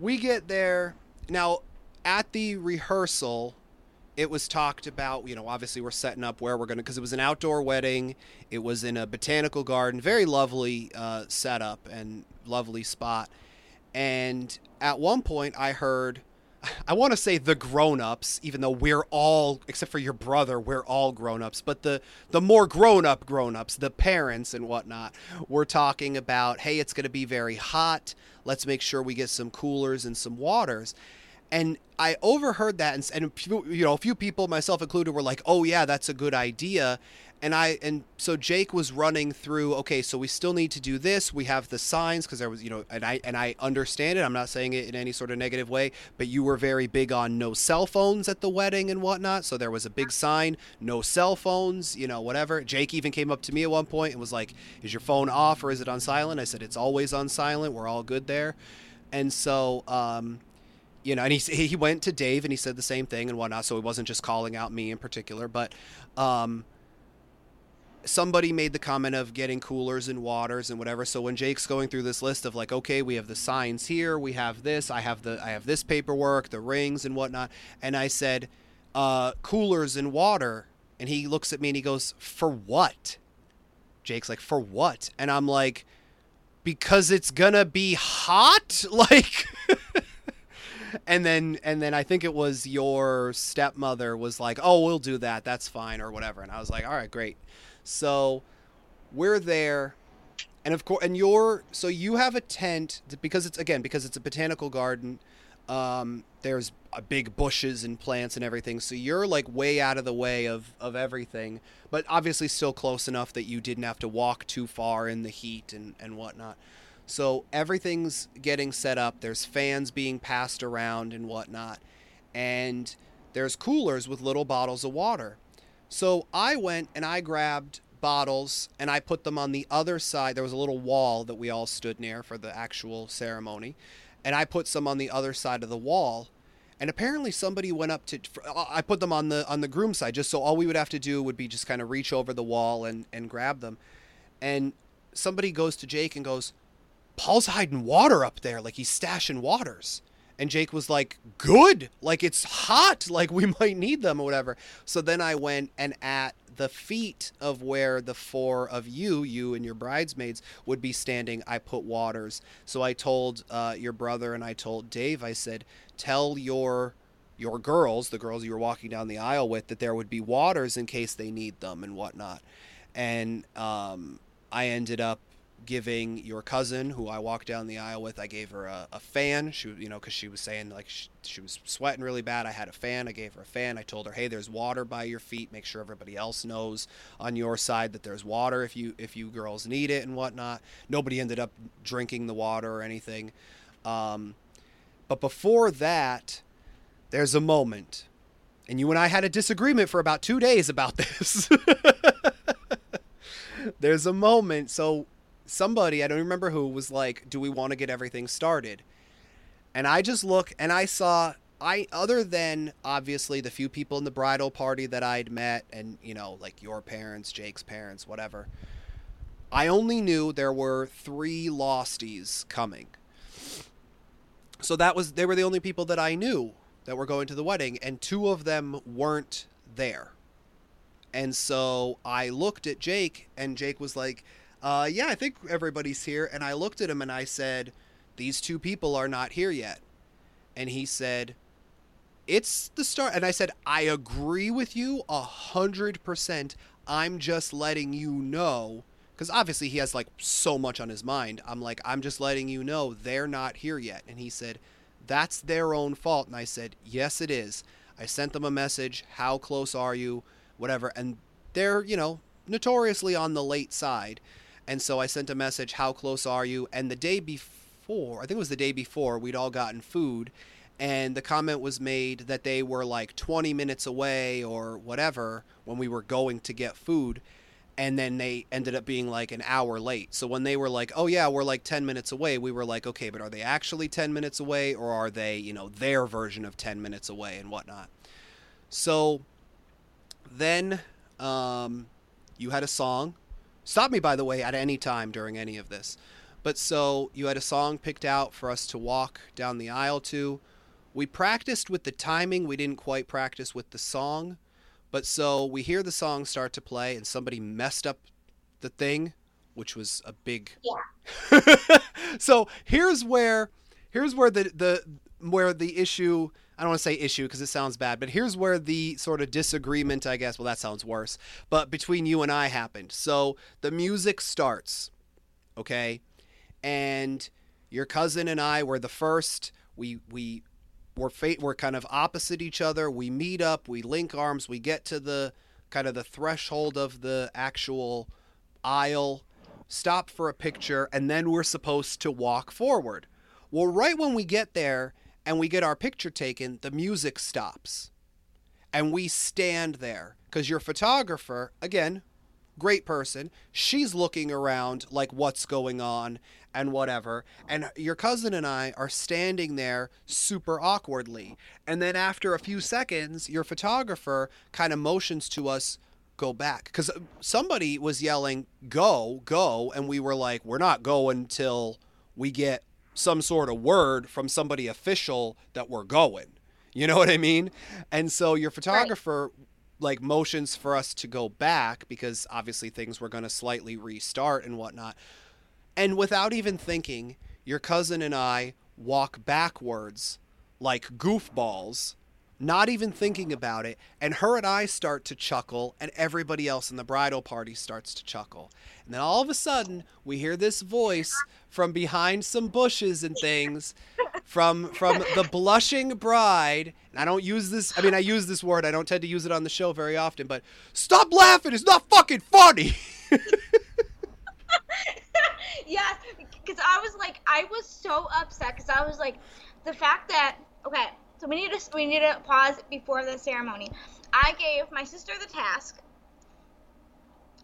we get there. Now, at the rehearsal, it was talked about, you know, obviously we're setting up where we're going to, because it was an outdoor wedding. It was in a botanical garden, very lovely uh, setup and lovely spot. And at one point, I heard, I want to say the grown-ups, even though we're all, except for your brother, we're all grown-ups. But the the more grown-up grown-ups, the parents and whatnot, we're talking about, hey, it's going to be very hot. Let's make sure we get some coolers and some waters. And I overheard that, and, and you know, a few people, myself included, were like, "Oh yeah, that's a good idea." And I and so Jake was running through. Okay, so we still need to do this. We have the signs because there was, you know, and I and I understand it. I'm not saying it in any sort of negative way, but you were very big on no cell phones at the wedding and whatnot. So there was a big sign, no cell phones, you know, whatever. Jake even came up to me at one point and was like, "Is your phone off or is it on silent?" I said, "It's always on silent. We're all good there." And so, um, you know, and he he went to Dave and he said the same thing and whatnot. So he wasn't just calling out me in particular, but um, somebody made the comment of getting coolers and waters and whatever. So when Jake's going through this list of like, okay, we have the signs here, we have this, I have the I have this paperwork, the rings and whatnot, and I said, uh, coolers and water, and he looks at me and he goes, for what? Jake's like, for what? And I'm like, because it's gonna be hot, like. and then and then I think it was your stepmother was like, "Oh, we'll do that. That's fine or whatever." And I was like, "All right, great." So we're there. And of course and you're so you have a tent because it's again because it's a botanical garden um, there's uh, big bushes and plants and everything. So you're like way out of the way of of everything but obviously still close enough that you didn't have to walk too far in the heat and and whatnot. So everything's getting set up. There's fans being passed around and whatnot. And there's coolers with little bottles of water so I went and I grabbed bottles and I put them on the other side. There was a little wall that we all stood near for the actual ceremony. And I put some on the other side of the wall. And apparently somebody went up to uh, I put them on the on the groom side just so all we would have to do would be just kind of reach over the wall and and grab them. And somebody goes to Jake and goes, Paul's hiding water up there, like he's stashing waters. And Jake was like, good, like it's hot, like we might need them or whatever. So then I went and at the feet of where the four of you, you and your bridesmaids, would be standing, I put waters. So I told uh, your brother and I told Dave, I said, tell your your girls, the girls you were walking down the aisle with, that there would be waters in case they need them and whatnot. And um, I ended up giving your cousin, who I walked down the aisle with, I gave her a, a fan. She, you know, because she was saying like she, she was sweating really bad. I had a fan. I gave her a fan. I told her, hey, there's water by your feet. Make sure everybody else knows on your side that there's water if you if you girls need it and whatnot. Nobody ended up drinking the water or anything. Um, but before that, there's a moment, and you and I had a disagreement for about two days about this. there's a moment. So somebody, I don't remember who, was like, "Do we want to get everything started?" And I just look and I saw I other than obviously the few people in the bridal party that I'd met and you know like your parents, Jake's parents, whatever. I only knew there were 3 losties coming. So that was they were the only people that I knew that were going to the wedding and two of them weren't there. And so I looked at Jake and Jake was like, uh, yeah, I think everybody's here. And I looked at him and I said, these two people are not here yet. And he said, it's the start. And I said, I agree with you a hundred percent. I'm just letting you know. Because obviously he has like so much on his mind. I'm like, I'm just letting you know they're not here yet. And he said, that's their own fault. And I said, yes, it is. I sent them a message. How close are you? Whatever. And they're, you know, notoriously on the late side. And so I sent a message, How close are you? And the day before, I think it was the day before, we'd all gotten food. And the comment was made that they were like 20 minutes away or whatever when we were going to get food. And then they ended up being like an hour late. So when they were like, oh, yeah, we're like 10 minutes away, we were like, okay, but are they actually 10 minutes away or are they, you know, their version of 10 minutes away and whatnot? So then um, you had a song Stop me, by the way, at any time during any of this. But so you had a song picked out for us to walk down the aisle to. We practiced with the timing, we didn't quite practice with the song. But so we hear the song start to play, and somebody messed up the thing, which was a big. Yeah. so here's where, here's where the the where the issue I don't want to say issue because it sounds bad, but here's where the sort of disagreement, I guess, well, that sounds worse, but between you and I happened. So the music starts, okay? And your cousin and I were the first. We, we, we're, we're kind of opposite each other. We meet up, we link arms, we get to the kind of the threshold of the actual aisle, stop for a picture, and then we're supposed to walk forward. Well, right when we get there, and we get our picture taken, the music stops. And we stand there because your photographer, again, great person, she's looking around like what's going on and whatever. And your cousin and I are standing there super awkwardly. And then after a few seconds, your photographer kind of motions to us go back because uh, somebody was yelling go go and we were like we're not going till we get some sort of word from somebody official that we're going. You know what I mean? And so your photographer right. like motions for us to go back because obviously things were going to slightly restart and whatnot. And without even thinking, your cousin and I walk backwards like goofballs not even thinking about it. And her and I start to chuckle, and everybody else in the bridal party starts to chuckle. And then all of a sudden, we hear this voice from behind some bushes and things from from the blushing bride. And I don't use this, I mean, I use this word, I don't tend to use it on the show very often, but stop laughing, it's not fucking funny. yeah, because I was like, I was so upset because I was like, the fact that, okay, so we need to we need to pause before the ceremony. I gave my sister the task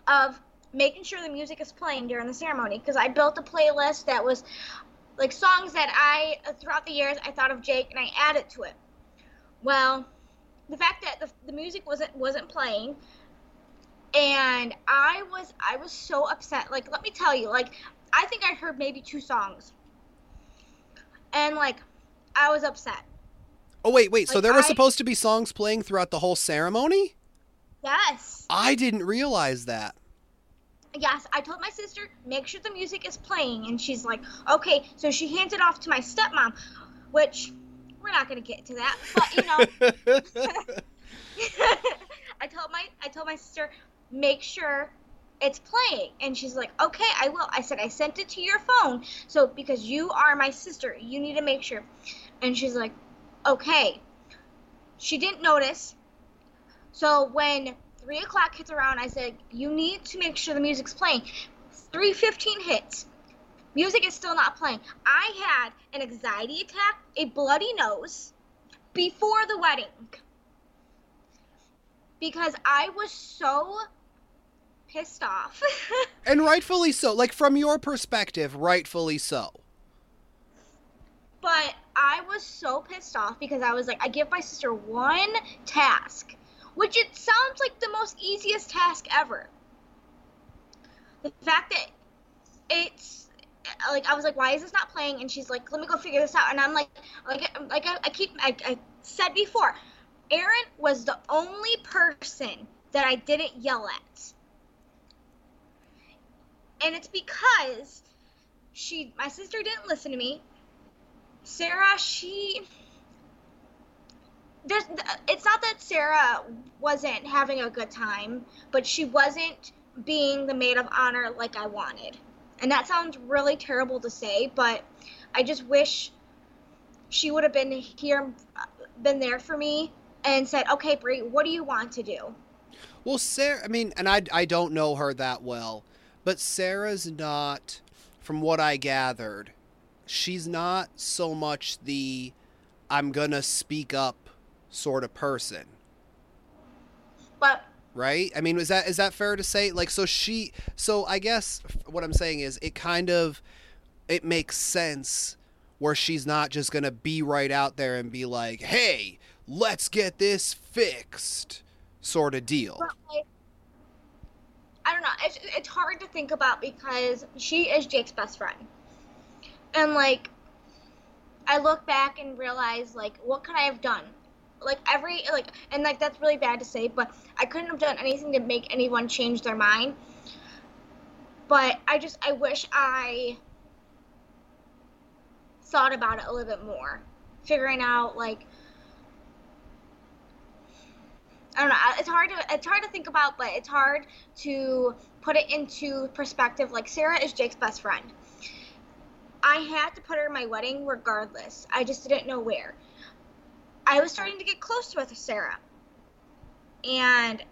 of making sure the music is playing during the ceremony because I built a playlist that was like songs that I uh, throughout the years I thought of Jake and I added to it. Well, the fact that the, the music wasn't wasn't playing and I was I was so upset. Like let me tell you, like I think I heard maybe two songs. And like I was upset. Oh wait, wait. so Like, there were I- supposed to be songs playing throughout the whole ceremony? Yes. I didn't realize that. Yes, I told my sister, make sure the music is playing. And she's like, okay. So she hands it off to my stepmom, which we're not going to get to that. But, you know, I told my I told my sister, make sure it's playing. And she's like, okay, I will. I said, I sent it to your phone. So because you are my sister, you need to make sure. And she's like, okay. She didn't notice. So when three o'clock hits around, I said, you need to make sure the music's playing. Three fifteen hits. Music is still not playing. I had an anxiety attack, a bloody nose, before the wedding. Because I was so pissed off. and rightfully so. Like from your perspective, rightfully so. But I was so pissed off because I was like, I give my sister one task, which it sounds like the most easiest task ever. The fact that it's like I was like, why is this not playing? And she's like, let me go figure this out. And I'm like, like, like I, I keep, I, I said before, Erin was the only person that I didn't yell at, and it's because she, my sister, didn't listen to me. Sarah, she there's it's not that Sarah wasn't having a good time, but she wasn't being the maid of honor like I wanted. And that sounds really terrible to say, but I just wish she would have been here been there for me and said, "Okay, Bree, what do you want to do?" Well, Sarah, I mean, and I, I don't know her that well, but Sarah's not, from what I gathered, she's not so much the I'm gonna speak up sort of person, But right? I mean, is that is that fair to say? Like, so she, so I guess what I'm saying is it kind of it makes sense where she's not just gonna be right out there and be like, hey, let's get this fixed, sort of deal. But like, I don't know. It's it's hard to think about because she is Jake's best friend, and like, I look back and realize like, what could I have done? Like every like, and like that's really bad to say, but I couldn't have done anything to make anyone change their mind. But I just I wish I thought about it a little bit more, figuring out like I don't know. It's hard to it's hard to think about, but it's hard to put it into perspective. Like Sarah is Jake's best friend. I had to put her in my wedding regardless. I just didn't know where. I was starting to get close with Sarah, and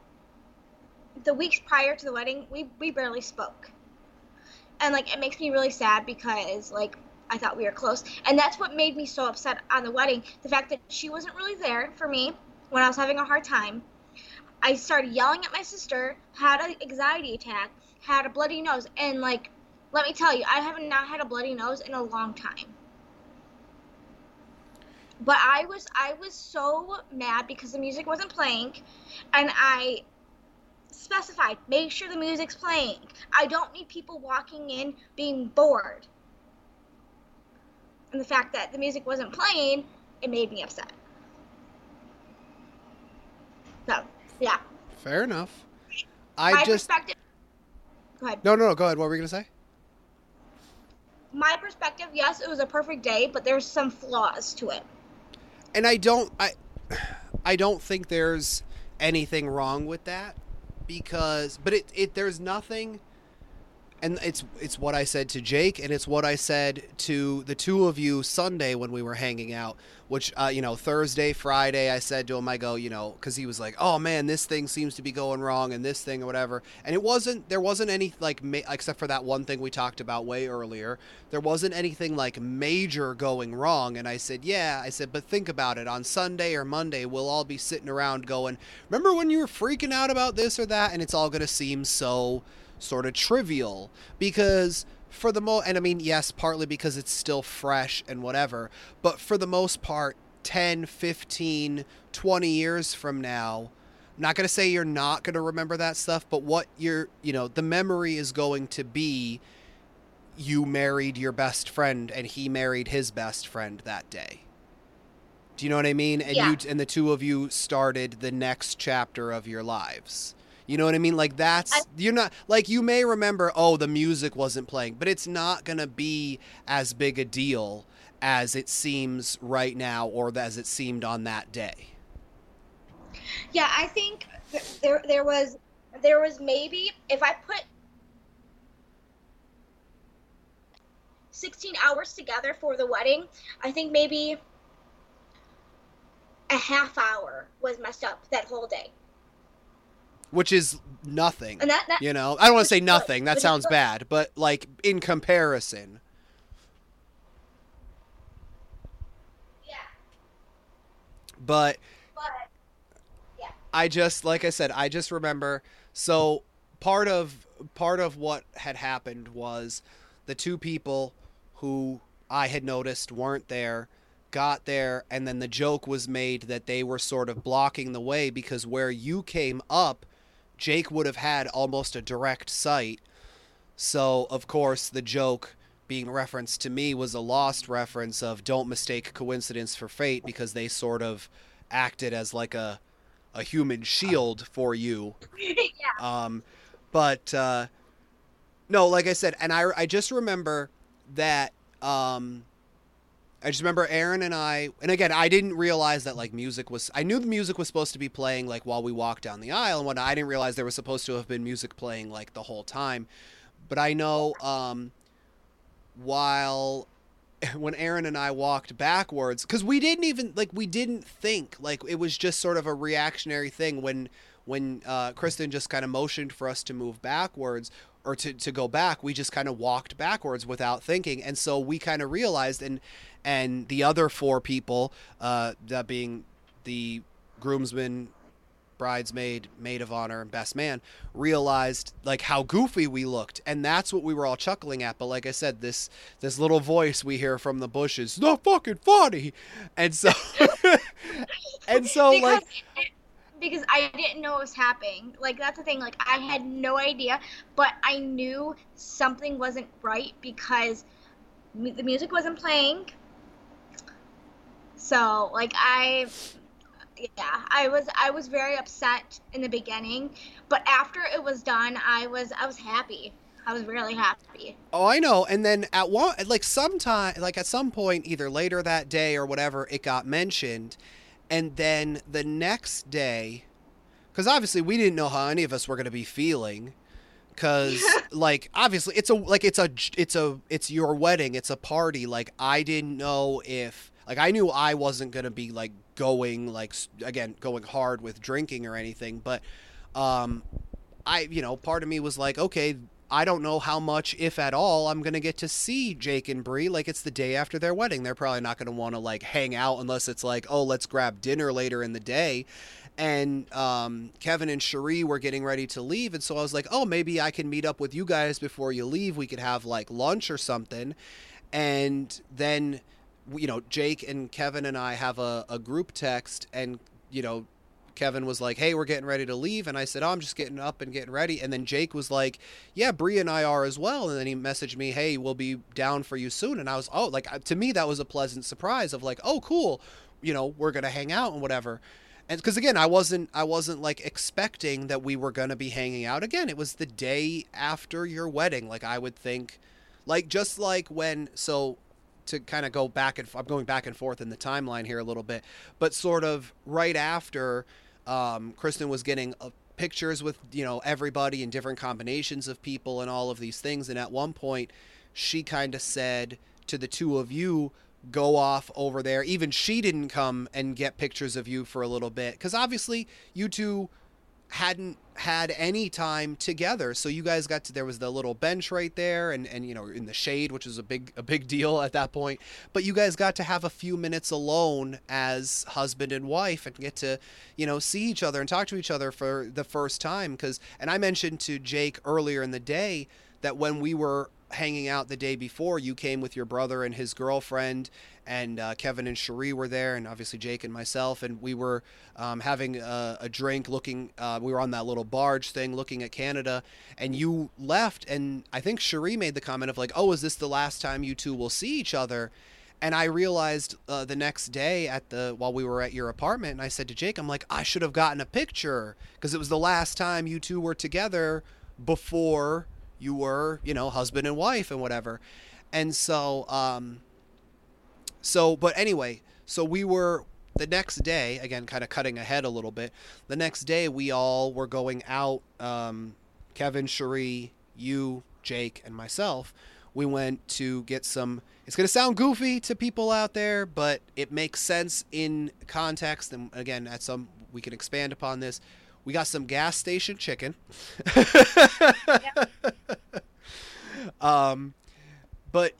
the weeks prior to the wedding, we we barely spoke, and like it makes me really sad because like I thought we were close, and that's what made me so upset on the wedding. The fact that she wasn't really there for me when I was having a hard time. I started yelling at my sister, had an anxiety attack, had a bloody nose, and like, let me tell you, I have not had a bloody nose in a long time. But I was I was so mad because the music wasn't playing, and I specified make sure the music's playing. I don't need people walking in being bored. And the fact that the music wasn't playing, it made me upset. So, yeah. Fair enough. I my just perspective. Go ahead. no, no, no. Go ahead. What were you gonna say? My perspective, yes, it was a perfect day, but there's some flaws to it. And I don't, I, I don't think there's anything wrong with that because, but it, it, there's nothing, and it's, it's what I said to Jake, and it's what I said to the two of you Sunday when we were hanging out. Which, uh, you know, Thursday, Friday, I said to him, I go, you know, because he was like, oh man, this thing seems to be going wrong, and this thing or whatever. And it wasn't, there wasn't any like, ma- except for that one thing we talked about way earlier. There wasn't anything like major going wrong. And I said, yeah, I said, but think about it. On Sunday or Monday, we'll all be sitting around going, remember when you were freaking out about this or that? And it's all to seem so sort of trivial because for the most and I mean yes partly because it's still fresh and whatever but for the most part 10 15 20 years from now I'm not going to say you're not going to remember that stuff but what you're you know the memory is going to be you married your best friend and he married his best friend that day. Do you know what I mean? And Yeah. you and the two of you started the next chapter of your lives. You know what I mean? Like that's I- you're not like you may remember, oh, the music wasn't playing, but it's not gonna be as big a deal as it seems right now or as it seemed on that day. Yeah, I think there there was there was maybe if I put 16 hours together for the wedding, I think maybe a half hour was messed up that whole day. Which is nothing. And that, that You know, I don't want to say Which is good. nothing. That sounds bad, but like in comparison. yeah, But but I just like I said, I just remember so part of part of what had happened was the two people who I had noticed weren't there got there and then the joke was made that they were sort of blocking the way because where you came up Jake would have had almost a direct sight. So, of course, the joke being referenced to me was a lost reference of don't mistake coincidence for fate because they sort of acted as like a a human shield for you. yeah, Um, but uh, no, like I said, and I I just remember that um, I just remember Erin and I, and again, I didn't realize that like music was. I knew the music was supposed to be playing like while we walked down the aisle and whatnot. I didn't realize there was supposed to have been music playing like the whole time. But I know um, while when Erin and I walked backwards, because we didn't even like we didn't think like it was just sort of a reactionary thing when when uh, Kristen just kind of motioned for us to move backwards or to, to go back, we just kind of walked backwards without thinking, and so we kind of realized, and and the other four people, uh, that being the groomsman, bridesmaid, maid of honor, and best man, realized like how goofy we looked, and that's what we were all chuckling at. But like I said, this this little voice we hear from the bushes, not fucking funny, and so and so because like because I didn't know it was happening. Like that's the thing. Like I had no idea, but I knew something wasn't right because the music wasn't playing. So like I, yeah, I was I was very upset in the beginning, but after it was done, I was I was happy. I was really happy. Oh, I know. And then at one, like sometime, like at some point, either later that day or whatever, it got mentioned. And then the next day, because obviously we didn't know how any of us were going to be feeling. Because like obviously it's a like it's a it's a it's your wedding it's a party like I didn't know if like I knew I wasn't gonna be like going like again going hard with drinking or anything but um I, you know, part of me was like, okay, I don't know how much, if at all, I'm gonna get to see Jake and Bree. Like it's the day after their wedding. They're probably not gonna want to like hang out unless it's like, oh, let's grab dinner later in the day. And um, Kevin and Cherie were getting ready to leave, and so I was like, oh, maybe I can meet up with you guys before you leave. We could have like lunch or something. And then, you know, Jake and Kevin and I have a, a group text, and you know, Kevin was like, "Hey, we're getting ready to leave," and I said, "Oh, I'm just getting up and getting ready." And then Jake was like, "Yeah, Bree and I are as well." And then he messaged me, "Hey, we'll be down for you soon." And I was, "Oh, like to me that was a pleasant surprise of like, oh, cool, you know, we're gonna hang out and whatever." And because again, I wasn't, I wasn't like expecting that we were gonna be hanging out again. It was the day after your wedding. Like I would think, like just like when so to kind of go back and I'm going back and forth in the timeline here a little bit, but sort of right after um, Kristen was getting uh, pictures with you know everybody and different combinations of people and all of these things, and at one point she kind of said to the two of you go off over there. Even she didn't come and get pictures of you for a little bit because obviously you two hadn't had any time together. So you guys got to there was the little bench right there and and you know in the shade which was a big a big deal at that point. But you guys got to have a few minutes alone as husband and wife and get to you know see each other and talk to each other for the first time. Because and i mentioned to jake earlier in the day that when we were hanging out the day before. You came with your brother and his girlfriend, and uh, Kevin and Cherie were there, and obviously Jake and myself, and we were um, having a, a, drink, looking. Uh, we were on that little barge thing, looking at Canada, and you left, and I think Cherie made the comment of like, "Oh, is this the last time you two will see each other?" And I realized uh, the next day at the while we were at your apartment, and I said to Jake, "I'm like, I should have gotten a picture because it was the last time you two were together before you were, you know, husband and wife and whatever." And so, um, so, but anyway, so we were the next day, again, kind of cutting ahead a little bit. The next day, we all were going out. Um, Kevin, Cherie, you, Jake, and myself. We went to get some. It's going to sound goofy to people out there, but it makes sense in context. And again, at some we can expand upon this. We got some gas station chicken. um, but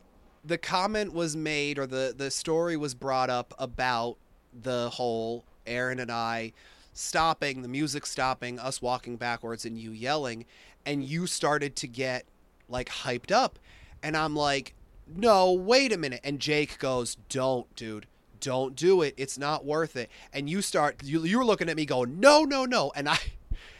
the comment was made or the the story was brought up about the whole Erin and I stopping, the music stopping, us walking backwards and you yelling and you started to get like hyped up and I'm like, "No, wait a minute." And Jake goes, "Don't, dude. Don't do it. It's not worth it." And you start you you were looking at me going, "No, no, no." And I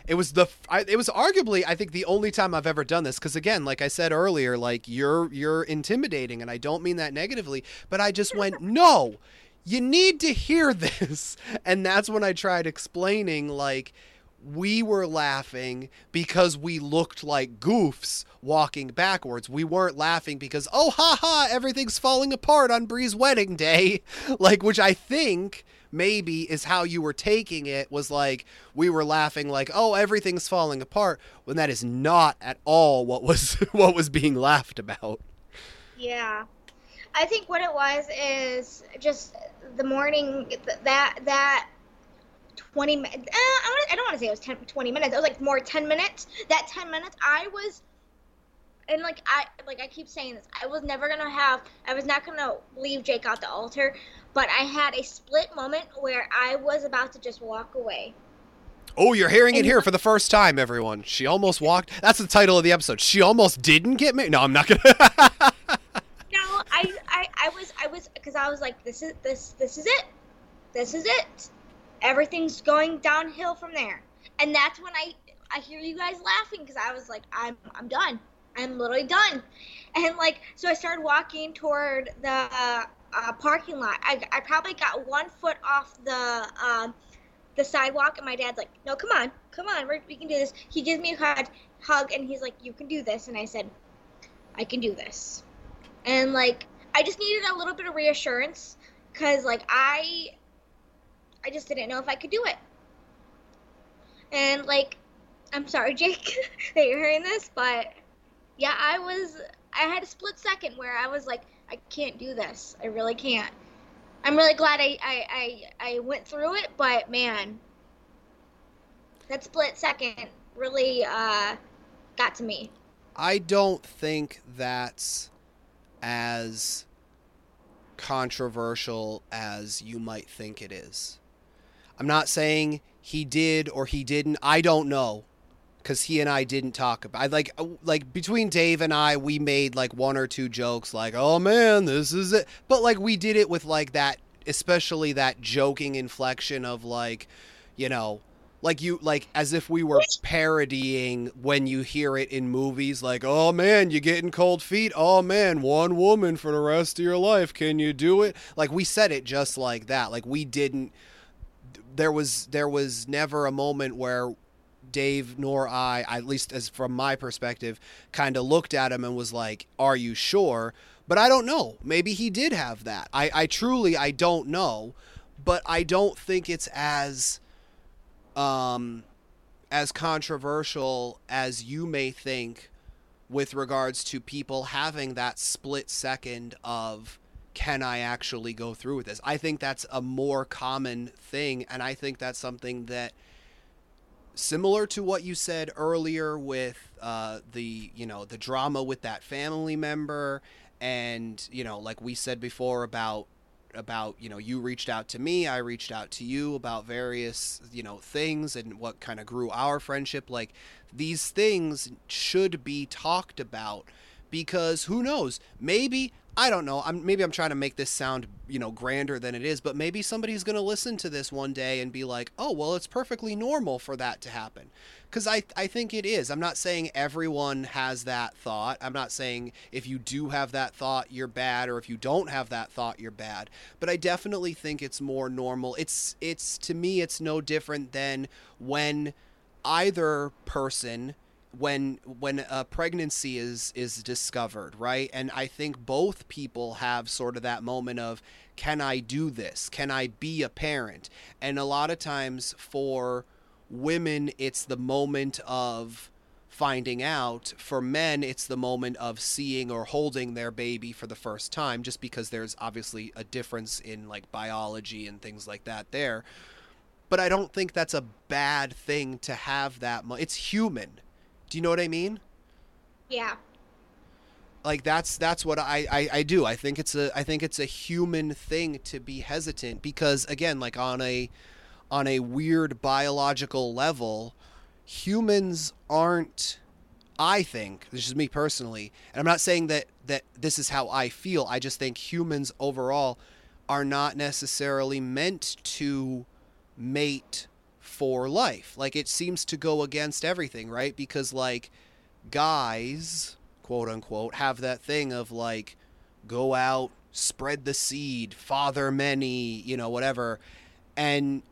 it was the I, it was arguably I think the only time I've ever done this because again like I said earlier like you're you're intimidating and I don't mean that negatively but I just went no you need to hear this and that's when I tried explaining like we were laughing because we looked like goofs walking backwards. We weren't laughing because, oh, ha ha, everything's falling apart on Bree's wedding day. Like, which I think maybe is how you were taking it was like we were laughing like oh everything's falling apart when that is not at all what was what was being laughed about yeah i think what it was is just the morning that that 20 minutes uh, I don't want to say it was 10 20 minutes it was like more 10 minutes that 10 minutes i was and like I like I keep saying this, I was never gonna have I was not gonna leave Jake out the altar, but I had a split moment where I was about to just walk away. Oh, you're hearing and it here for the first time, everyone. She almost walked. That's the title of the episode. She almost didn't get me. No, I'm not gonna. no, I, I, I was, I was, because I was like, this is this, this is it, this is it. Everything's going downhill from there, and that's when I, I hear you guys laughing because I was like, I'm, I'm done. I'm literally done. And like, so I started walking toward the uh, parking lot. I, I probably got one foot off the um, the sidewalk, and my dad's like, "No, come on, come on, we we can do this." He gives me a hug, hug, and he's like, "You can do this," and I said, "I can do this." And like, I just needed a little bit of reassurance, cause like I, I just didn't know if I could do it. And like, I'm sorry, Jake, that you're hearing this, but yeah, I was. I had a split second where I was like, I can't do this. I really can't. I'm really glad I I, I, I went through it, but man, that split second really uh, got to me. I don't think that's as controversial as you might think it is. I'm not saying he did or he didn't. I don't know because he and I didn't talk about. I like uh, like between Dave and I, we made like one or two jokes, like "Oh man, this is it," but like we did it with like that, especially that joking inflection of like, you know, like you like as if we were parodying when you hear it in movies, like "Oh man, you're getting cold feet? Oh man, one woman for the rest of your life. Can you do it?" Like we said it just like that. Like we didn't. There was there was never a moment where Dave nor I, at least as from my perspective, kind of looked at him and was like, "Are you sure?" But I don't know. Maybe he did have that. I, I truly I don't know, but I don't think it's as um as controversial as you may think with regards to people having that split second of can I actually go through with this? I think that's a more common thing and I think that's something that similar to what you said earlier with uh, the you know the drama with that family member and you know like we said before about about you know you reached out to me i reached out to you about various you know things and what kind of grew our friendship like these things should be talked about because who knows? Maybe I don't know. I'm maybe I'm trying to make this sound, you know, grander than it is, but maybe somebody's going to listen to this one day and be like, "Oh, well, it's perfectly normal for that to happen." Cuz I I think it is. I'm not saying everyone has that thought. I'm not saying if you do have that thought, you're bad or if you don't have that thought, you're bad. But I definitely think it's more normal. It's it's to me it's no different than when either person when when a pregnancy is is discovered, right? And I think both people have sort of that moment of can I do this? Can I be a parent? And a lot of times for women it's the moment of finding out. For men, it's the moment of seeing or holding their baby for the first time, just because there's obviously a difference in like biology and things like that there. But I don't think that's a bad thing to have that. Mo- it's human. Do you know what I mean? Yeah. Like that's that's what I, I I do. I think it's a I think it's a human thing to be hesitant because again, like on a on a weird biological level, humans aren't I think, this is me personally, and I'm not saying that that this is how I feel. I just think humans overall are not necessarily meant to mate for life. Like it seems to go against everything, right? Because like guys, quote unquote, have that thing of like go out, spread the seed, father many, you know, whatever. And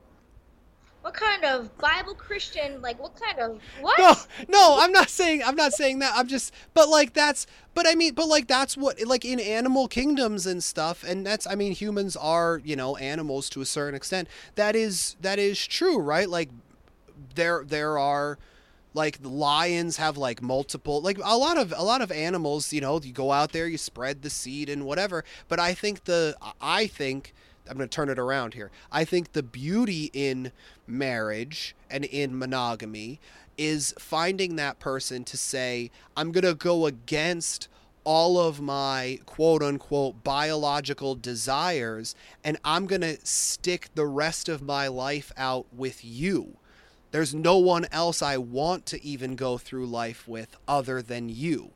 What kind of Bible Christian? Like, what kind of what? no, no, I'm not saying I'm not saying that. I'm just but like that's but I mean but like that's what like in animal kingdoms and stuff and that's I mean humans are, you know, animals to a certain extent. That is that is true, right? Like there there are like lions have like multiple like a lot of a lot of animals you know you go out there you spread the seed and whatever but i think the i think i'm going to turn it around here i think the beauty in marriage and in monogamy is finding that person to say i'm going to go against all of my quote unquote biological desires and i'm going to stick the rest of my life out with you there's no one else I want to even go through life with other than you.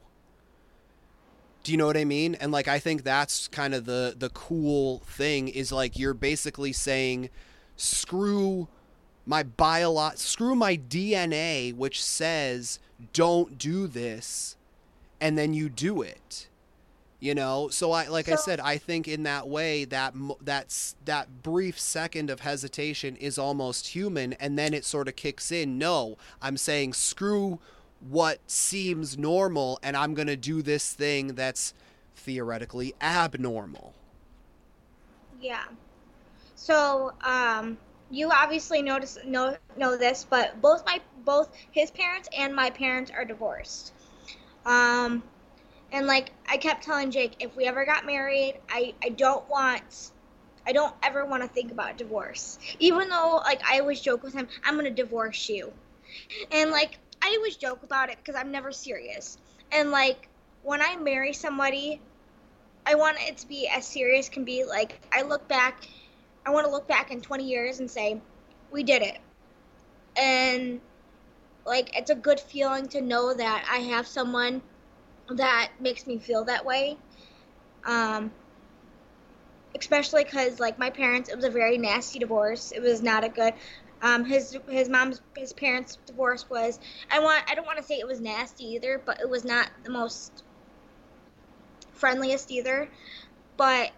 Do you know what I mean? And like I think that's kind of the the cool thing is like you're basically saying screw my biolo- screw my DNA which says don't do this and then you do it. You know? So i like i said i think in that way that that's that brief second of hesitation is almost human and then it sort of kicks in no i'm saying screw what seems normal and i'm going to do this thing that's theoretically abnormal. Yeah. So, um, you obviously notice know know this, but both my both his parents and my parents are divorced. Um, and like I kept telling Jake, if we ever got married, I I don't want. I don't ever want to think about divorce. Even though, like, I always joke with him, I'm going to divorce you. And, like, I always joke about it because I'm never serious. And, like, when I marry somebody, I want it to be as serious can be. Like I look back, I want to look back in 20 years and say, we did it. And like it's a good feeling to know that I have someone that makes me feel that way. Um, especially because like my parents, it was a very nasty divorce. It was not a good. Um, his his mom's his parents' divorce was. I want I don't want to say it was nasty either, but it was not the most friendliest either. But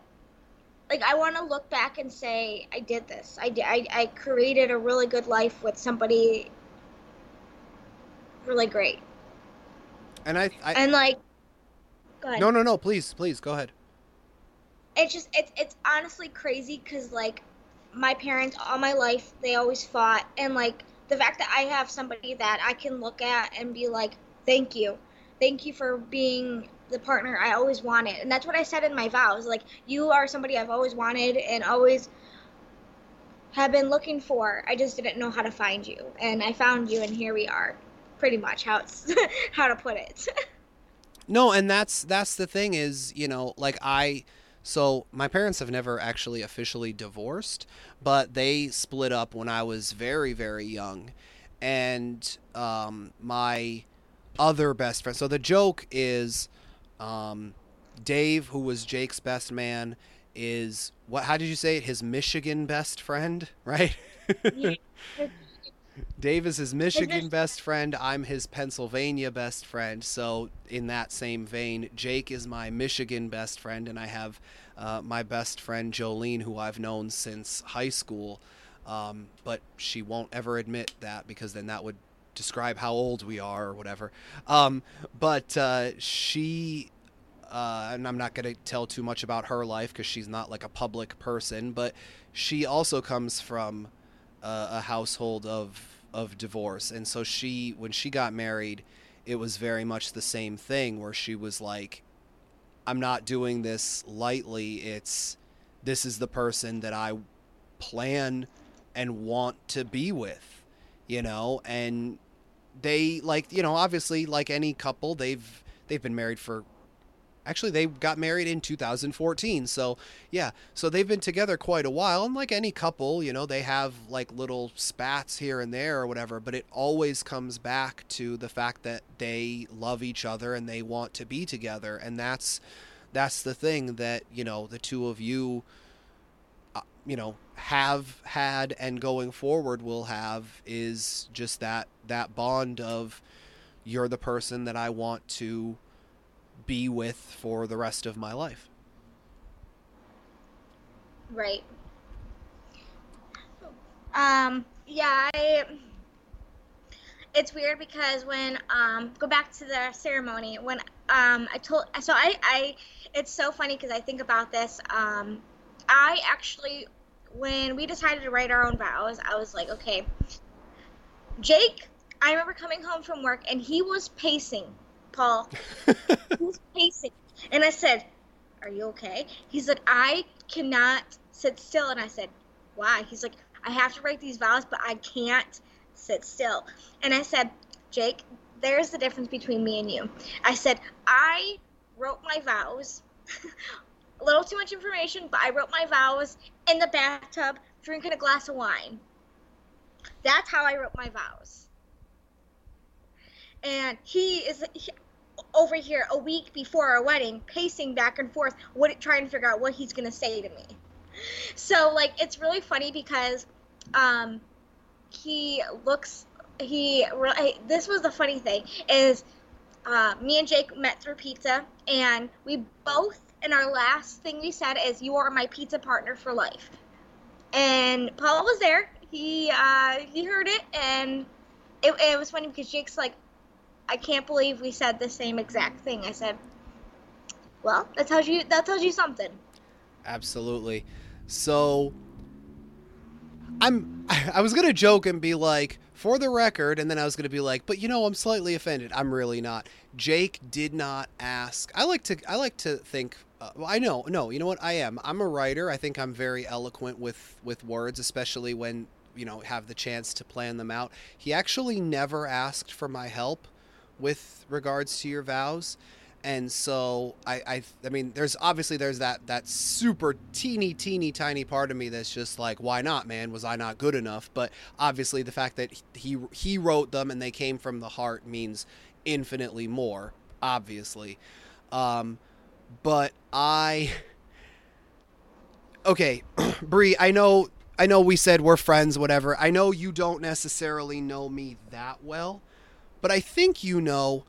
like I want to look back and say I did this. I did. I, I created a really good life with somebody really great. and i, I And like, go ahead. no no no please please go ahead it's just it's it's honestly crazy because like my parents all my life they always fought and like the fact that i have somebody that i can look at and be like thank you thank you for being the partner i always wanted and that's what i said in my vows like you are somebody i've always wanted and always have been looking for i just didn't know how to find you and i found you and here we are pretty much how it's how to put it No, and that's that's the thing is, you know, like I so my parents have never actually officially divorced, but they split up when I was very very young. And um my other best friend. So the joke is Um, Dave, who was Jake's best man, is what? How did you say it? His Michigan best friend, right? Dave is his Michigan best friend. I'm his Pennsylvania best friend. So, in that same vein, Jake is my Michigan best friend, and I have uh, my best friend Jolene, who I've known since high school. Um, but she won't ever admit that because then that would describe how old we are or whatever. Um, but uh, she, uh, and I'm not going to tell too much about her life because she's not like a public person, but she also comes from uh, a household of of divorce, and so she, when she got married, it was very much the same thing where she was like, "I'm not doing this lightly. It's this is the person that I plan and want to be with." You know, and they like you know obviously like any couple they've they've been married for actually they got married in 2014 so yeah. So they've been together quite a while and like any couple you know they have like little spats here and there or whatever but it always comes back to the fact that they love each other and they want to be together and that's that's the thing that you know the two of you you know have had and going forward will have is just that that bond of you're the person that I want to be with for the rest of my life. Right. Um, yeah, I, it's weird because when um go back to the ceremony when um I told so I I it's so funny because I think about this um I actually when we decided to write our own vows I was like okay Jake I remember coming home from work and he was pacing Paul he was pacing and I said are you okay he said I cannot sit still and I said why he's like I have to write these vows but I can't sit still. And I said, Jake, there's the difference between me and you. I said, I wrote my vows. Little too much information, but I wrote my vows in the bathtub drinking a glass of wine. That's how I wrote my vows. And he is he, over here a week before our wedding, pacing back and forth, what, trying to figure out what he's going to say to me. So, like, it's really funny because um, he looks he this was the funny thing is uh, me and Jake met through pizza and we both and our last thing we said is you are my pizza partner for life. And Paul was there. He uh, he heard it and it, it was funny because Jake's like I can't believe we said the same exact thing. I said well that tells you that tells you something. Absolutely. So I'm I was gonna joke and be like, for the record, and then I was gonna be like, but you know, I'm slightly offended. I'm really not. Jake did not ask. I like to I like to think. Uh, well, I know, no, you know what? I am. I'm a writer. I think I'm very eloquent with with words, especially when you know have the chance to plan them out. He actually never asked for my help with regards to your vows and so I, I i mean there's obviously there's that that super teeny teeny tiny part of me that's just like why not man was i not good enough but obviously the fact that he he wrote them and they came from the heart means infinitely more obviously um but i okay Bree, i know i know we said we're friends whatever i know you don't necessarily know me that well but i think you know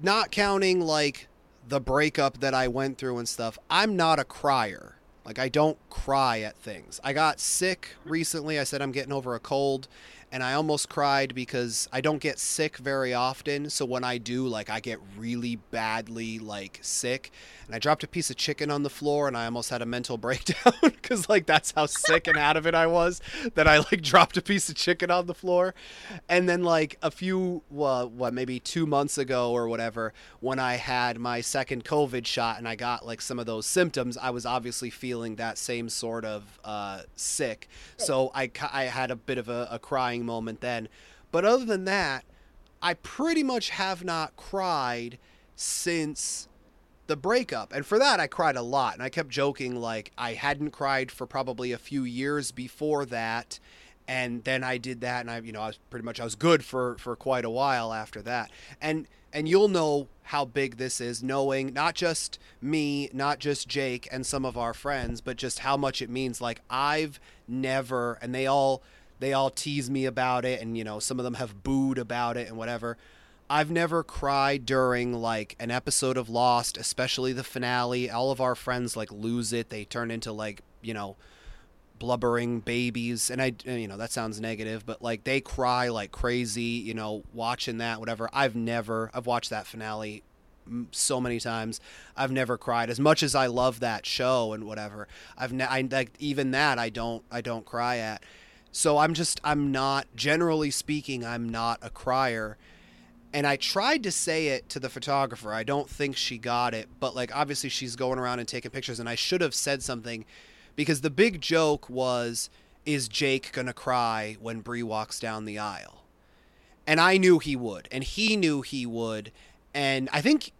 not counting like the breakup that I went through and stuff, I'm not a crier. Like I don't cry at things. I got sick recently. I said I'm getting over a cold and I almost cried because I don't get sick very often. So when I do, like I get really badly like sick. And I dropped a piece of chicken on the floor and I almost had a mental breakdown because like that's how sick and out of it I was that I like dropped a piece of chicken on the floor. And then like a few well, what maybe two months ago or whatever, when I had my second COVID shot and I got like some of those symptoms, I was obviously feeling that same sort of uh, sick. So I I had a bit of a, a crying moment then. But other than that, I pretty much have not cried since the breakup. And for that, I cried a lot. And I kept joking, like, I hadn't cried for probably a few years before that. And then I did that, and I, you know, I was pretty much I was good for for quite a while after that. And and you'll know how big this is, knowing not just me, not just Jake and some of our friends, but just how much it means. Like I've never, and they all they all tease me about it, and you know some of them have booed about it and whatever. I've never cried during like an episode of Lost, especially the finale. All of our friends like lose it; they turn into like you know blubbering babies. And i you know that sounds negative but like they cry like crazy you know watching that whatever. I've never i've watched that finale so many times. I've never cried. As much as i love that show and whatever i've ne- I, like even that i don't i don't cry at so i'm just i'm not generally speaking i'm not a crier and I tried to say it to the photographer. I don't think she got it, but like obviously she's going around and taking pictures and I should have said something because the big joke was is Jake going to cry when Bree walks down the aisle? And I knew he would, and he knew he would, and I think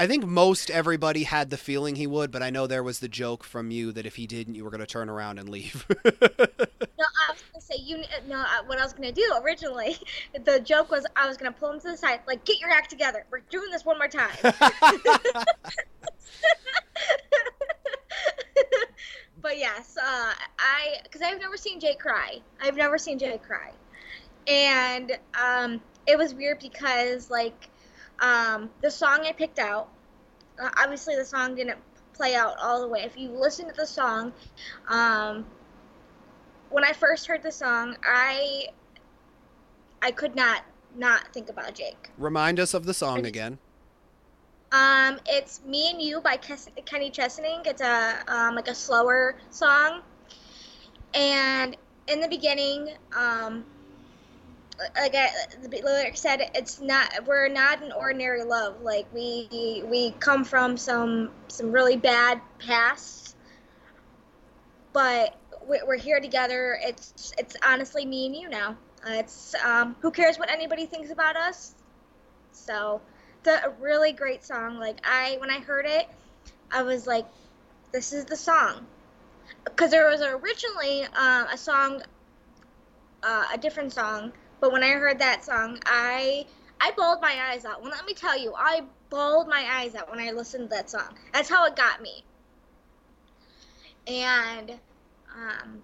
I think most everybody had the feeling he would, but I know there was the joke from you that if he didn't, you were going to turn around and leave. no, I was going to say you. No, what I was going to do originally, the joke was I was going to pull him to the side, like get your act together. We're doing this one more time. but yes, uh, I because I've never seen Jay cry. I've never seen Jay cry, and um, it was weird because like um, the song I picked out. Uh, obviously, the song didn't play out all the way. If you listen to the song, um, when I first heard the song, I I could not not think about Jake. Remind us of the song again. Um, it's "Me and You" by Kenny Chesney. It's a um, like a slower song, and in the beginning, um, like I, the lyric said, it's not we're not an ordinary love. Like we we come from some some really bad pasts, but we're here together. It's it's honestly me and you now. Uh, it's um, who cares what anybody thinks about us. So the a really great song. Like I when I heard it, I was like, this is the song. Because there was originally uh, a song, uh, a different song, but when I heard that song, I I bawled my eyes out. Well, let me tell you, I bawled my eyes out when I listened to that song. That's how it got me. And um,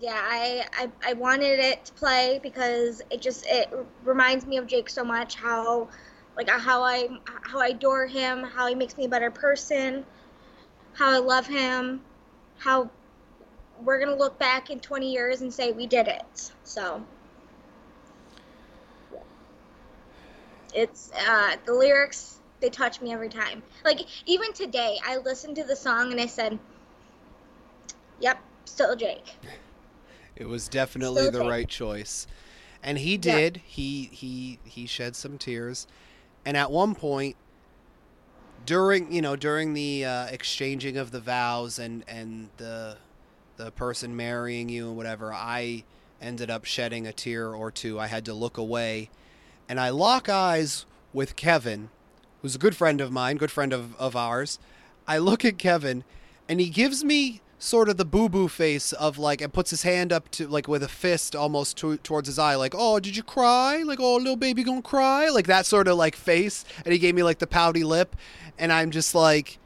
yeah, I, I I wanted it to play because it just it reminds me of Jake so much. How like how I how I adore him, how he makes me a better person, how I love him, how we're gonna look back in 20 years and say we did it. So it's uh, the lyrics they touch me every time. Like even today, I listened to the song and I said, "Yep, still Jake." It was definitely still the Jake. right choice, and he did. Yep. He he he shed some tears and at one point during you know during the uh, exchanging of the vows and and the the person marrying you and whatever i ended up shedding a tear or two i had to look away and i lock eyes with kevin who's a good friend of mine good friend of, of ours i look at kevin and he gives me sort of the boo boo face of like, and puts his hand up to like with a fist almost to, towards his eye, like, oh, did you cry? Like, oh, little baby gonna cry? Like that sort of like face. And he gave me like the pouty lip. And I'm just like,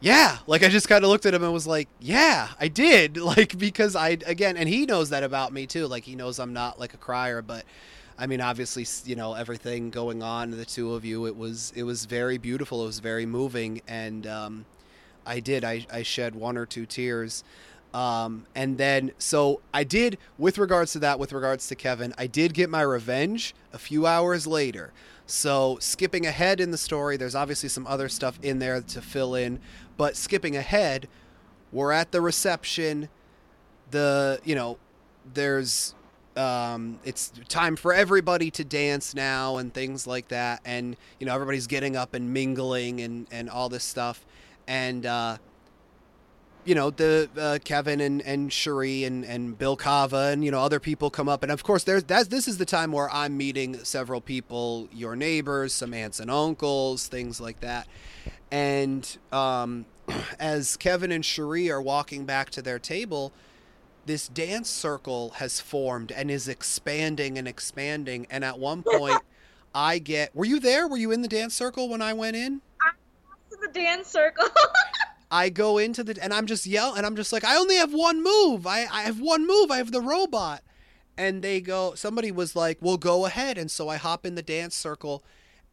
yeah. Like I just kind of looked at him and was like, yeah, I did. Like, because I, again, and he knows that about me too. Like, he knows I'm not like a crier, but. I mean, obviously, you know everything going on. The two of you, it was it was very beautiful. It was very moving, and um, I did. I, I shed one or two tears. Um, and then, so I did, with regards to that, with regards to Kevin, I did get my revenge a few hours later. So, skipping ahead in the story, there's obviously some other stuff in there to fill in, but skipping ahead, we're at the reception. The, you know, there's, um, it's time for everybody to dance now and things like that. And, you know, everybody's getting up and mingling and, and all this stuff and uh, you know the uh, Kevin and and Cherie and and Bill Kava and you know other people come up and of course there's that's this is the time where I'm meeting several people, your neighbors, some aunts and uncles, things like that, and um, as Kevin and Cherie are walking back to their table. This dance circle has formed and is expanding and expanding. And at one point, I get. Were you there? Were you in the dance circle when I went in? I hope to the dance circle. I go into the and I'm just yell and I'm just like I only have one move. I I have one move. I have the robot. And they go somebody was like, "Well, go ahead." And so I hop in the dance circle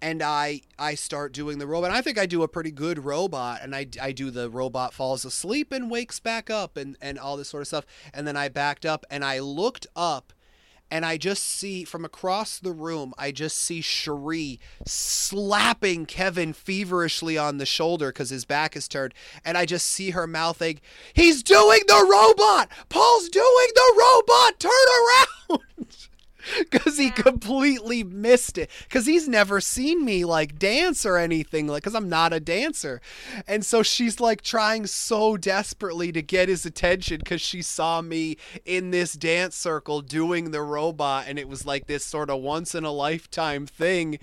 and I I start doing the robot. I think I do a pretty good robot and I I do the robot falls asleep and wakes back up and and all this sort of stuff. And then I backed up and I looked up and I just see from across the room, I just see Cherie slapping Kevin feverishly on the shoulder because his back is turned, and I just see her mouthing, "He's doing the robot! Paul's doing the robot! Turn around!" because he completely missed it. Because he's never seen me like dance or anything like because i'm not a dancer. And so she's like trying so desperately to get his attention because she saw me in this dance circle doing the robot and it was like this sort of once in a lifetime thing.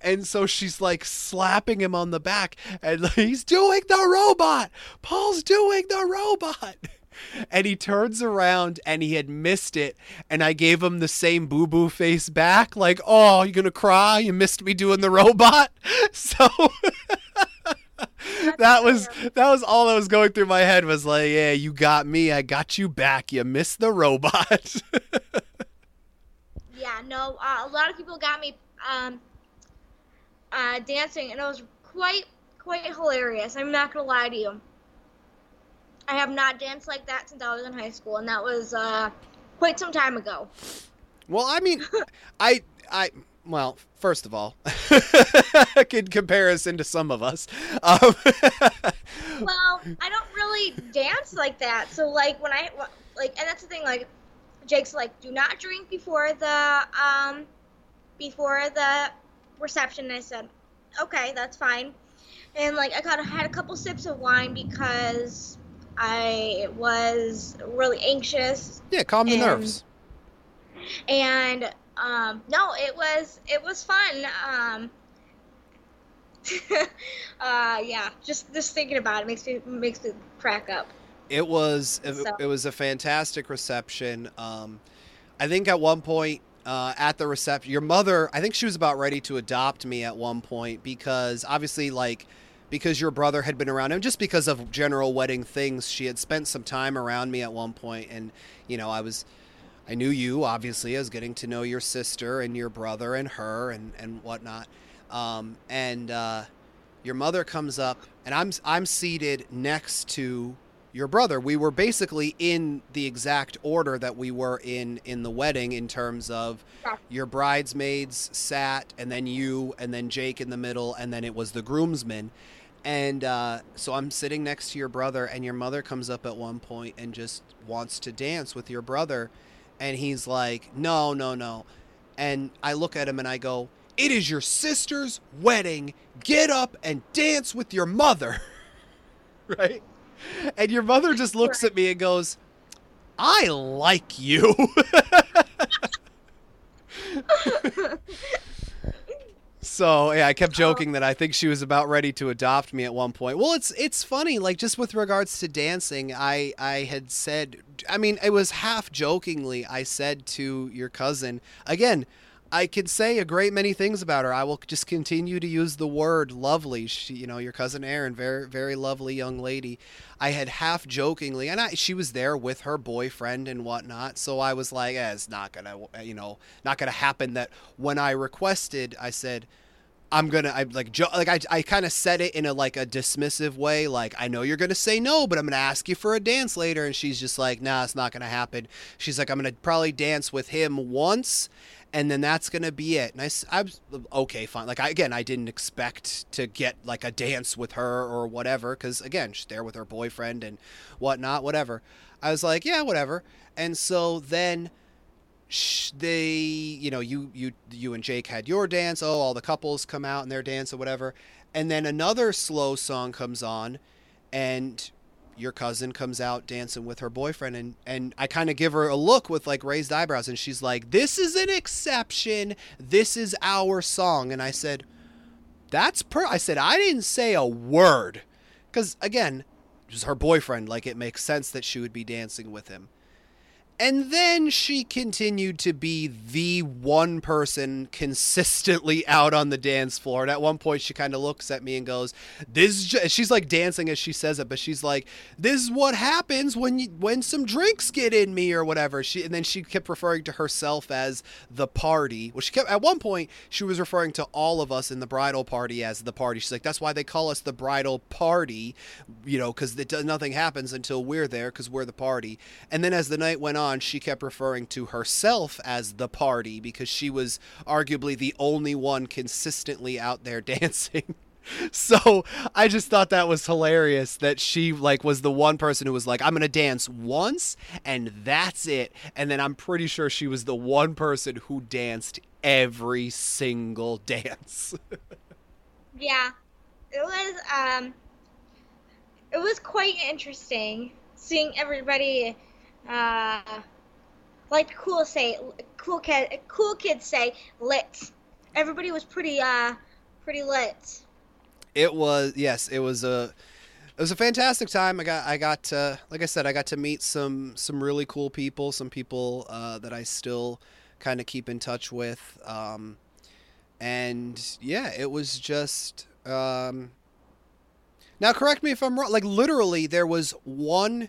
And so she's like slapping him on the back and he's doing the robot! Paul's doing the robot and he turns around and he had missed it and i gave him the same boo boo face back like oh you're gonna cry? You missed me doing the robot? So that was that was all that was going through my head was like yeah you got me. I got you back. You missed the robot. Yeah, no, uh, a lot of people got me um, uh, dancing, and it was quite quite hilarious. I'm not gonna lie to you. I have not danced like that since I was in high school, and that was uh, quite some time ago. well i mean i i well first of all in comparison to some of us um, Well, I don't really dance like that. So like when I like, and that's the thing. Like, Jake's like, do not drink before the um, before the reception. And I said, okay, that's fine. And like I of had a couple sips of wine because I was really anxious yeah calm the And- nerves and um, no, it was it was fun. Um, uh, yeah, just just thinking about it makes me makes me crack up. It was it, So- it was a fantastic reception. Um, I think at one point uh, at the reception, your mother, I think she was about ready to adopt me at one point because obviously, like, because your brother had been around, and just because of general wedding things, she had spent some time around me at one point, and you know, I was. I knew you, obviously. I was getting to know your sister and your brother and her and, and whatnot. Um, and uh, your mother comes up, and I'm I'm seated next to your brother. We were basically in the exact order that we were in in the wedding in terms of your bridesmaids sat, and then you, and then Jake in the middle, and then it was the groomsmen. And uh, so I'm sitting next to your brother, and your mother comes up at one point and just wants to dance with your brother. And he's like, no, no, no. And I look at him and I go, it is your sister's wedding. Get up and dance with your mother. right? And your mother just looks at me and goes, I like you. So yeah, I kept joking that I think she was about ready to adopt me at one point. Well, it's it's funny, like just with regards to dancing, I I had said, I mean, it was half jokingly. I said to your cousin again. I could say a great many things about her. I will just continue to use the word lovely. She, you know, your cousin Erin, very, very lovely young lady. I had half jokingly, and I, she was there with her boyfriend and whatnot. So I was like, eh, it's not gonna, you know, not gonna happen. That when I requested, I said, I'm gonna, I'm like, jo- like I, I kind of said it in a like a dismissive way, like I know you're gonna say no, but I'm gonna ask you for a dance later. And she's just like, nah, it's not gonna happen. She's like, I'm gonna probably dance with him once, and then that's gonna be it. And I, s- I was okay, fine. Like I, again, I didn't expect to get like a dance with her or whatever, because again, she's there with her boyfriend and whatnot, whatever. I was like, yeah, whatever. And so then they you know you you you and Jake had your dance oh all the couples come out and their dance or whatever. And then another slow song comes on and your cousin comes out dancing with her boyfriend and and I kind of give her a look with like raised eyebrows and she's like this is an exception. This is our song. And I said that's per I said I didn't say a word. Cuz again it was her boyfriend like it makes sense that she would be dancing with him And then she continued to be the one person consistently out on the dance floor. And at one point, she kind of looks at me and goes, "This." She's like dancing as she says it, but she's like, "This is what happens when you when some drinks get in me or whatever." She and then she kept referring to herself as the party. Well, she kept at one point she was referring to all of us in the bridal party as the party. She's like, "That's why they call us the bridal party," you know, because nothing happens until we're there because we're the party. And then as the night went on on, she kept referring to herself as the party because she was arguably the only one consistently out there dancing. so I just thought that was hilarious that she like was the one person who was like, I'm gonna dance once and that's it. And then I'm pretty sure she was the one person who danced every single dance. yeah. It was um it was quite interesting seeing everybody uh, like cool say cool kid cool kids say lit. Everybody was pretty uh pretty lit. It was yes, it was a it was a fantastic time. I got I got to, like I said, I got to meet some some really cool people, some people uh, that I still kind of keep in touch with. Um, and yeah, it was just um, now correct me if I'm wrong. Like literally, there was one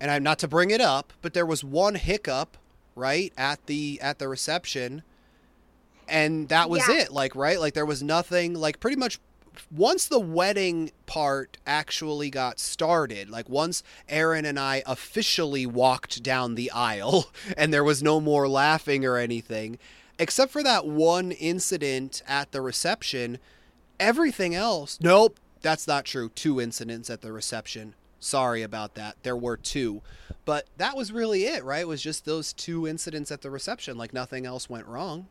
and I'm not to bring it up, but there was one hiccup, right, at the at the reception, and that was yeah. it. Like, right, like there was nothing. Like, pretty much once the wedding part actually got started, like once Erin and I officially walked down the aisle, and there was no more laughing or anything, except for that one incident at the reception. Everything else, nope, that's not true. Two incidents at the reception Sorry about that. There were two. But that was really it, right? It was just those two incidents at the reception. Like nothing else went wrong.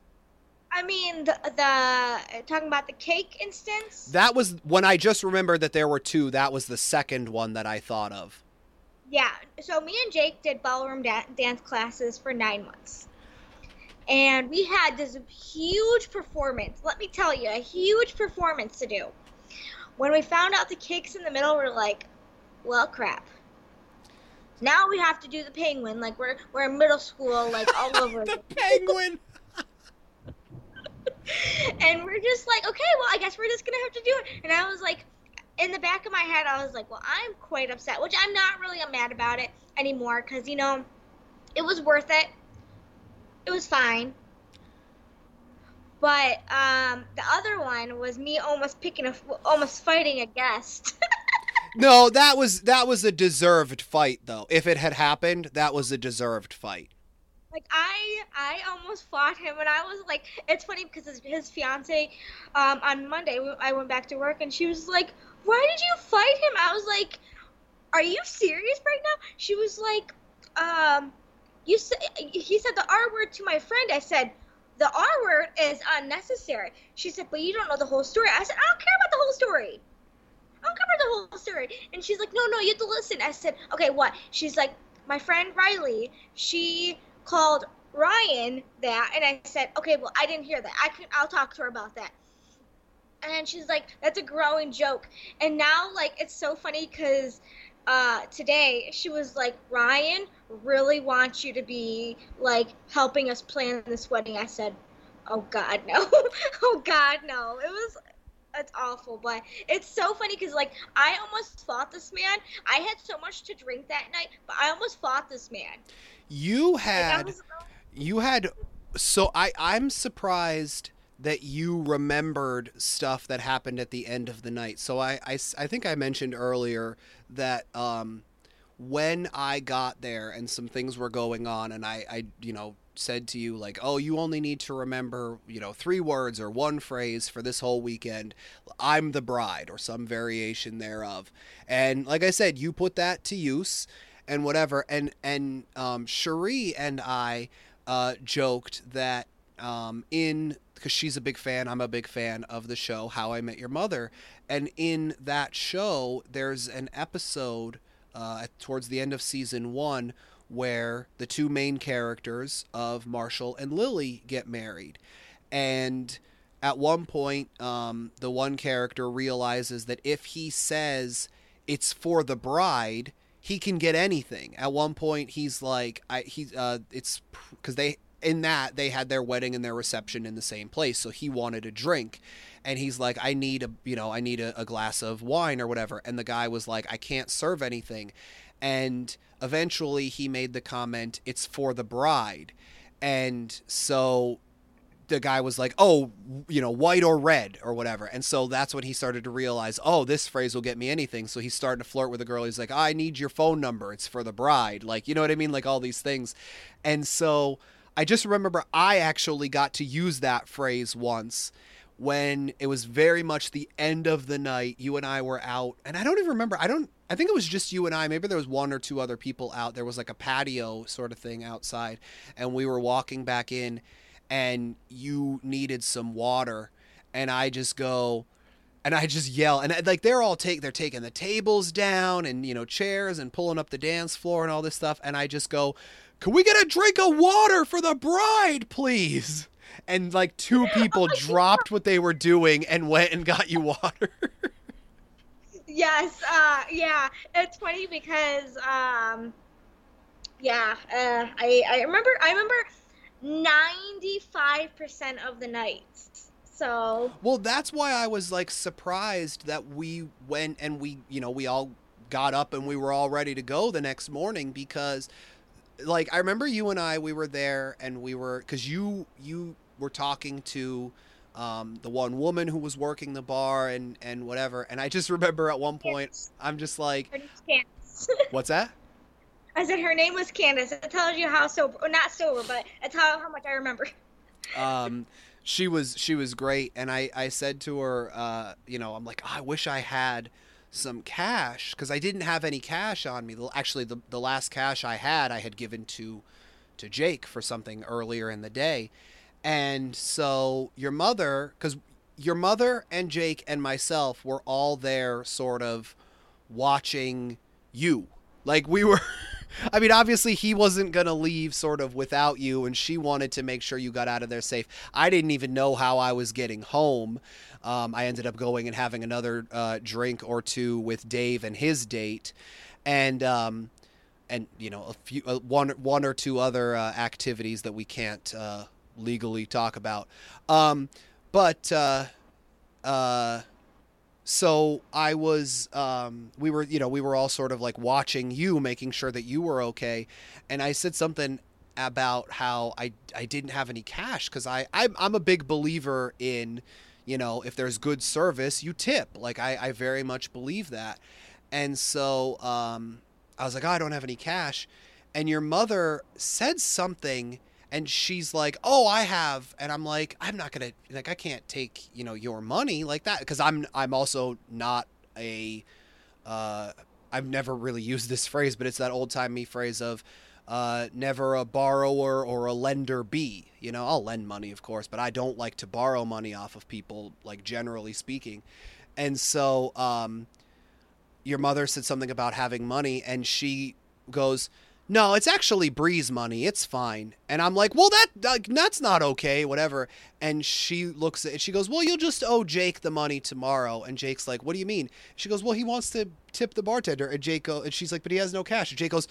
I mean, the, the uh, talking about the cake instance. That was when I just remembered that there were two. That was the second one that I thought of. Yeah. So me and Jake did ballroom da- dance classes for nine months, and we had this huge performance. Let me tell you, a huge performance to do. When we found out the cakes in the middle, we're like, well, crap. Now we have to do the penguin, like we're we're in middle school, like all over. the penguin. and we're just like, okay, well, I guess we're just gonna have to do it. And I was like, in the back of my head, I was like, well, I'm quite upset, which I'm not really mad about it anymore, because you know, it was worth it. It was fine. But um, the other one was me almost picking a, almost fighting a guest. No, that was that was a deserved fight though. If it had happened, that was a deserved fight. Like I I almost fought him and I was like it's funny because his, his fiance um, on Monday I went back to work and she was like, "Why did you fight him?" I was like, "Are you serious right now?" She was like, um you said he said the R word to my friend. I said, "The R word is unnecessary." She said, "But you don't know the whole story." I said, "I don't care about the whole story." I'll cover the whole story. And she's like, no, no, you have to listen. I said, okay, what? She's like, my friend Riley, she called Ryan that, and I said, okay, well, I didn't hear that. I can, I'll talk to her about that. And she's like, that's a growing joke. And now, like, it's so funny because uh, today she was like, Ryan really wants you to be like helping us plan this wedding. I said, oh God, no. oh God, no. It was it's awful, but it's so funny because like I almost fought this man. I had so much to drink that night, but I almost fought this man. You had, like, was, you had, so I I'm surprised that you remembered stuff that happened at the end of the night. So I I, I think I mentioned earlier that um when I got there and some things were going on and I I you know said to you like oh you only need to remember you know three words or one phrase for this whole weekend. I'm the bride or some variation thereof. And like i said you put that to use and whatever. And and um, cherie and i uh, joked that um, in because she's a big fan i'm a big fan of the show how i met your mother. And in that show there's an episode uh, towards the end of season one where the two main characters of Marshall and Lily get married. And at one point, um, the one character realizes that if he says it's for the bride, he can get anything. At one point, he's like, I he uh, it's because they in that they had their wedding and their reception in the same place, so he wanted a drink, and he's like, I need a you know I need a, a glass of wine or whatever, and the guy was like, I can't serve anything, and eventually he made the comment, it's for the bride, and so the guy was like, "Oh, you know, white or red or whatever." And so that's when he started to realize, "Oh, this phrase will get me anything." So he started to flirt with a girl. He's like, "I need your phone number. It's for the bride." Like, you know what I mean? Like all these things. And so I just remember I actually got to use that phrase once when it was very much the end of the night. You and I were out, and I don't even remember. I don't. I think it was just you and I. Maybe there was one or two other people out. There was like a patio sort of thing outside, and we were walking back in and you needed some water and I just go and I just yell and uh, like they're all take they're taking the tables down and you know chairs and pulling up the dance floor and all this stuff and I just go can we get a drink of water for the bride please and like two people dropped what they were doing and went and got you water yes uh yeah it's funny because um yeah uh I I remember I remember 95% of the nights. So. Well, that's why I was like surprised that we went and we, you know, we all got up and we were all ready to go the next morning because like I remember you and I we were there and we were cuz you you were talking to um, the one woman who was working the bar and and whatever and I just remember at one point I'm just like What's that? I said her name was Candace. It tells you how sober, or not sober, but it's how, how much I remember. Um, she was she was great, and I I said to her, uh, you know, I'm like, oh, I wish I had some cash because I didn't have any cash on me. Actually, the the last cash I had, I had given to to Jake for something earlier in the day, and so your mother, because your mother and Jake and myself were all there, sort of watching you. Like we were. I mean, obviously he wasn't gonna leave sort of without you, and she wanted to make sure you got out of there safe. I didn't even know how I was getting home. Um, I ended up going and having another uh, drink or two with Dave and his date, and um, and you know a few uh, one one or two other uh, activities that we can't uh, legally talk about. Um, but uh, uh, so I was, um, we were, you know, we were all sort of like watching you, making sure that you were okay. And I said something about how I, I didn't have any cash because I, I'm, I'm a big believer in, you know, if there's good service, you tip. Like I, I very much believe that. And so um, I was like, oh, I don't have any cash. And your mother said something and she's like, "Oh, I have," and I'm like, "I'm not gonna like, I can't take you know your money like that because I'm I'm also not a, uh, I've never really used this phrase, but it's that old timey phrase of, uh, never a borrower or a lender be. You know, I'll lend money, of course, but I don't like to borrow money off of people, like generally speaking, and so um, your mother said something about having money, and she goes no, it's actually Bree's money. It's fine. And I'm like, well, that that's not okay, whatever. And she looks at it. She goes, well, you'll just owe Jake the money tomorrow. And Jake's like, what do you mean? She goes, well, he wants to tip the bartender. And Jake go, and she's like, but he has no cash. And Jake goes,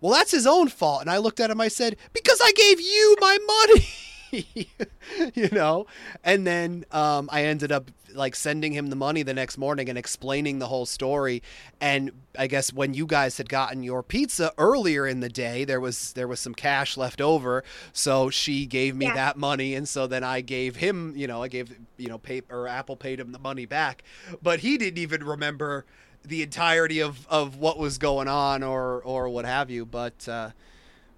well, that's his own fault. And I looked at him. I said, because I gave you my money. you know? And then um, i ended up like sending him the money the next morning and explaining the whole story. And i guess when you guys had gotten your pizza earlier in the day there was there was some cash left over. So she gave me yeah. that money and so then i gave him you know i gave you know pay or apple paid him the money back. But he didn't even remember the entirety of of what was going on or or what have you. But uh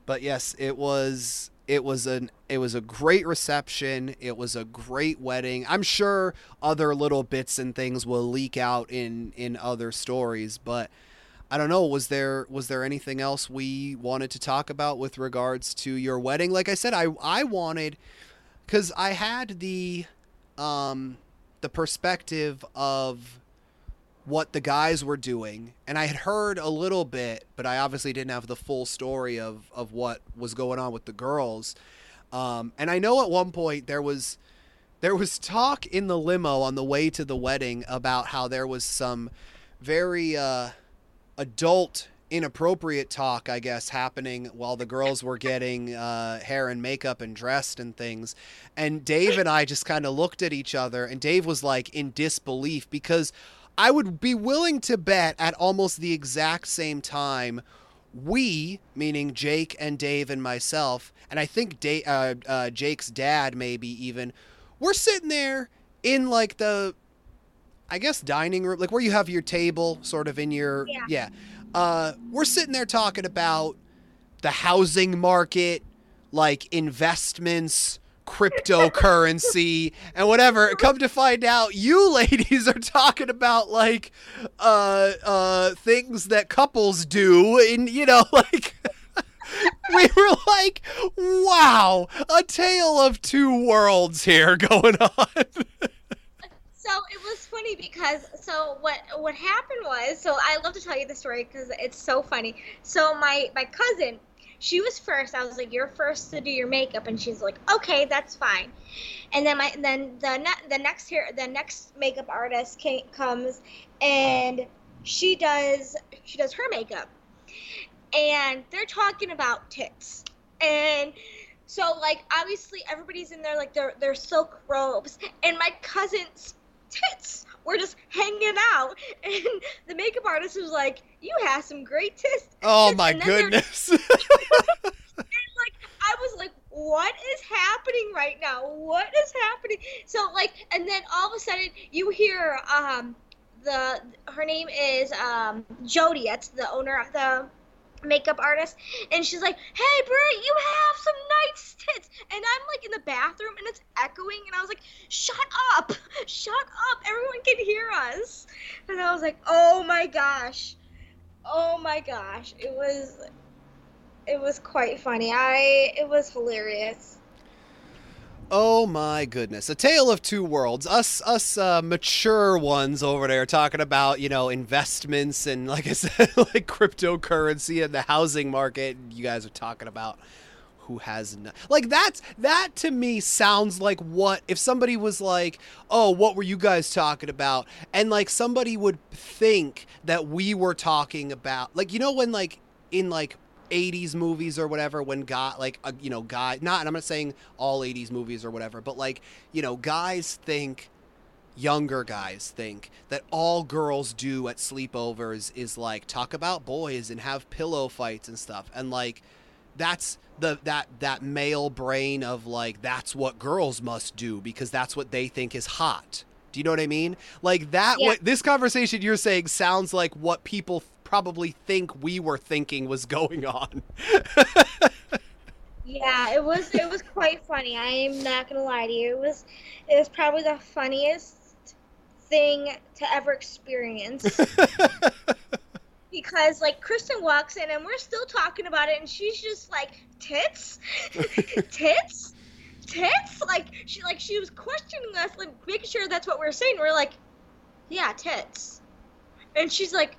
but yes it was it was an it was a great reception. It was a great wedding. I'm sure other little bits and things will leak out in in other stories, but I don't know. Was there was there anything else we wanted to talk about with regards to your wedding? Like I said, I I wanted because I had the um the perspective of what the guys were doing and i had heard a little bit but i obviously didn't have the full story of, of what was going on with the girls um, and i know at one point there was there was talk in the limo on the way to the wedding about how there was some very uh, adult inappropriate talk, I guess, happening while the girls were getting uh, hair and makeup and dressed and things. And Dave and I just kind of looked at each other, and Dave was like in disbelief because I would be willing to bet at almost the exact same time. We, meaning Jake and Dave and myself, and I think da- uh, uh, Jake's dad, maybe even, we're sitting there in like the I guess dining room, like where you have your table, sort of in your Yeah. yeah. Uh, we're sitting there talking about the housing market, like investments, cryptocurrency, and whatever. Come to find out, you ladies are talking about like uh, uh, things that couples do, and you know, like. we were like, wow, a tale of two worlds here going on. So it was funny because so what what happened was so I love to tell you the story because it's so funny. So my my cousin, she was first. I was like, "You're first to do your makeup," and she's like, "Okay, that's fine." And then my then the ne- the next hair the next makeup artist came, comes, and she does she does her makeup, and they're talking about tits and. So like obviously everybody's in there like their their silk robes and my cousin's tits were just hanging out and the makeup artist was like you have some great tits Oh my goodness. and like i was like what is happening right now? What is happening? So like and then all of a sudden you hear um the her name is um jody. That's the owner of the makeup artist. And she's like hey Bert, you have some nice tits. And i'm like in the bathroom and it's echoing and i was like shut up. Shut up. Everyone can hear us. And i was like oh my gosh oh my gosh it was it was quite funny i it was hilarious oh my goodness. A tale of two worlds. Us us uh, mature ones over there talking about, you know, investments and like I said, like cryptocurrency and the housing market. You guys are talking about who has no- like that's that to me sounds like what if somebody was like oh what were you guys talking about? And like somebody would think that we were talking about like you know when like in like 80s movies or whatever when guy like uh, you know guy not and I'm not saying all 80s movies or whatever but like you know guys think younger guys think that all girls do at sleepovers is like talk about boys and have pillow fights and stuff. And like that's the that that male brain of like that's what girls must do because that's what they think is hot do you know what i mean like that Yeah. what this conversation you're saying sounds like what people probably think we were thinking was going on Yeah, it was it was quite funny. I am not gonna lie to you. It was it was probably the funniest thing to ever experience. because like Kristen walks in and we're still talking about it and she's just like tits? tits? Tits? Like she like she was questioning us, like making sure that's what we're saying. We're like, Yeah, tits. And she's like,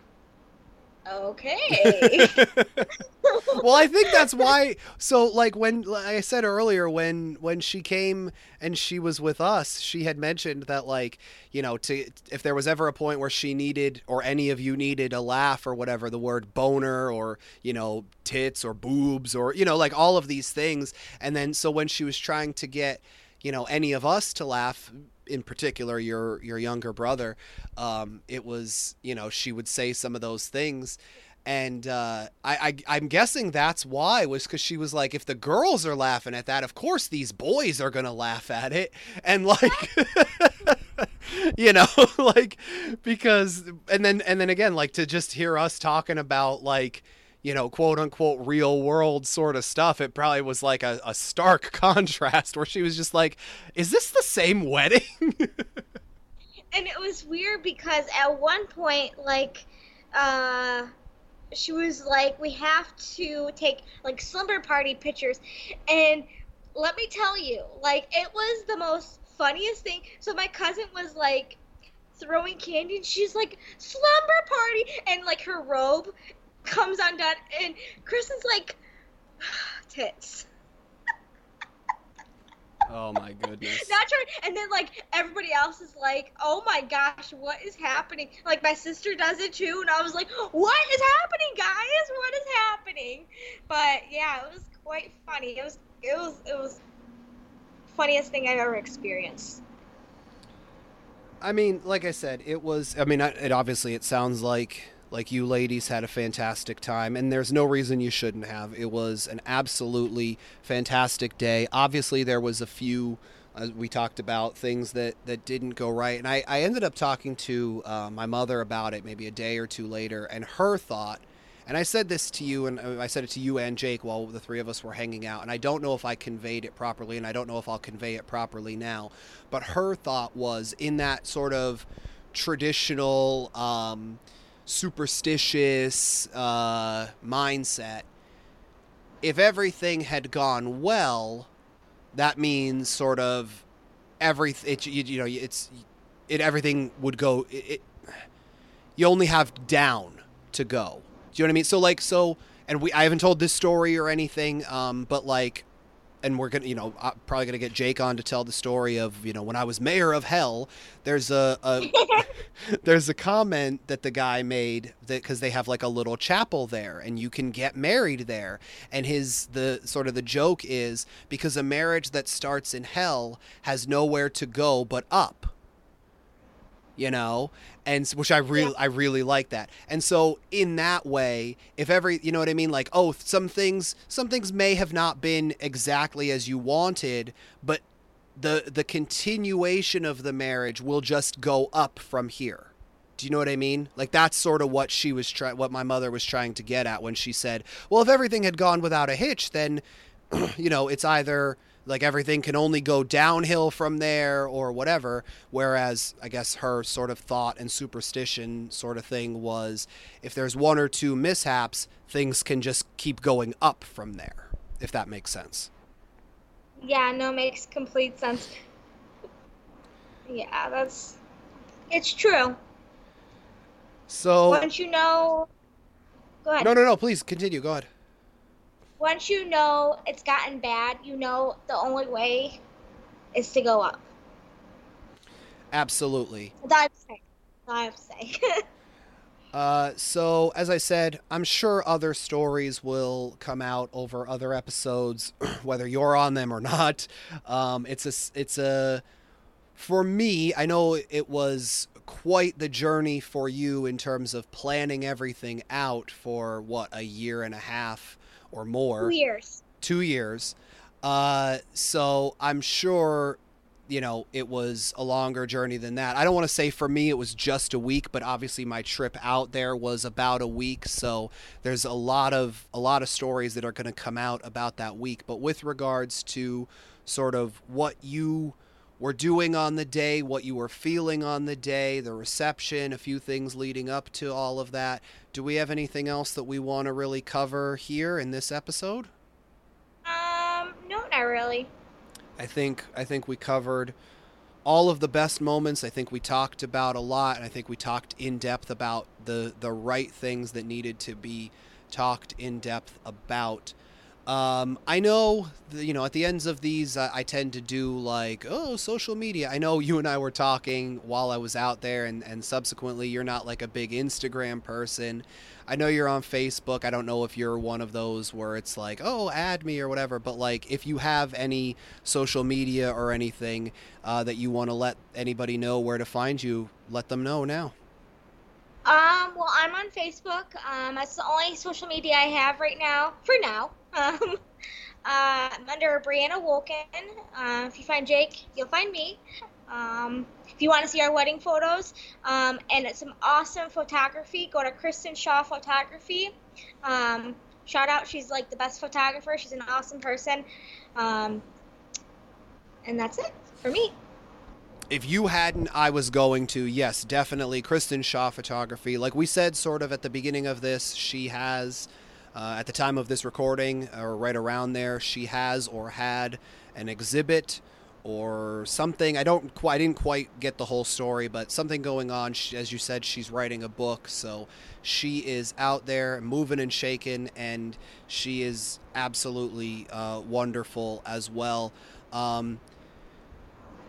Okay. well, I think that's why. So, like when like I said earlier, when when she came and she was with us, she had mentioned that like you know to if there was ever a point where she needed or any of you needed a laugh or whatever, the word boner or you know tits or boobs or you know like all of these things, and then so when she was trying to get you know any of us to laugh in particular your your younger brother um, it was you know she would say some of those things. And uh, I, I i'm guessing that's why was because she was like if the girls are laughing at that of course these boys are gonna laugh at it. And like you know like because and then and then again like to just hear us talking about like you know, quote unquote real world sort of stuff, it probably was like a, a stark contrast where she was just like, Is this the same wedding? and it was weird because at one point like uh she was like we have to take like slumber party pictures. And let me tell you like it was the most funniest thing. So my cousin was like throwing candy and she's like slumber party! And like her robe comes undone and Chris is like tits Oh my goodness. Not sure. And then like everybody else is like, "Oh my gosh, what is happening?" Like my sister does it too, and I was like, "What is happening, guys? What is happening?" But yeah, it was quite funny. It was it was it was funniest thing I've ever experienced. I mean, like I said, it was. I mean, it obviously it sounds like like you ladies had a fantastic time, and there's no reason you shouldn't have. It was an absolutely fantastic day. Obviously, there was a few. As we talked about things that, that didn't go right, and I, I ended up talking to uh, my mother about it maybe a day or two later, and her thought and I said this to you, and uh, I said it to you and Jake while the three of us were hanging out. And I don't know if I conveyed it properly, and I don't know if I'll convey it properly now. But her thought was in that sort of traditional, um, superstitious uh, mindset. If everything had gone well, that means sort of everything. You, you know, it's it. Everything would go. It, it, you only have down to go do you know what I mean? So like so and we I haven't told this story or anything um but like and we're gonna, you know, I'm probably gonna get Jake on to tell the story of, you know, when I was mayor of hell. There's a, a there's a comment that the guy made that because they have like a little chapel there, and you can get married there. And his the sort of the joke is because a marriage that starts in hell has nowhere to go but up you know and which i really yeah. i really like that and so in that way if every you know what i mean like oh some things some things may have not been exactly as you wanted but the the continuation of the marriage will just go up from here do you know what I mean? Like that's sort of what she was trying, what my mother was trying to get at when she said, "Well, if everything had gone without a hitch, then, you know, it's either like everything can only go downhill from there or whatever. Whereas I guess her sort of thought and superstition sort of thing was if there's one or two mishaps, things can just keep going up from there, if that makes sense. Yeah, no, makes complete sense. Yeah, that's it's true. So once you know, go ahead. No, no, no. Please continue. Go ahead once you know it's gotten bad, you know the only way is to go up. Absolutely. That's I have to say. uh, so, as I said, I'm sure other stories will come out over other episodes, whether you're on them or not. Um, it's a, it's a, for me, I know it was quite the journey for you in terms of planning everything out for what a year and a half or more. Two years. Two years. Uh, so I'm sure, you know, it was a longer journey than that. I don't want to say for me it was just a week, but obviously my trip out there was about a week. So there's a lot of a lot of stories that are going to come out about that week. But with regards to sort of what you were doing on the day, what you were feeling on the day, the reception, a few things leading up to all of that. Do we have anything else that we want to really cover here in this episode? Um, no, not really. I think I think we covered all of the best moments. I think we talked about a lot, and I think we talked in depth about the the right things that needed to be talked in depth about. Um, I know, the, you know, at the ends of these, uh, I tend to do like, oh, social media. I know you and I were talking while I was out there, and, and subsequently, you're not like a big Instagram person. I know you're on Facebook. I don't know if you're one of those where it's like, oh, add me or whatever. But like, if you have any social media or anything uh, that you want to let anybody know where to find you, let them know now. Um, well, I'm on Facebook. Um, that's the only social media I have right now, for now. Um, uh, I'm under Brianna Wolken. Uh, if you find Jake, you'll find me. Um, if you want to see our wedding photos um, and some awesome photography, go to Kristen Shaw Photography. Um, shout out, she's like the best photographer. She's an awesome person. Um, and that's it for me if you hadn't, I was going to. Yes, definitely. Kristen Shaw Photography. Like we said, sort of at the beginning of this, she has, uh, at the time of this recording, or right around there, she has or had an exhibit or something. I don't quite, I didn't quite get the whole story, but something going on. She, as you said, she's writing a book, so she is out there moving and shaking, and she is absolutely uh, wonderful as well. Um,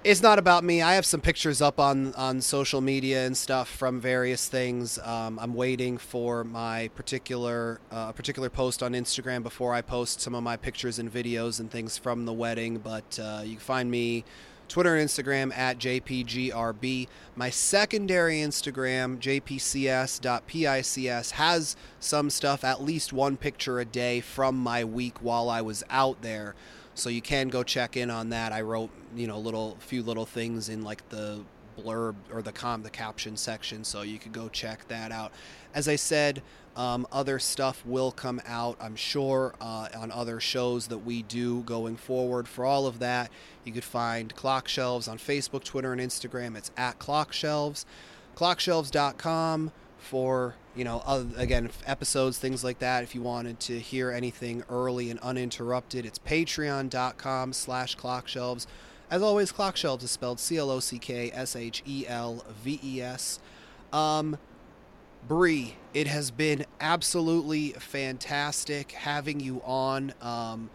it's not about me. I have some pictures up on on social media and stuff from various things. Um, I'm waiting for my particular uh, particular post on Instagram before I post some of my pictures and videos and things from the wedding. But uh, you can find me Twitter and Instagram at jpgrb. My secondary Instagram jpcs.pics has some stuff, at least one picture a day from my week while I was out there so you can go check in on that. I wrote, you know, little few little things in like the blurb or the com the caption section, so you could go check that out. As I said, um, other stuff will come out, I'm sure, uh, on other shows that we do going forward. For all of that, you could find Clock Shelves on Facebook, Twitter, and Instagram. It's at Clock Shelves. Clockshelves.com for you know other, again episodes things like that if you wanted to hear anything early and uninterrupted it's patreon.com slash clockshelves as always clockshelves is spelled c-l-o-c-k-s-h-e-l-v-e-s um Bree, it has been absolutely fantastic having you on. Um,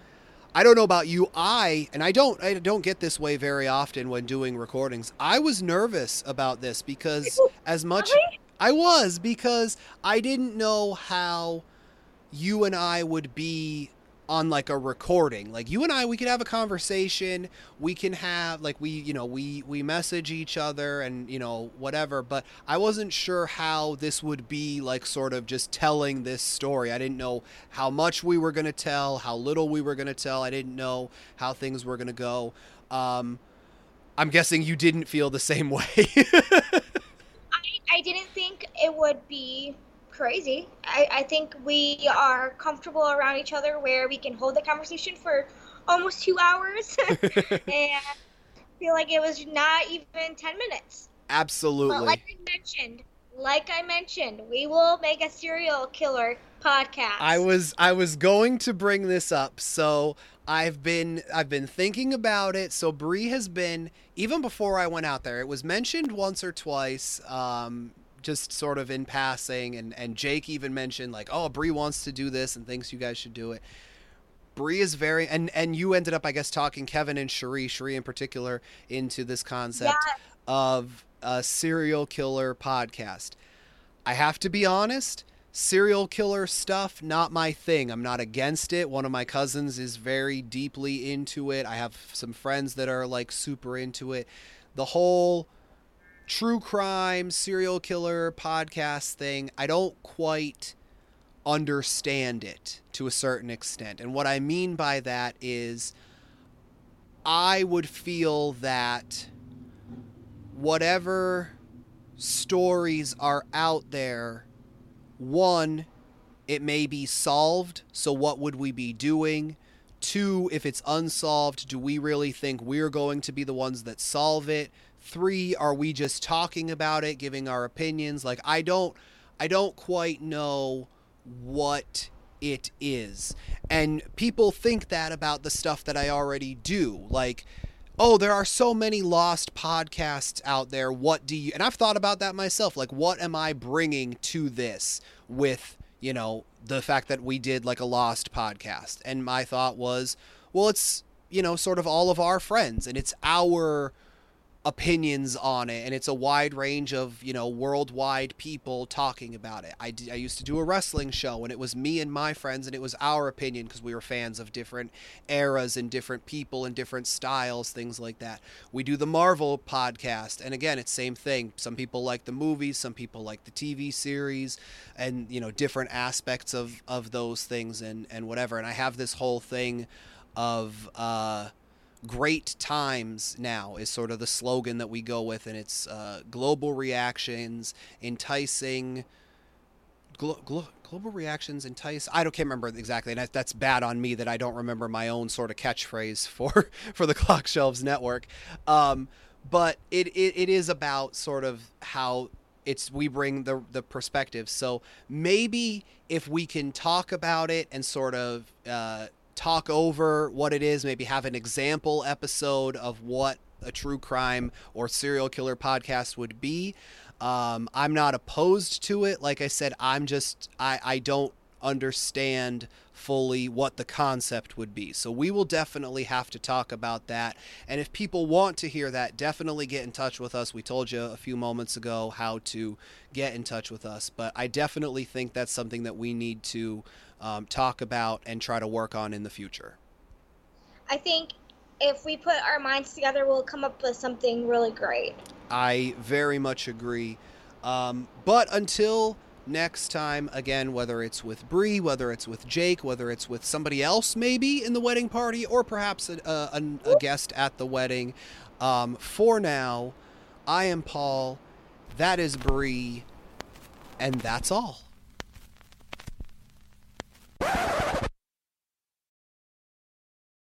I don't know about you. I and I don't I don't get this way very often when doing recordings. I was nervous about this because as much? I was because I didn't know how you and I would be on like a recording. Like you and I we could have a conversation, we can have like we, you know, we we message each other and, you know, whatever, but I wasn't sure how this would be like sort of just telling this story. I didn't know how much we were going to tell, how little we were going to tell. I didn't know how things were going to go. Um I'm guessing you didn't feel the same way. I, didn't think it would be crazy. I, I think we are comfortable around each other where we can hold the conversation for almost two hours and feel like it was not even 10 minutes. Absolutely. But like I mentioned, like I mentioned, we will make a serial killer podcast. I was I was going to bring this up, so I've been I've been thinking about it. So Bree has been even before I went out there. It was mentioned once or twice, um, just sort of in passing, and and Jake even mentioned like, oh, Bree wants to do this and thinks you guys should do it. Bree is very and and you ended up I guess talking Kevin and Cherie, Cherie in particular, into this concept Yes. of a serial killer podcast. I have to be honest, serial killer stuff not my thing. I'm not against it. One of my cousins is very deeply into it. I have some friends that are like super into it. The whole true crime serial killer podcast thing, I don't quite understand it to a certain extent. And what I mean by that is I would feel that whatever stories are out there, one, it may be solved. So, what would we be doing? Two, if it's unsolved, do we really think we're going to be the ones that solve it? Three, are we just talking about it, giving our opinions? Like, I don't, I don't quite know what it is. And people think that about the stuff that I already do. Like, oh, there are so many lost podcasts out there. What do you, and I've thought about that myself. Like, what am I bringing to this with, you know, the fact that we did like a lost podcast? And my thought was, well, it's, you know, sort of all of our friends and it's our opinions on it and it's a wide range of you know worldwide people talking about it. I, d- I used to do a wrestling show and it was me and my friends and it was our opinion because we were fans of different eras and different people and different styles things like that. We do the marvel podcast and again it's same thing. Some people like the movies some people like the tv series and you know different aspects of of those things and and whatever. And i have this whole thing of uh great times now is sort of the slogan that we go with and it's uh, global reactions enticing glo- glo- global reactions entice i don't can't remember exactly and that's bad on me that i don't remember my own sort of catchphrase for for the clock shelves network. Um, but it, it it is about sort of how it's we bring the the perspective. So maybe if we can talk about it and sort of uh, talk over what it is, maybe have an example episode of what a true crime or serial killer podcast would be. Um, I'm not opposed to it. Like I said, I'm just I, I don't understand fully what the concept would be. So we will definitely have to talk about that. And if people want to hear that, definitely get in touch with us. We told you a few moments ago how to get in touch with us, but I definitely think that's something that we need to um, talk about and try to work on in the future. I think if we put our minds together, we'll come up with something really great. I very much agree. Um, but until next time again whether it's with Bree, whether it's with Jake, whether it's with somebody else maybe in the wedding party or perhaps a, a, a guest at the wedding. Um, for now, I am Paul. That is Bree, and that's all.